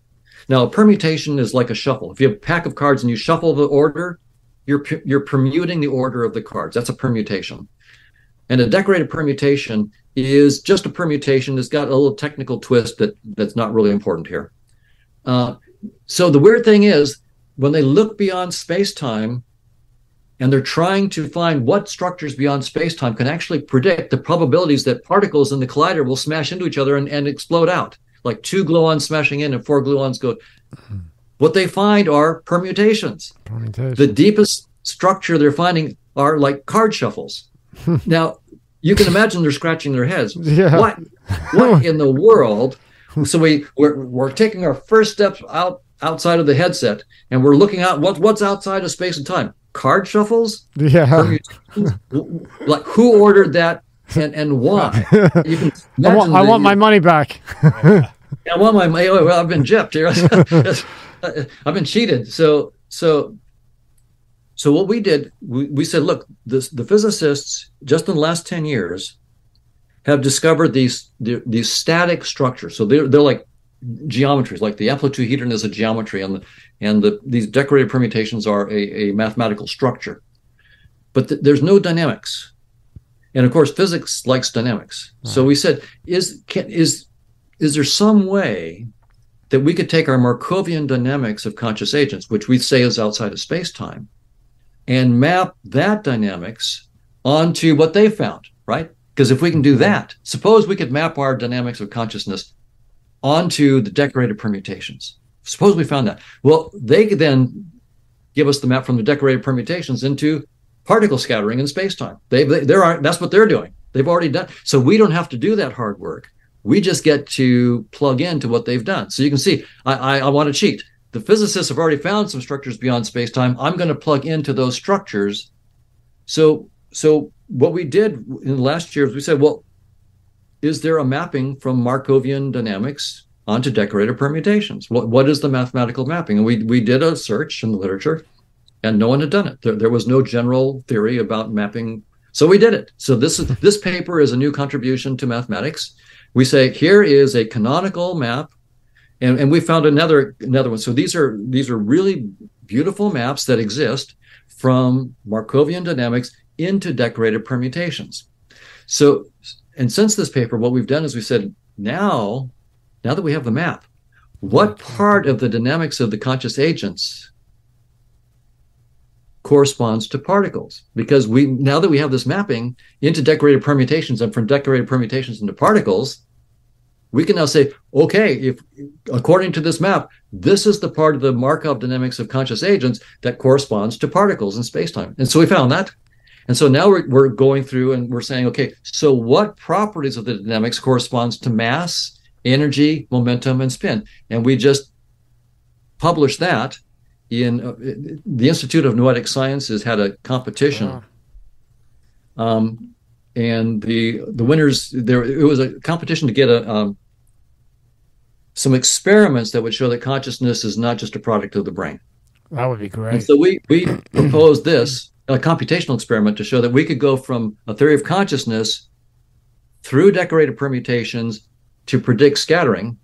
B: Now a permutation is like a shuffle. If you have a pack of cards and you shuffle the order you're you're permuting the order of the cards. That's a permutation. And a decorated permutation is just a permutation that's got a little technical twist that that's not really important here. Uh, so the weird thing is when they look beyond space-time and they're trying to find what structures beyond space-time can actually predict the probabilities that particles in the collider will smash into each other and, and explode out, like two gluons smashing in and four gluons go. Mm-hmm what they find are permutations. Permutation. The deepest structure they're finding are like card shuffles. (laughs) now, you can imagine they're scratching their heads. (laughs) Yeah. What what (laughs) in the world? So we we're, we're taking our first steps out outside of the headset and we're looking out what what's outside of space and time. Card shuffles?
A: Yeah.
B: like who ordered that and, and why? (laughs)
A: I want, I want my money back.
B: I want my money. Well, I've been gypped here. I've been cheated. So so so what we did, we, we said, look, this, the physicists just in the last 10 years have discovered these these static structures. So they're they're like geometries, like the amplitude is a geometry, and the, and the these decorated permutations are a, a mathematical structure. But th- there's no dynamics, and of course, physics likes dynamics. Right. So we said, is can, is is there some way that we could take our Markovian dynamics of conscious agents, which we say is outside of space time, and map that dynamics onto what they found, right? Because if we can do that, suppose we could map our dynamics of consciousness onto the decorated permutations. Suppose we found that. Well, they could then give us the map from the decorated permutations into particle scattering in space-time. They, they they're that's what they're doing. They've already done. So we don't have to do that hard work. We just get to plug into what they've done. So you can see, I, I, I want to cheat. The physicists have already found some structures beyond space-time. I'm going to plug into those structures. So, so what we did in the last year is we said, well, is there a mapping from Markovian dynamics onto decorated permutations? What, what is the mathematical mapping? And we, we did a search in the literature and no one had done it. There, there was no general theory about mapping. So we did it. So this is, this paper is a new contribution to mathematics we say here is a canonical map and, and we found another another one. So these are these are really beautiful maps that exist from markovian dynamics into decorated permutations. So and since this paper what we've done is we said now now that we have the map what part of the dynamics of the conscious agents corresponds to particles? Because we now that we have this mapping into decorated permutations and from decorated permutations into particles we can now say okay if according to this map this is the part of the markov dynamics of conscious agents that corresponds to particles in spacetime. And so we found that. And so now we're, we're going through and we're saying okay so what properties of the dynamics corresponds to mass energy momentum and spin? And we just published that in uh, the Institute of Noetic Sciences had a competition, wow. um, and the the winners there it was a competition to get a um, some experiments that would show that consciousness is not just a product of the brain.
A: That would be great.
B: And so we we (clears throat) proposed this a computational experiment to show that we could go from a theory of consciousness through decorated permutations to predict scattering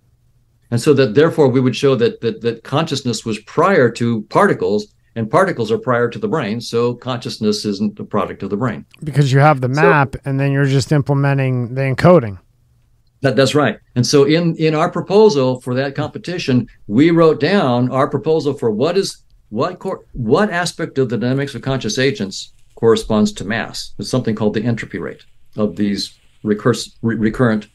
B: and so that therefore we would show that that, that consciousness was prior to particles and particles are prior to the brain so consciousness isn't the product of the brain
A: because you have the map so, and then you're just implementing the encoding
B: that, that's right and so in in our proposal for that competition we wrote down our proposal for what is what cor- what aspect of the dynamics of conscious agents corresponds to mass it's something called the entropy rate of these recurse, re- recurrent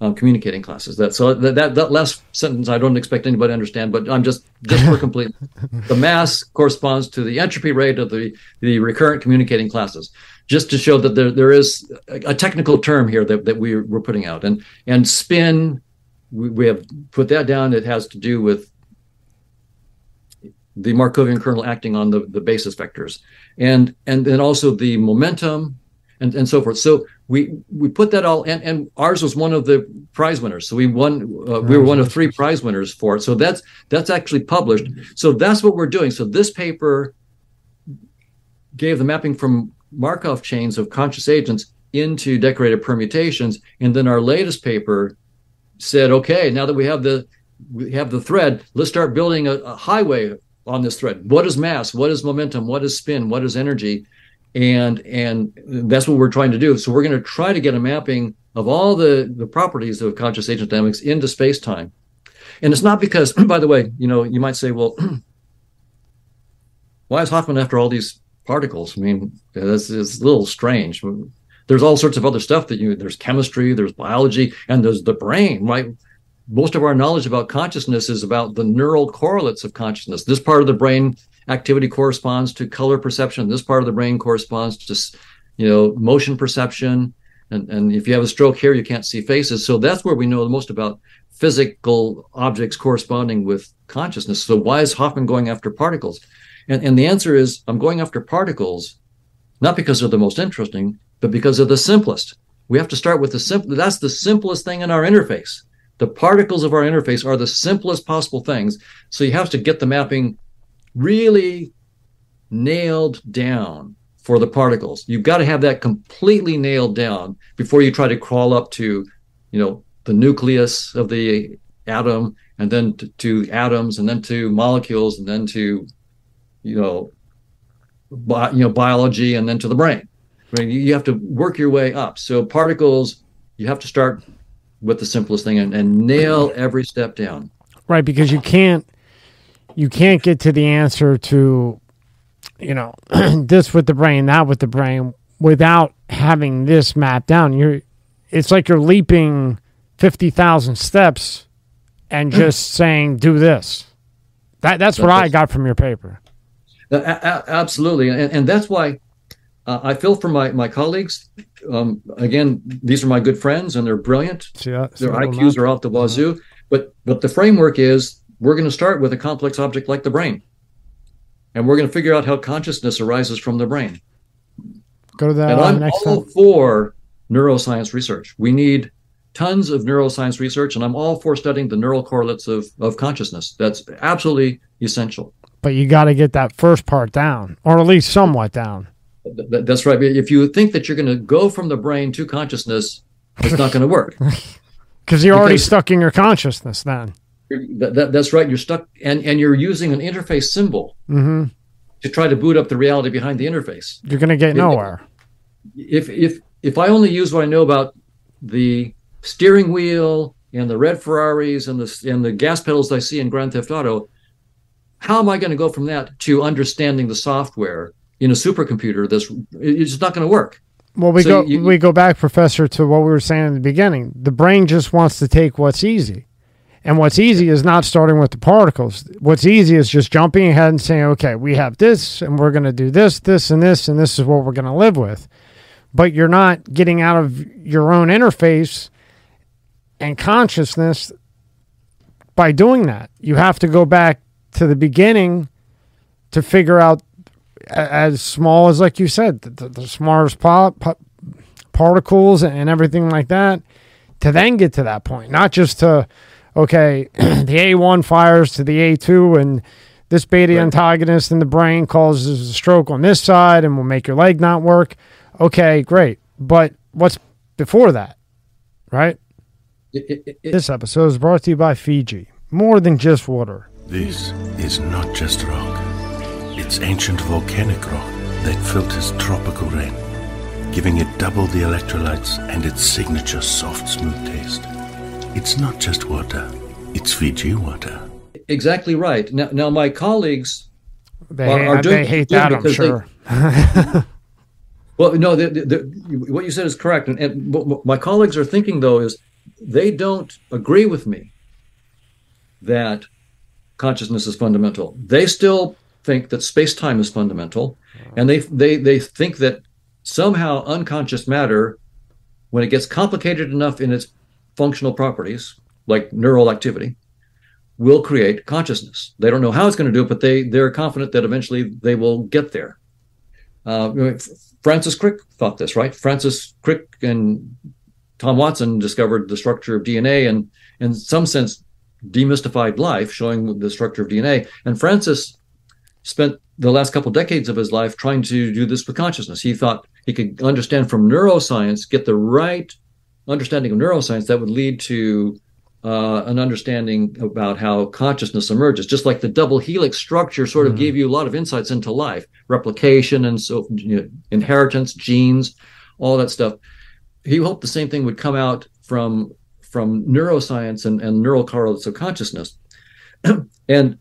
B: um, communicating classes. That so that, that, that last sentence I don't expect anybody to understand, but I'm just just for complete. (laughs) the mass corresponds to the entropy rate of the the recurrent communicating classes, just to show that there there is a, technical term here that, that we we're putting out, and and spin, we, we have put that down. It has to do with the Markovian kernel acting on the, the basis vectors, and and then also the momentum, and and so forth. So we we put that all and, and ours was one of the prize winners. So we won uh, we were one of three prize winners for it. So that's that's actually published. So that's what we're doing. So this paper gave the mapping from markov chains of conscious agents into decorated permutations. And then our latest paper said okay now that we have the we have the thread let's start building a, a highway on this thread. What is mass? What is momentum? What is spin? What is energy? And and that's what we're trying to do. So we're going to try to get a mapping of all the the properties of conscious agent dynamics into space time and it's not because (clears throat) by the way you know you might say well (clears throat) why is hoffman after all these particles i mean this is a little strange there's all sorts of other stuff that you there's chemistry there's biology and there's the brain right most of our knowledge about consciousness is about the neural correlates of consciousness this part of the brain activity corresponds to color perception. This part of the brain corresponds to, you know, motion perception. And, and if you have a stroke here, you can't see faces. So that's where we know the most about physical objects corresponding with consciousness. So why is Hoffman going after particles? And, and the answer is I'm going after particles, not because they're the most interesting, but because they're the simplest. We have to start with the simple. That's the simplest thing in our interface. The particles of our interface are the simplest possible things. So you have to get the mapping really nailed down for the particles. You've got to have that completely nailed down before you try to crawl up to, you know, the nucleus of the atom and then to, to atoms and then to molecules and then to, you know, bi- you know, biology and then to the brain. Right? You have to work your way up. So particles, you have to start with the simplest thing and, and nail every step down.
A: Right, because you can't you can't get to the answer to, you know, (clears throat) this with the brain, that with the brain, without having this mapped down. You're, it's like you're leaping fifty thousand steps, and mm. just saying, "Do this." That that's what I got from your paper.
B: Uh, absolutely, and, and that's why uh, I feel for my my colleagues. Um, again, these are my good friends, and they're brilliant. Yeah, Their IQs are off the wazoo. Yeah. But but the framework is we're going to start with a complex object like the brain. And we're going to figure out how consciousness arises from the brain.
A: Go to that
B: and I'm all time. for neuroscience research. We need tons of neuroscience research, and I'm all for studying the neural correlates of, of consciousness. That's absolutely essential.
A: But you got to get that first part down, or at least somewhat down.
B: That's right. If you think that you're going to go from the brain to consciousness, it's not going to work. (laughs)
A: Because you're already stuck in your consciousness then.
B: That, that, that's right. You're stuck, and and you're using an interface symbol
A: mm-hmm.
B: to try to boot up the reality behind the interface.
A: You're going to get nowhere.
B: If if if I only use what I know about the steering wheel and the red Ferraris and the and the gas pedals I see in Grand Theft Auto, how am I going to go from that to understanding the software in a supercomputer that's it's not going to work.
A: Well, we so go you, we go back, Professor, to what we were saying in the beginning. The brain just wants to take what's easy, and what's easy is not starting with the particles. What's easy is just jumping ahead and saying, "Okay, we have this, and we're going to do this, this, and this, and this is what we're going to live with." But you're not getting out of your own interface and consciousness by doing that. You have to go back to the beginning to figure out as small as, like you said, the, the smallest po- po- particles and everything like that, to then get to that point, not just to, okay, (clears throat) the A1 fires to the A2 and this beta right. antagonist in the brain causes a stroke on this side and will make your leg not work. Okay, great. But what's before that, right? It, it, it, this episode is brought to you by Fiji. More than just water.
D: This is not just rock. It's ancient volcanic rock that filters tropical rain, giving it double the electrolytes and its signature soft, smooth taste. It's not just water, it's Fiji water.
B: Exactly right. Now, now my colleagues
A: they, are, are doing
B: they
A: hate that, I'm sure.
B: They, (laughs) well, no, the, the, the, what you said is correct. And, and what my colleagues are thinking, though, is they don't agree with me that consciousness is fundamental. They still think that space time is fundamental, and they they they think that somehow unconscious matter, when it gets complicated enough in its functional properties, like neural activity, will create consciousness. They don't know how it's going to do it, but they they're confident that eventually they will get there. Uh, Francis Crick thought this, right? Francis Crick and Tom Watson discovered the structure of DNA and, in some sense, demystified life, showing the structure of DNA. And Francis spent the last couple decades of his life trying to do this with consciousness. He thought he could understand from neuroscience, get the right understanding of neuroscience that would lead to uh, an understanding about how consciousness emerges. Just like the double helix structure sort of mm-hmm. gave you a lot of insights into life, replication and so you know, inheritance, genes, all that stuff. He hoped the same thing would come out from from neuroscience and, and neural correlates of consciousness. (clears throat) and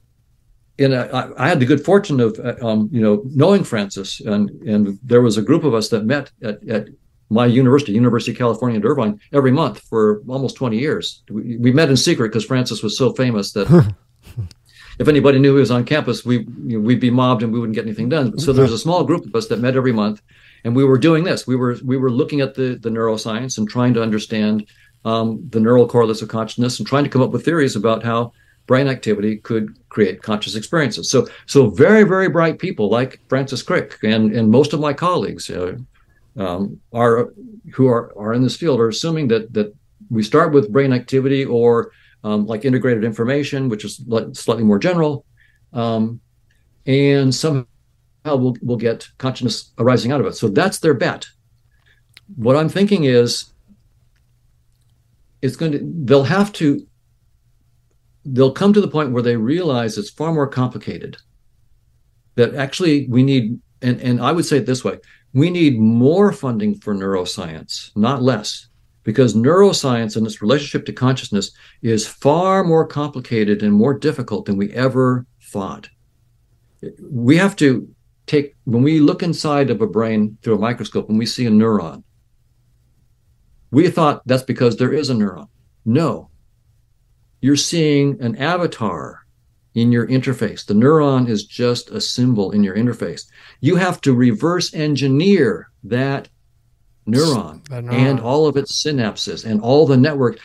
B: and I, I, had the good fortune of uh, um, you know knowing Francis, and and there was a group of us that met at, at my university, University of California at Irvine, every month for almost 20 years. We, we met in secret because Francis was so famous that (laughs) if anybody knew he was on campus, we you know, we'd be mobbed and we wouldn't get anything done. So there's a small group of us that met every month, and we were doing this. We were we were looking at the the neuroscience and trying to understand um, the neural correlates of consciousness and trying to come up with theories about how brain activity could create conscious experiences. So, so very, very bright people like Francis Crick and, and most of my colleagues uh, um, are who are, are in this field are assuming that that we start with brain activity or um, like integrated information, which is slightly more general, um, and somehow we'll, we'll get consciousness arising out of it. So that's their bet. What I'm thinking is it's going to they'll have to they'll come to the point where they realize it's far more complicated. That actually we need, and, and I would say it this way we need more funding for neuroscience, not less, because neuroscience and its relationship to consciousness is far more complicated and more difficult than we ever thought. We have to take, when we look inside of a brain through a microscope and we see a neuron, we thought that's because there is a neuron. No, you're seeing an avatar in your interface. The neuron is just a symbol in your interface. You have to reverse engineer that neuron, neuron, and all of its synapses and all the network.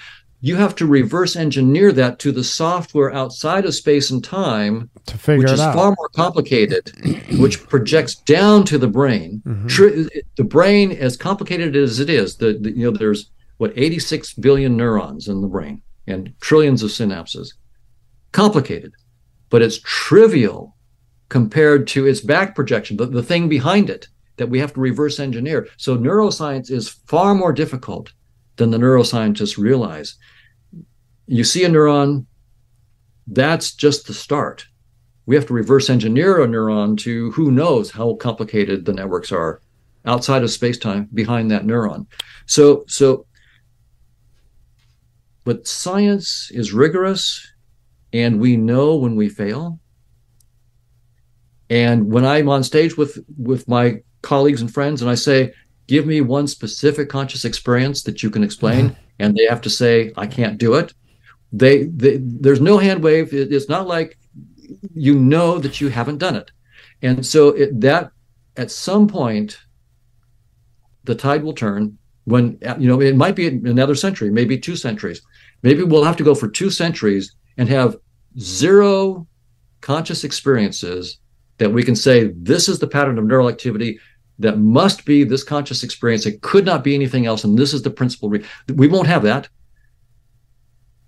B: You have to reverse engineer that to the software outside of space and time, which is
A: out.
B: far more complicated, which projects down to the brain. Mm-hmm. the brain, as complicated as it is, the, the you know there's what 86 billion neurons in the brain and trillions of synapses. Complicated, but it's trivial compared to its back projection, the, the thing behind it that we have to reverse engineer. So neuroscience is far more difficult than the neuroscientists realize. You see a neuron, that's just the start. We have to reverse engineer a neuron to who knows how complicated the networks are outside of space-time behind that neuron. So so but science is rigorous and we know when we fail. And when I'm on stage with with my colleagues and friends, and I say, "Give me one specific conscious experience that you can explain," mm-hmm. and they have to say, "I can't do it," they, they there's no hand wave. It, it's not like you know that you haven't done it, and so it, that at some point the tide will turn when you know it might be another century maybe two centuries maybe we'll have to go for two centuries and have zero conscious experiences that we can say this is the pattern of neural activity that must be this conscious experience. It could not be anything else and this is the principal re- we won't have that.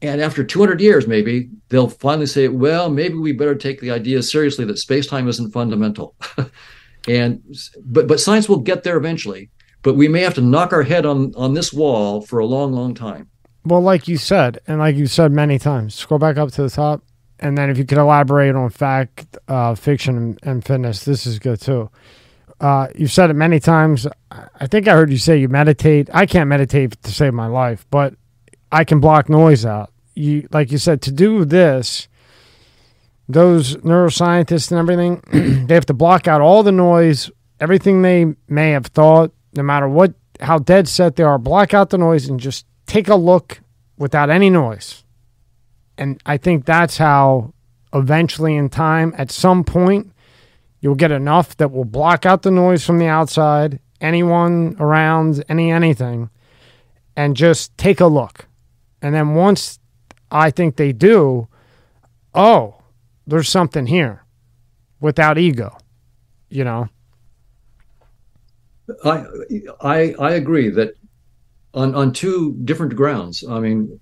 B: And after 200 years maybe they'll finally say well maybe we better take the idea seriously that space-time isn't fundamental. (laughs) And but but science will get there eventually but we may have to knock our head on on this wall for a long long time.
A: Well like you said and like you said many times scroll back up to the top and then if you could elaborate on fact uh, fiction and, fitness this is good too uh, you've said it many times. I think i heard you say you meditate. I can't meditate to save my life but i can block noise out. You like you said to do this those neuroscientists and everything (clears throat) they have to block out all the noise everything they may have thought no matter what how dead set they are, block out the noise and just take a look without any noise. And I think that's how eventually in time, at some point, you'll get enough that will block out the noise from the outside, anyone around, any anything, and just take a look. And then once I think they do, oh, there's something here without ego, you know?
B: I, I I agree that on on two different grounds. I mean,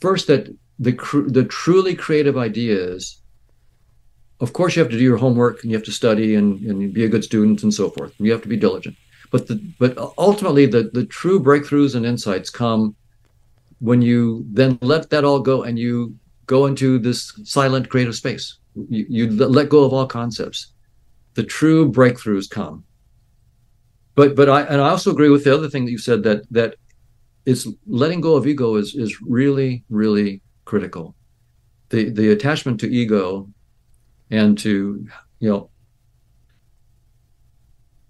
B: first that the the truly creative ideas. Of course, you have to do your homework and you have to study and, and be a good student and so forth. You have to be diligent. But the but ultimately, the the true breakthroughs and insights come when you then let that all go and you go into this silent creative space. You, you let go of all concepts. The true breakthroughs come but but I and I also agree with the other thing that you said that that is letting go of ego is is really really critical. The the attachment to ego and to you know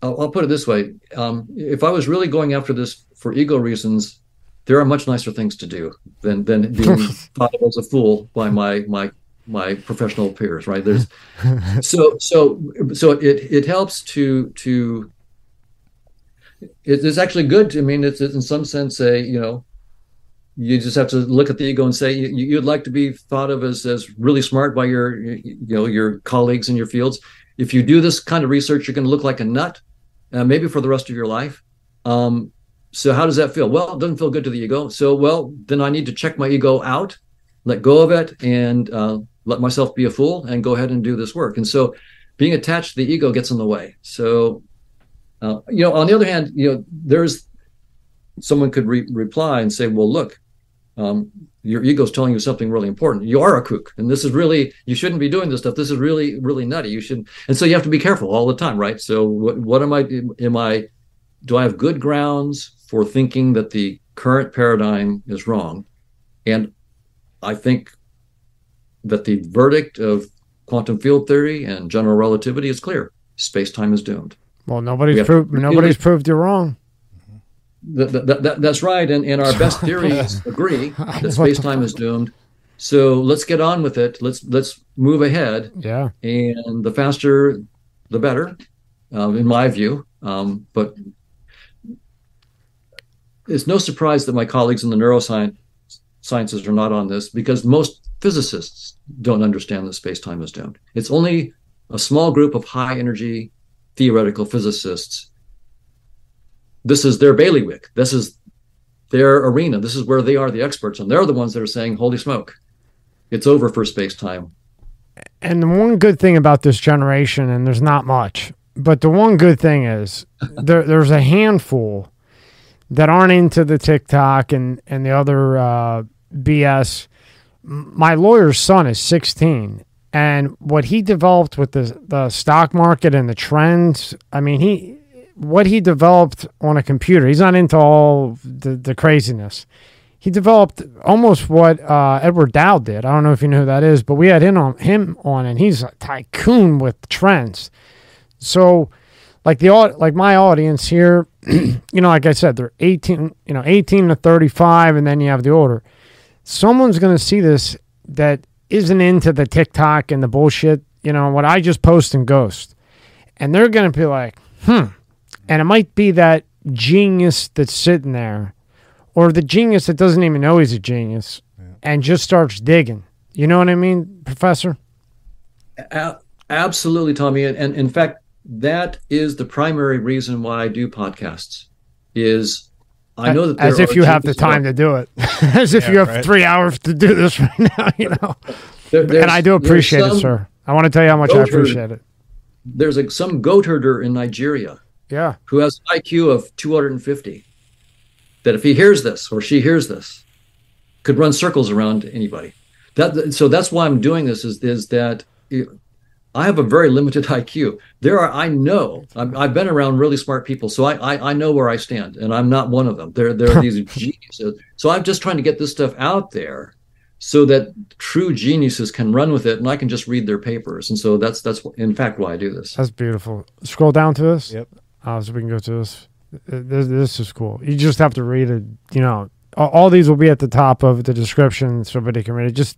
B: I'll, I'll put it this way: um, if I was really going after this for ego reasons, there are much nicer things to do than than being (laughs) thought of as a fool by my my my professional peers. Right? There's (laughs) so so so it it helps to to it's actually good. I mean, it's, it's in some sense a you know, you just have to look at the ego and say you, would like to be thought of as as really smart by your you know your colleagues in your fields. If you do this kind of research, you're going to look like a nut, uh, maybe for the rest of your life. Um, so how does that feel? Well, it doesn't feel good to the ego. So well, then I need to check my ego out, let go of it, and uh, let myself be a fool and go ahead and do this work. And so being attached to the ego gets in the way. So uh, you know, on the other hand, you know, there's someone could re- reply and say, well, look, um, your ego's telling you something really important. You are a kook, and this is really you shouldn't be doing this stuff. This is really really nutty. You should, and so you have to be careful all the time, right? So what what am I? Am I? Do I have good grounds for thinking that the current paradigm is wrong? And I think that the verdict of quantum field theory and general relativity is clear: space time is doomed.
A: Well, nobody's proved nobody's proved you wrong.
B: That, that, that, that's right, and, and our best theories (laughs) agree that space time is doomed. So let's get on with it. Let's let's move ahead.
A: Yeah,
B: and the faster, the better, uh, in my view. Um, but it's no surprise that my colleagues in the neuroscience sciences are not on this because most physicists don't understand that space time is doomed. It's only a small group of high energy theoretical physicists. This is their bailiwick. This is their arena. This is where they are the experts, and they're the ones that are saying, "Holy smoke, it's over for space time."
A: And the one good thing about this generation, and there's not much, but the one good thing is (laughs) there, there's a handful that aren't into the TikTok and and the other uh, BS. My lawyer's son is 16, and what he developed with the the stock market and the trends, I mean, he what he developed on a computer. He's not into all the, the craziness. he developed almost what uh, Edward Dow did. I don't know if you know who that is, but we had him on him on, and he's a tycoon with trends. So, like the like my audience here, (clears throat) you know, like I said, they're eighteen, you know, eighteen to thirty five, and then you have the older. Someone's going to see this that isn't into the TikTok and the bullshit. You know what I just post and ghost, and they're going to be like, hmm. And it might be that genius that's sitting there or the genius that doesn't even know he's a genius and just starts digging. You know what I mean, Professor?
B: A- absolutely, Tommy. And, and in fact, that is the primary reason why I do podcasts. Is I know that
A: as if you have the time to do it, (laughs) as if
C: Yeah,
A: you have
C: right.
A: three hours to do this (laughs) right now. You know,
B: there-
A: and I do
B: there's
A: appreciate it, sir. I want to tell you how much I appreciate it.
B: There's a, some goat herder in Nigeria
A: Yeah,
B: who has an IQ of 250 that if he hears this or she hears this could run circles around anybody. That so that's why i'm doing this is is that it- i have a very limited (laughs) iq there are i know I'm, i've been around really smart people so I, I i know where i stand and i'm not one of them. There there are these (laughs) geniuses. So i'm just trying to get this stuff out there so that true geniuses can run with it and i can just read their papers. And so that's that's in fact why i do this.
A: That's beautiful. Scroll down to this.
C: Yep.
A: Uh, so we can go to this. This, this is cool. You just have to read it. You know, all, all these will be at the top of the description, so everybody can read it. Just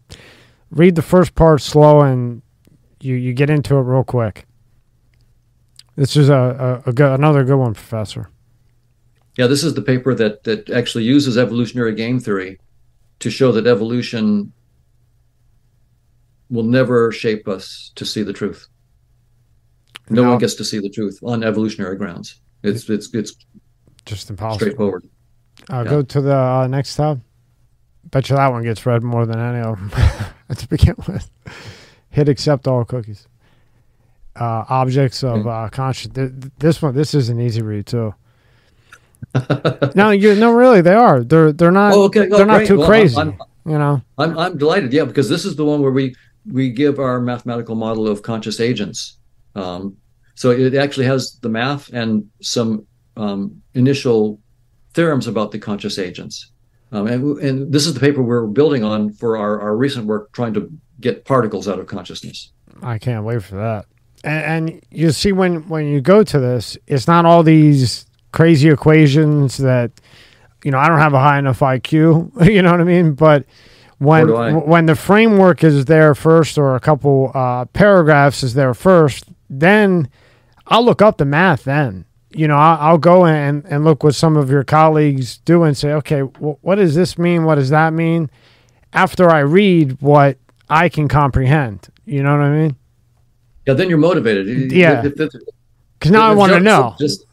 A: read the first part slow, and you you get into it real quick. This is a, a, a good, another good one, Professor.
B: Yeah, this is the paper that that actually uses evolutionary game theory to show that evolution will never shape us to see the truth. No one gets to see the truth on evolutionary grounds. It's it's it's
A: Just impossible.
B: straightforward.
A: Uh,
B: Yeah.
A: Go to the uh, next tab. Bet you that one gets read more than any of them (laughs) to begin with. Hit accept all cookies. Uh, objects of
B: Hmm.
A: uh, conscious. Th- th- this one, this is an easy read too. (laughs) no, you no, really, they are. They're they're not.
B: Oh, okay. Oh,
A: they're not too
B: Well,
A: crazy.
B: I'm-
A: you know.
B: I'm I'm delighted. Yeah, because this is the one where we we give our mathematical model of conscious agents. Um, so it actually has the math and some um, initial theorems about the conscious agents. Um, and, and this is the paper we're building on for our, our recent work trying to get particles out of consciousness.
A: I can't wait for that. And, and you see when when you go to this, it's not all these crazy equations that you know. I don't have a high enough IQ. (laughs) You know what I mean? But when
B: Nor do I.
A: when the framework is there first, or a couple uh, paragraphs is there first, then I'll look up the math. Then you know I'll, I'll go and and look what some of your colleagues do and say, okay, wh- what does this mean? What does that mean? After I read what I can comprehend, you know what I mean?
B: Yeah, then you're motivated.
A: Yeah.
B: If, if,
A: Because now I want to know.
B: Just,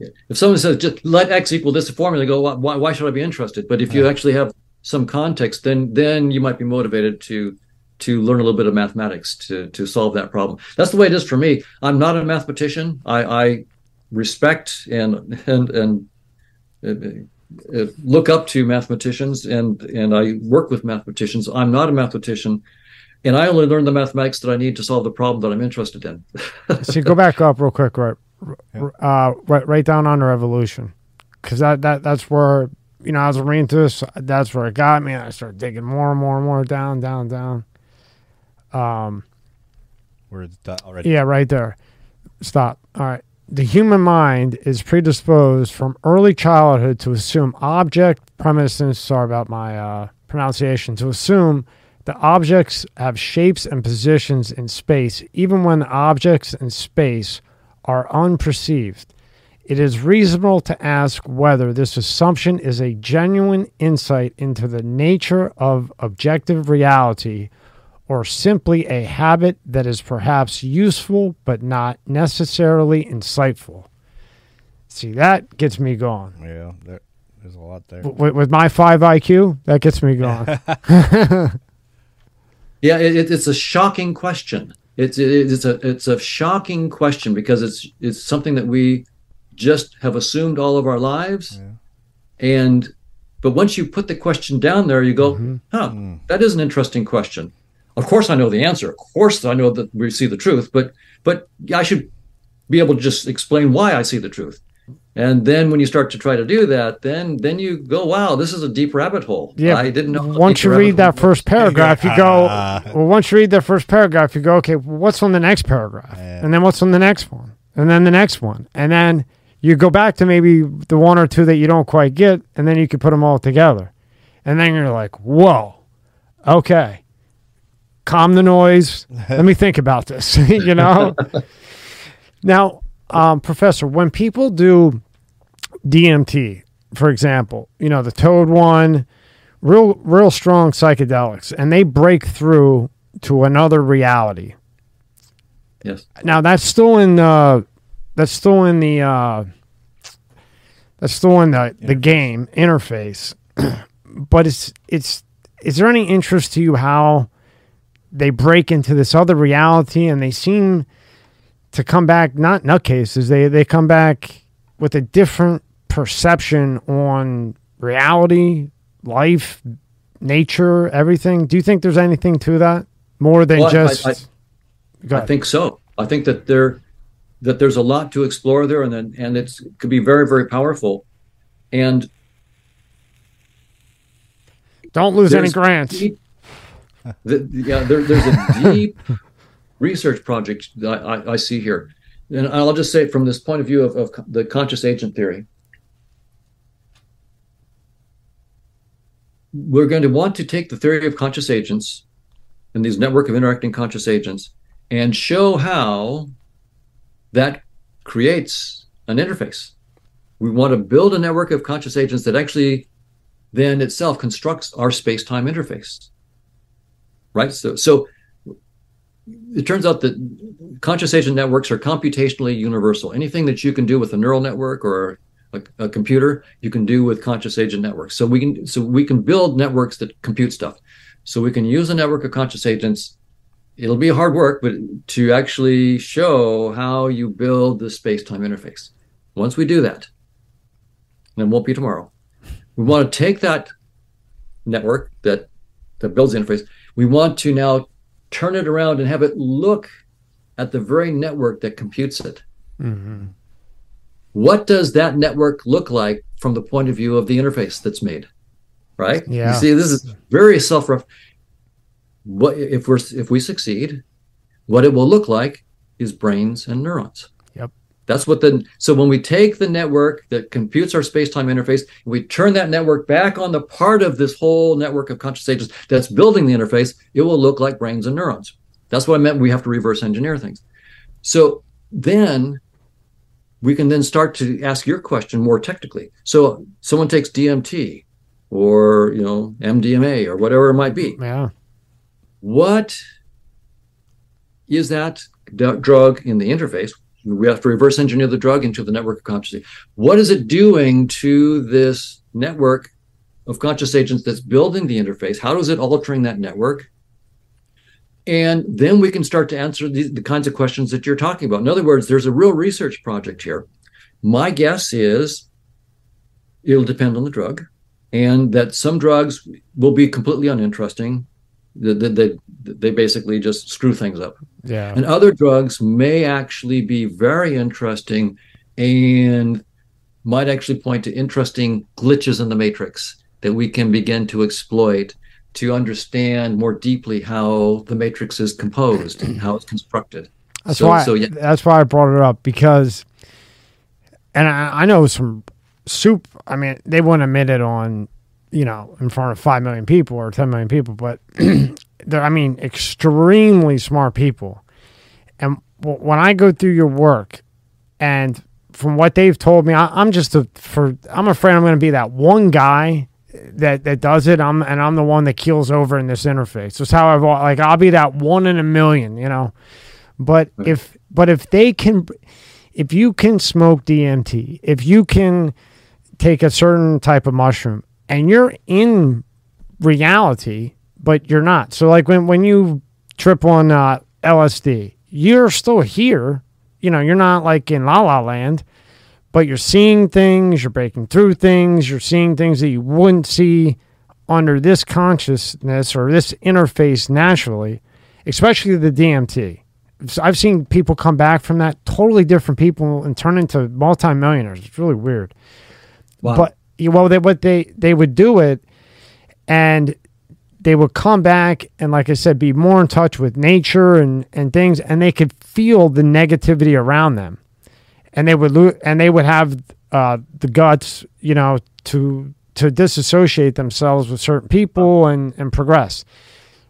B: if someone says just let x equal this formula, go why, why, why should I be interested? But if you actually have some context, then then you might be motivated to to learn a little bit of mathematics to to solve that problem. That's the way it is for me. I'm not a mathematician. I, I respect and and and uh, uh, look up to mathematicians and and I work with mathematicians. I'm not a mathematician. And I only learn the mathematics that I need to solve the problem that I'm interested in. (laughs)
A: See, go back up real quick, right, uh, right, right down under evolution, because that that that's where you know I was reading through this. That's where it got me. I started digging more and more and more down, down, down. Um,
C: Where it's already.
A: yeah, right there. Stop. All right. The human mind is predisposed from early childhood to assume object premises. Sorry about my uh, pronunciation. To assume the objects have shapes and positions in space, even when objects in space are unperceived. It is reasonable to ask whether this assumption is a genuine insight into the nature of objective reality or simply a habit that is perhaps useful but not necessarily insightful. See, that gets me going.
C: Yeah, there, there's a lot there.
A: With, with my 5 IQ, that gets me going. (laughs) (laughs)
B: Yeah, it, it- it's a shocking question. It's it, it's a it's a shocking question because it's it's something that we just have assumed all of our lives, and but once you put the question down there, you go, mm-hmm. huh, mm. that is an interesting question. Of course, I know the answer. Of course, I know that we see the truth, but but I should be able to just explain why I see the truth. And then when you start to try to do that, then then you go, wow, this is a deep rabbit hole.
A: Yeah.
B: I didn't know.
A: Once you read that
B: hole
A: first paragraph, you go, (laughs) well, once you read that first paragraph, you go, okay, well, what's on the next paragraph? And then what's on the next one? And then the next one. And then you go back to maybe the one or two that you don't quite get, and then you can put them all together. And then you're like, whoa, okay. Calm the noise. (laughs) Let me think about this, (laughs) you know? now, um, Professor, when people do DMT, for example, you know, the Toad one, real real strong psychedelics and they break through to another reality.
B: Yes.
A: Now that's still in the that's still in the uh that's still in the, the game interface. (clears throat) but it's it's is there any interest to you how they break into this other reality and they seem to come back not nutcases, they they come back with a different perception on reality, life, nature, everything. Do you think there's anything to that more than
B: Well,
A: just?
B: I-
A: Go
B: I think so. I think that there that there's a lot to explore there, and then and it's could be very very powerful. And
A: Don't lose any grants.
B: deep- the, yeah, there, there's a deep research project that I, I see here, and I'll just say from this point of view of, of the conscious agent theory. We're going to want to take the theory of conscious agents and these network of interacting conscious agents and show how that creates an interface. We want to build a network of conscious agents that actually then itself constructs our space-time interface. Right? So so it turns out that conscious agent networks are computationally universal. Anything that you can do with a neural network or a, a computer, you can do with conscious agent networks. So we can so we can build networks that compute stuff. So we can use a network of conscious agents. It'll be hard work, but to actually show how you build the space-time interface. Once we do that, and it won't be tomorrow. We want to take that network that that builds the interface. We want to now turn it around and have it look at the very network that computes it. Mm-hmm. What does that network look like from the point of view of the interface that's made? Right?
A: Yeah.
B: You see, this is very self what if we're if we succeed, what it will look like is brains and neurons. That's what the so when we take the network that computes our space-time interface, we turn that network back on the part of this whole network of conscious agents that's building the interface, it will look like brains and neurons. That's what I meant. We have to reverse engineer things. So then we can then start to ask your question more technically. So someone takes DMT or you know MDMA or whatever it might be
A: Yeah.
B: what is that d- drug in the interface? We have to reverse engineer the drug into the network of consciousness. What is it doing to this network of conscious agents that's building the interface? How is it altering that network? And then we can start to answer the, the kinds of questions that you're talking about. In other words, there's a real research project here. My guess is it'll depend on the drug, and that some drugs will be completely uninteresting they, they, they basically just screw things up.
A: Yeah.
B: And other drugs may actually be very interesting and might actually point to interesting glitches in the matrix that we can begin to exploit to understand more deeply how the matrix is composed and how it's constructed.
A: That's
B: so,
A: why.
B: so yeah,
A: That's why I brought it up because, and I, I know some soup. I mean, they wouldn't admit it on, you know, in front of five million people or ten million people, but (clears throat) they're, I mean, extremely smart people. And w- when I go through your work, and from what they've told me, I, I'm just a for. I'm afraid I'm going to be that one guy that that does it. I'm and I'm the one that keels over in this interface. That's how I've like. I'll be that one in a million, you know. But hmm. if but if they can, if you can smoke DMT, if you can take a certain type of mushroom, and you're in reality, but you're not. So like when when you trip on uh, LSD, you're still here. You know, you're not like in La La Land, but you're seeing things, you're breaking through things, you're seeing things that you wouldn't see under this consciousness or this interface naturally, especially the DMT. I've seen people come back from that totally different people and turn into multimillionaires. It's really weird.
B: Wow.
A: But well, they what they they would do it, and they would come back and, like I said, be more in touch with nature and and things, and they could feel the negativity around them, and they would lo- and they would have uh, the guts, you know, to to disassociate themselves with certain people and and progress.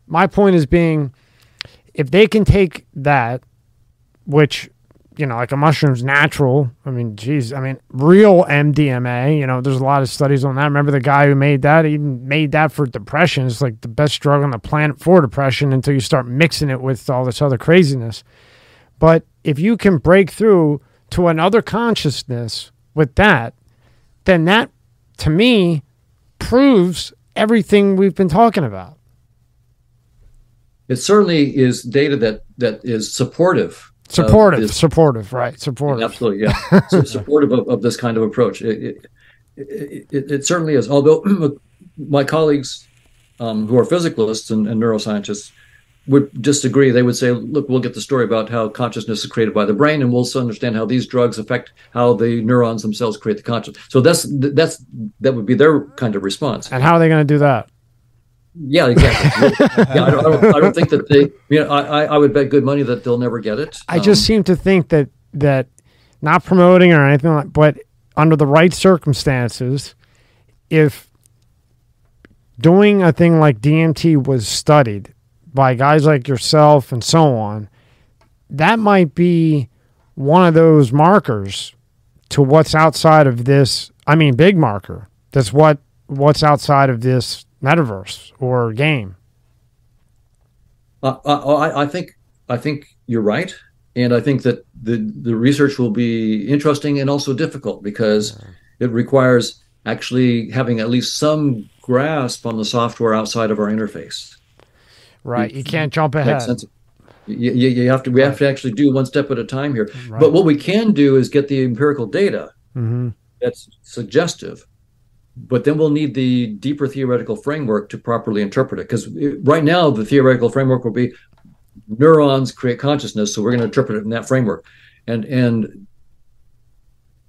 A: My point is being, if they can take that, which you know, like a mushroom's natural. I mean, geez, I mean, real MDMA. You know, there's a lot of studies on that. Remember the guy who made that? He made that for depression. It's like the best drug on the planet for depression until you start mixing it with all this other craziness. But if you can break through to another consciousness with that, then that, to me, proves everything we've been talking about.
B: It certainly is data that that is supportive
A: supportive is, supportive right supportive.
B: Absolutely yeah. (laughs) So supportive of, of this kind of approach. It it, it, it certainly is. Although (clears throat) my colleagues um, who are physicalists and, and, neuroscientists would disagree. They would say look we'll get the story about how consciousness is created by the brain and we'll understand how these drugs affect how the neurons themselves create the consciousness so that's that's that would be their kind of response.
A: And how are they going to do that
B: yeah, exactly. yeah, I, don't, I, don't, I, don't, think that they. You know, I, I would bet good money that they'll never get it.
A: I um, just seem to think that that not promoting or anything like, but under the right circumstances, if doing a thing like DMT was studied by guys like yourself and so on, that might be one of those markers to what's outside of this. I mean, big marker. That's what what's outside of this metaverse or game?
B: Uh, uh, I, I, think I think you're right, and I think that the the research will be interesting and also difficult because it requires actually having at least some grasp on the software outside of our interface.
A: Right, you, you can't jump ahead.
B: You, you, you, have to. We right. have to actually do one step at a time here. Right. But what we can do is get the empirical data mm-hmm. that's suggestive but then we'll need the deeper theoretical framework to properly interpret it. Because right now, the theoretical framework will be neurons create consciousness, so we're going to interpret it in that framework, and and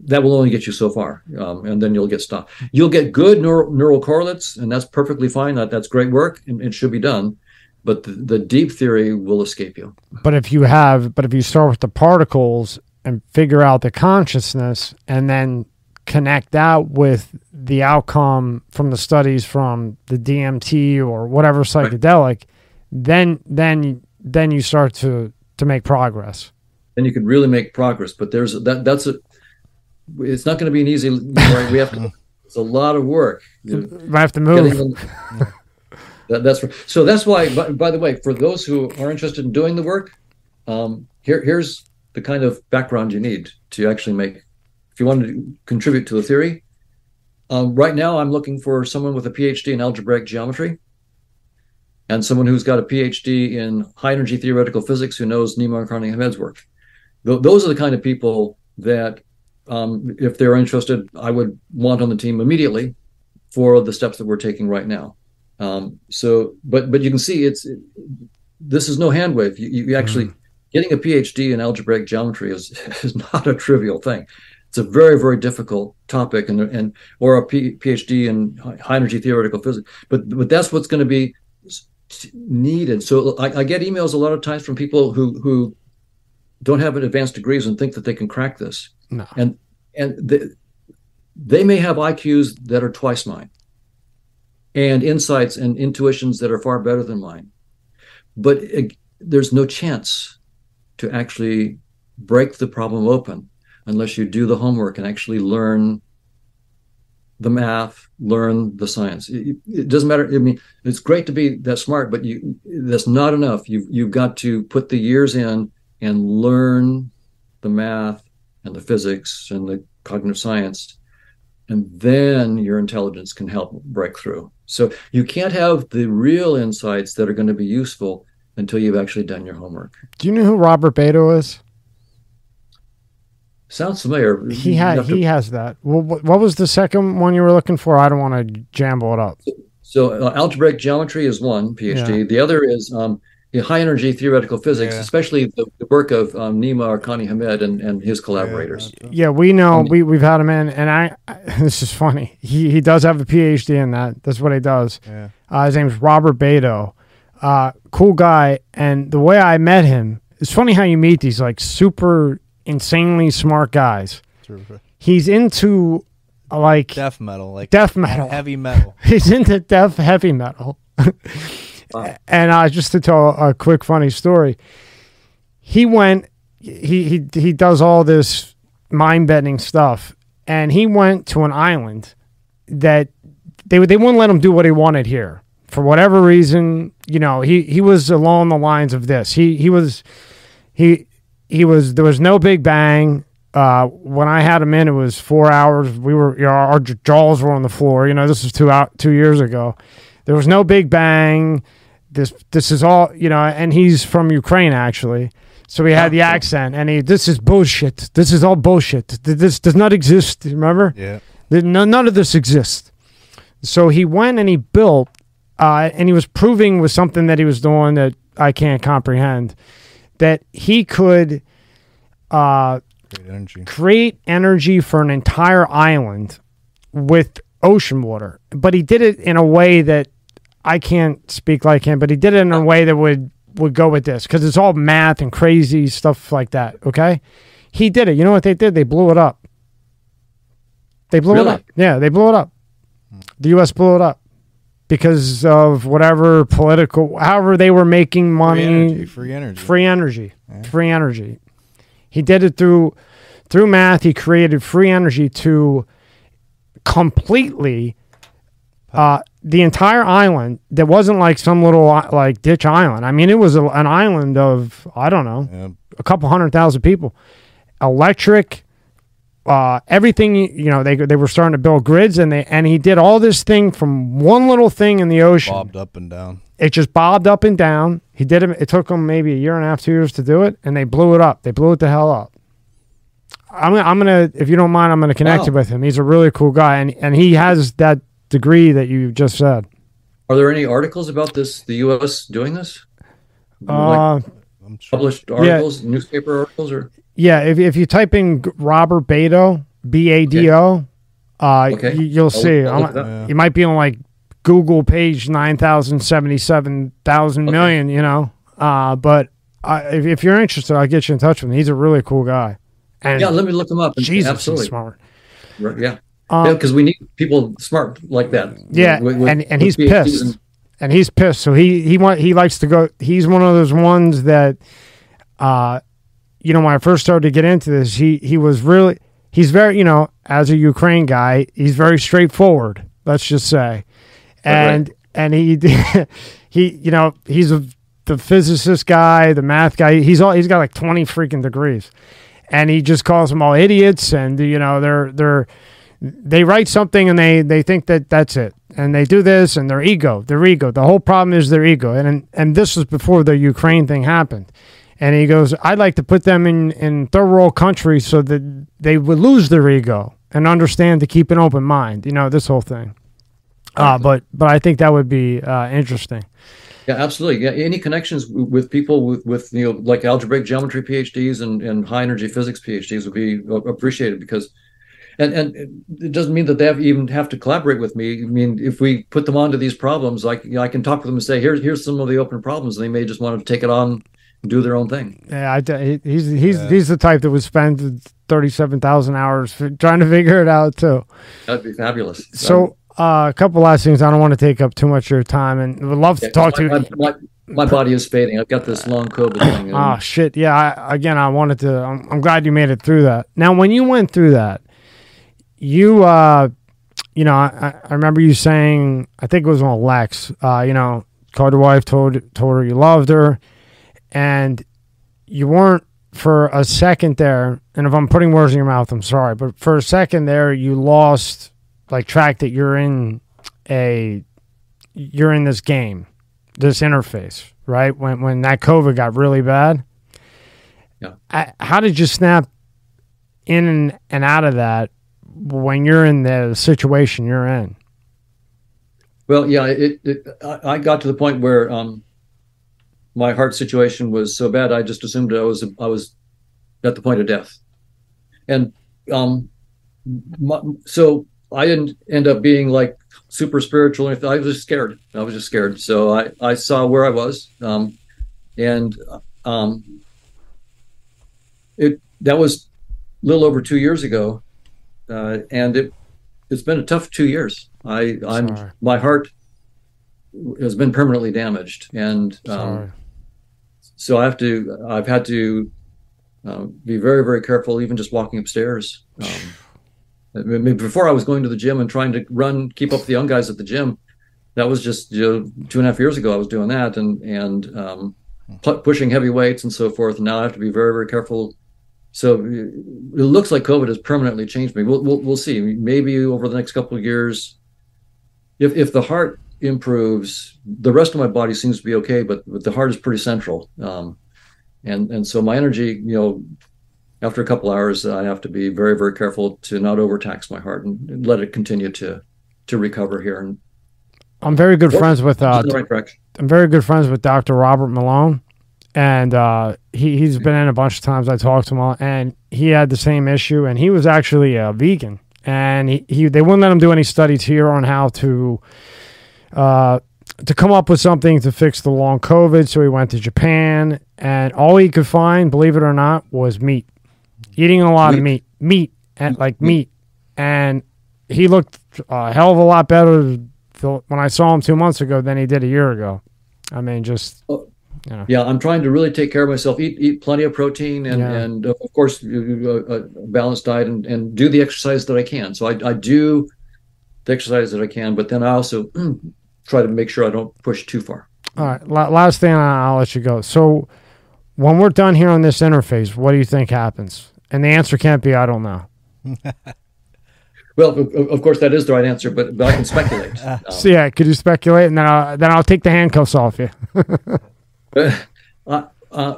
B: that will only get you so far, um, and then you'll get stopped. You'll get good neural, neural correlates, and that's perfectly fine. That that's great work, and it should be done. But the, the deep theory will escape you.
A: But if you have, but if you start with the particles and figure out the consciousness, and then connect that with the outcome from the studies from the DMT or whatever psychedelic, right. then then then you start to to make progress.
B: Then you can really make progress. But there's that that's a it's not going to be an easy right. We have to. It's a lot of work. (laughs)
A: I have to move.
B: that, that's so. That's why. By, by, the way, for those who are interested in doing the work, um, here here's the kind of background you need to actually make if you want to contribute to the theory. Um, right now, I'm looking for someone with a PhD in algebraic geometry and someone who's got a PhD in high energy theoretical physics who knows Nima Arkani-Hamed's work. Th- those are the kind of people that, um, if they're interested, I would want on the team immediately for the steps that we're taking right now. Um, so, but but you can see it's it, this is no hand wave. You, you actually mm. getting a PhD in algebraic geometry is (laughs) is not a trivial thing it's a very very difficult topic and and or a P, phd in high energy theoretical physics but but that's what's going to be needed. So I, I, get emails a lot of times from people who who don't have advanced degrees and think that they can crack this.
A: No.
B: and and they, they may have iqs that are twice mine and insights and intuitions that are far better than mine but it, there's no chance to actually break the problem open unless you do the homework and actually learn the math, learn the science. It, it, doesn't matter. I mean, it's great to be that smart, but you that's not enough. You've you've got to put the years in and learn the math and the physics and the cognitive science, and then your intelligence can help break through. So you can't have the real insights that are going to be useful until you've actually done your homework.
A: Do you know who Robert Beto is?
B: Sounds familiar.
A: He had he has that. Well, what, what, was the second one you were looking for? I don't want to jamble it up.
B: So, uh, algebraic geometry is one PhD. Yeah. The other is um, in high energy theoretical physics,
C: Yeah.
B: especially the, the work of um, Nima Arkani Hamed and, and his collaborators.
A: Yeah, we know
B: And-
A: we we've had him in, and I. (laughs) This is funny. He he does have a PhD in that. That's what he does.
C: Yeah.
A: Uh, his name's Robert Beto. Uh, cool guy, and the way I met him, it's funny how you meet these like super insanely smart guys. He's into like
C: Death metal, like
A: death metal.
C: heavy metal. (laughs)
A: He's into death heavy metal.
B: Wow. (laughs)
A: And uh, just to tell a quick funny story, he went. He he he does all this mind bending stuff, and he went to an island that they they wouldn't let him do what he wanted here for whatever reason. You know, he he was along the lines of this. He he was he he was there was no big bang. Uh, when I had him in, it was four hours. We were you know, our jaws were on the floor. You know, this was two out two years ago. There was no big bang. This this is all you know, and he's from Ukraine actually. So he had the accent, and he this is bullshit. This is all bullshit. This does not exist. Remember?
C: Yeah.
A: None of this exists. So he went and he built, uh, and he was proving with something that he was doing that I can't comprehend, that he could uh,
C: Great energy.
A: create energy for an entire island with ocean water. But he did it in a way that I can't speak like him, but he did it in a way that would would go with this because it's all math and crazy stuff like that. Okay, he did it. You know what they did? They blew it up. They blew it up. Yeah, they blew it up. The U.S. blew it up because of whatever political, however they were making
C: Free
A: money.
C: energy. Free energy.
A: free energy. Free energy. He did it through through math. He created free energy to completely uh, the entire island that wasn't like some little uh, like ditch island. I mean it was a, an island of i don't know
C: Yeah.
A: a couple hundred thousand people. Electric uh, everything you know they they were starting to build grids and they and he did all this thing from one little thing in the ocean
C: Bobbed up and down.
A: it just bobbed up and down. He did it. It took him maybe a year and a half, two years to do it, and they blew it up. They blew it the hell up. I'm, gonna- I'm gonna, if you don't mind, I'm gonna connect
B: Wow.
A: you with him. He's a really cool guy, and and he has that degree that you just said.
B: Are there any articles about this? The U.S. doing this? like
A: Uh,
C: I'm sure.
B: published articles, newspaper articles, or
A: yeah. If if you type in Robert Beto, B A D O, uh,
B: Okay.
A: you, you'll
B: I'll-
A: see.
B: I'll
A: I'm-
B: look it up.
C: Yeah.
A: You might be on like Google page nine thousand seventy seven thousand
B: Okay.
A: million. You know, uh, but I, if, if you're interested, I'll get you in touch with him. He's a really cool guy. And
B: yeah, let me look them up.
A: Jesus,
B: absolutely,
A: he's smart.
B: Right, yeah,
A: Um,
B: because we need people smart like that.
A: Yeah,
B: With- with-
A: and, and he's
B: PhDs
A: pissed,
B: and-
A: and he's pissed. So he he want he likes to go. He's one of those ones that, uh, you know, when I first started to get into this, he he was really he's very you know as a Ukraine guy, he's very straightforward. Let's just say,
B: right.
A: and and he (laughs) he you know he's a the physicist guy, the math guy. He's all he's got like twenty freaking degrees, and he just calls them all idiots. And you know they're they're they write something and they they think that that's it and they do this and their ego their ego the whole problem is their ego and and this was before the ukraine thing happened and he goes i'd like to put them in in third world countries so that they would lose their ego and understand to keep an open mind you know this whole thing uh, but but i think that would be uh, interesting
B: Yeah, absolutely. Yeah, any connections with people with, with you know like algebraic geometry PhDs and, and high energy physics PhDs would be appreciated because, and and it doesn't mean that they have, even have to collaborate with me. I mean, if we put them onto these problems, like you know, I can talk with them and say, here's here's some of the open problems, and they may just want to take it on do their own thing.
A: yeah I, he- he's he's
C: Yeah.
A: he's the type that would spend 37000 hours f- (laughs) trying to figure it out too
B: That'd be fabulous.
A: So, uh, a couple last things. I don't want to take up too much of your time, and would love to
B: Yeah,
A: talk to you.
B: my, my, my body is fading. I've got this long COVID thing.
A: Oh shit! Yeah. I, again, I wanted to. I'm, I'm glad you made it through that. Now, when you went through that, you, uh, you know, I, I remember you saying, I think it was on Lex. Uh, you know, called your wife, told told her you loved her, and you weren't for a second there. And if I'm putting words in your mouth, I'm sorry, but for a second there, you lost like track that you're in a you're in this game, this interface, right? When when that COVID got really bad.
B: Yeah.
A: I, how did you snap in and, out of that when you're in the situation you're in?
B: Well, yeah, it, it I, I got to the point where um, my heart situation was so bad, I just assumed I was I was at the point of death, and um, my, so I didn't end up being like super spiritual. or anything. I was just scared. I was just scared. So I I saw where I was, um, and um, it that was a little over two years ago, uh, and it it's been a tough two years. I I'm
A: Sorry.
B: my heart has been permanently damaged, and um. So I have to I've had to um, be very very careful, even just walking upstairs. Um, before I was going to the gym and trying to run, keep up with the young guys at the gym. That was just you know, two and a half years ago. I was doing that and and um, pu- pushing heavy weights and so forth. And now I have to be very very careful. So it looks like COVID has permanently changed me. We'll we'll, we'll see. Maybe over the next couple of years, if if the heart improves, the rest of my body seems to be okay, but, but the heart is pretty central. Um, and and so my energy, you know, after a couple hours, I have to be very very careful to not overtax my heart and, and let it continue to to recover here and
A: I'm very good friends with uh,
B: right.
A: I'm very good friends with Dr. Robert Malone, and uh, he he's been in a bunch of times. I talked to him, and he had the same issue, and he was actually a vegan, and he, he they wouldn't let him do any studies here on how to uh, to come up with something to fix the long COVID. So he went to Japan, and all he could find, believe it or not, was meat, eating a lot of meat, meat, and like meat, and he looked a hell of a lot better when I saw him two months ago than he did a year ago. I mean, just
B: Yeah, I'm trying to really take care of myself. Eat eat plenty of protein and
A: Yeah.
B: and uh, of course you- you, uh, a balanced diet and and do the exercise that I can. So I I do the exercise that I can, but then I also (clears throat) try to make sure I don't push too far.
A: all right. Last thing, I'll let you go. So, when we're done here on this interface, what do you think happens? And the answer can't be I don't know. (laughs)
B: Well, of, course that is the right answer, but but I can speculate. (laughs) Um,
A: So yeah, could you speculate, and then I'll, then I'll take the handcuffs off you. (laughs)
B: uh, uh,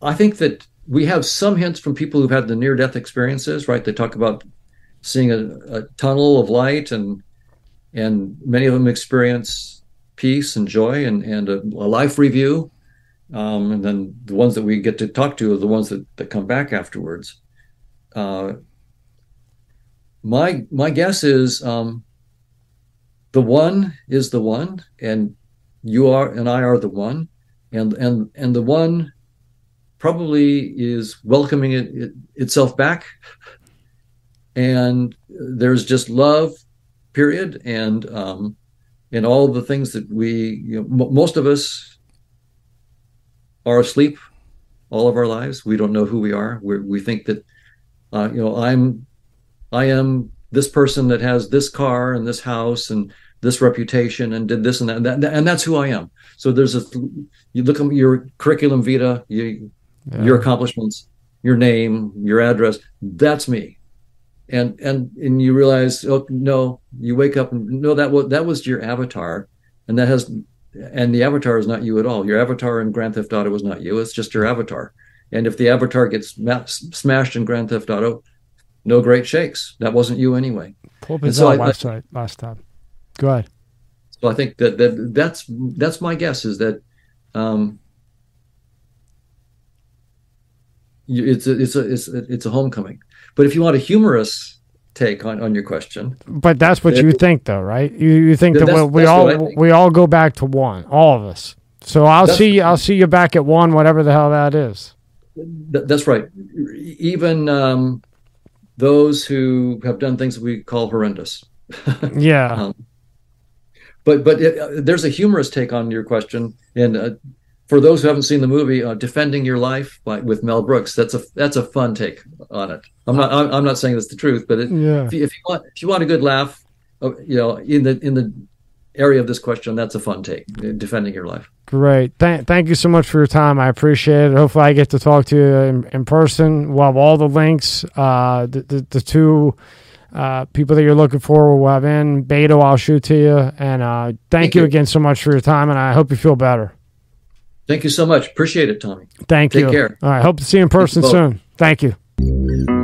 B: I think that we have some hints from people who've had the near death experiences, right? They talk about seeing a, a tunnel of light, and and many of them experience peace and joy and, and a, a life review. Um, and then the ones that we get to talk to are the ones that, that come back afterwards. Uh, my my guess is um, the one is the one, and you are and I are the one and and and the one probably is welcoming it, it itself back and there's just love period. And um and all the things that we you know m- most of us are asleep all of our lives. We don't know who we are. We we think that uh, you know i'm i am this person that has this car and this house and this reputation and did this and that, and, that, and that's who i am. So there's a you look at your curriculum vita you, your accomplishments your name your address that's me and and and you realize oh no you wake up and no that was that was your avatar and that has and the avatar is not you at all your avatar in grand theft auto was not you it's just your avatar and if the avatar gets ma- smashed in grand theft auto no great shakes that wasn't you anyway
A: up
B: And so I- I-
A: last time. Go ahead.
B: So I think that, that that's that's my guess is that um, it's a, it's a it's a, it's a homecoming. But if you want a humorous take on, on your question,
A: But that's what
B: Yeah.
A: you think, though, right? You you think that we, we all
B: what I think.
A: we all go back to one, all of us. So I'll
B: That's-
A: see you. I'll see you back at one, whatever the hell that is.
B: th- that's right. Even um, those who have done things that we call horrendous. (laughs)
A: Yeah.
B: Um, but but it, uh, there's a humorous take on your question, and uh, for those who haven't seen the movie, uh, "Defending Your Life" by, with Mel Brooks, that's a that's a fun take on it. I'm not I'm, I'm not saying that's the truth, but it,
A: Yeah.
B: if, you, if you want if you want a good laugh, uh, you know, in the in the area of this question, that's a fun take. uh, Defending your life.
A: Great. Thank, thank you so much for your time. I appreciate it. Hopefully, I get to talk to you in, in person. We'll have all the links. Uh, the, the, the two uh, people that you're looking for will have in. Beto, I'll shoot to you. And uh, thank,
B: Thank
A: you
B: you.
A: again so much for your time. And I hope you feel better.
B: Thank you so much. Appreciate it, Tommy.
A: Thank
B: Take
A: you.
B: Take care.
A: All right. Hope to see you in person soon. Thank you.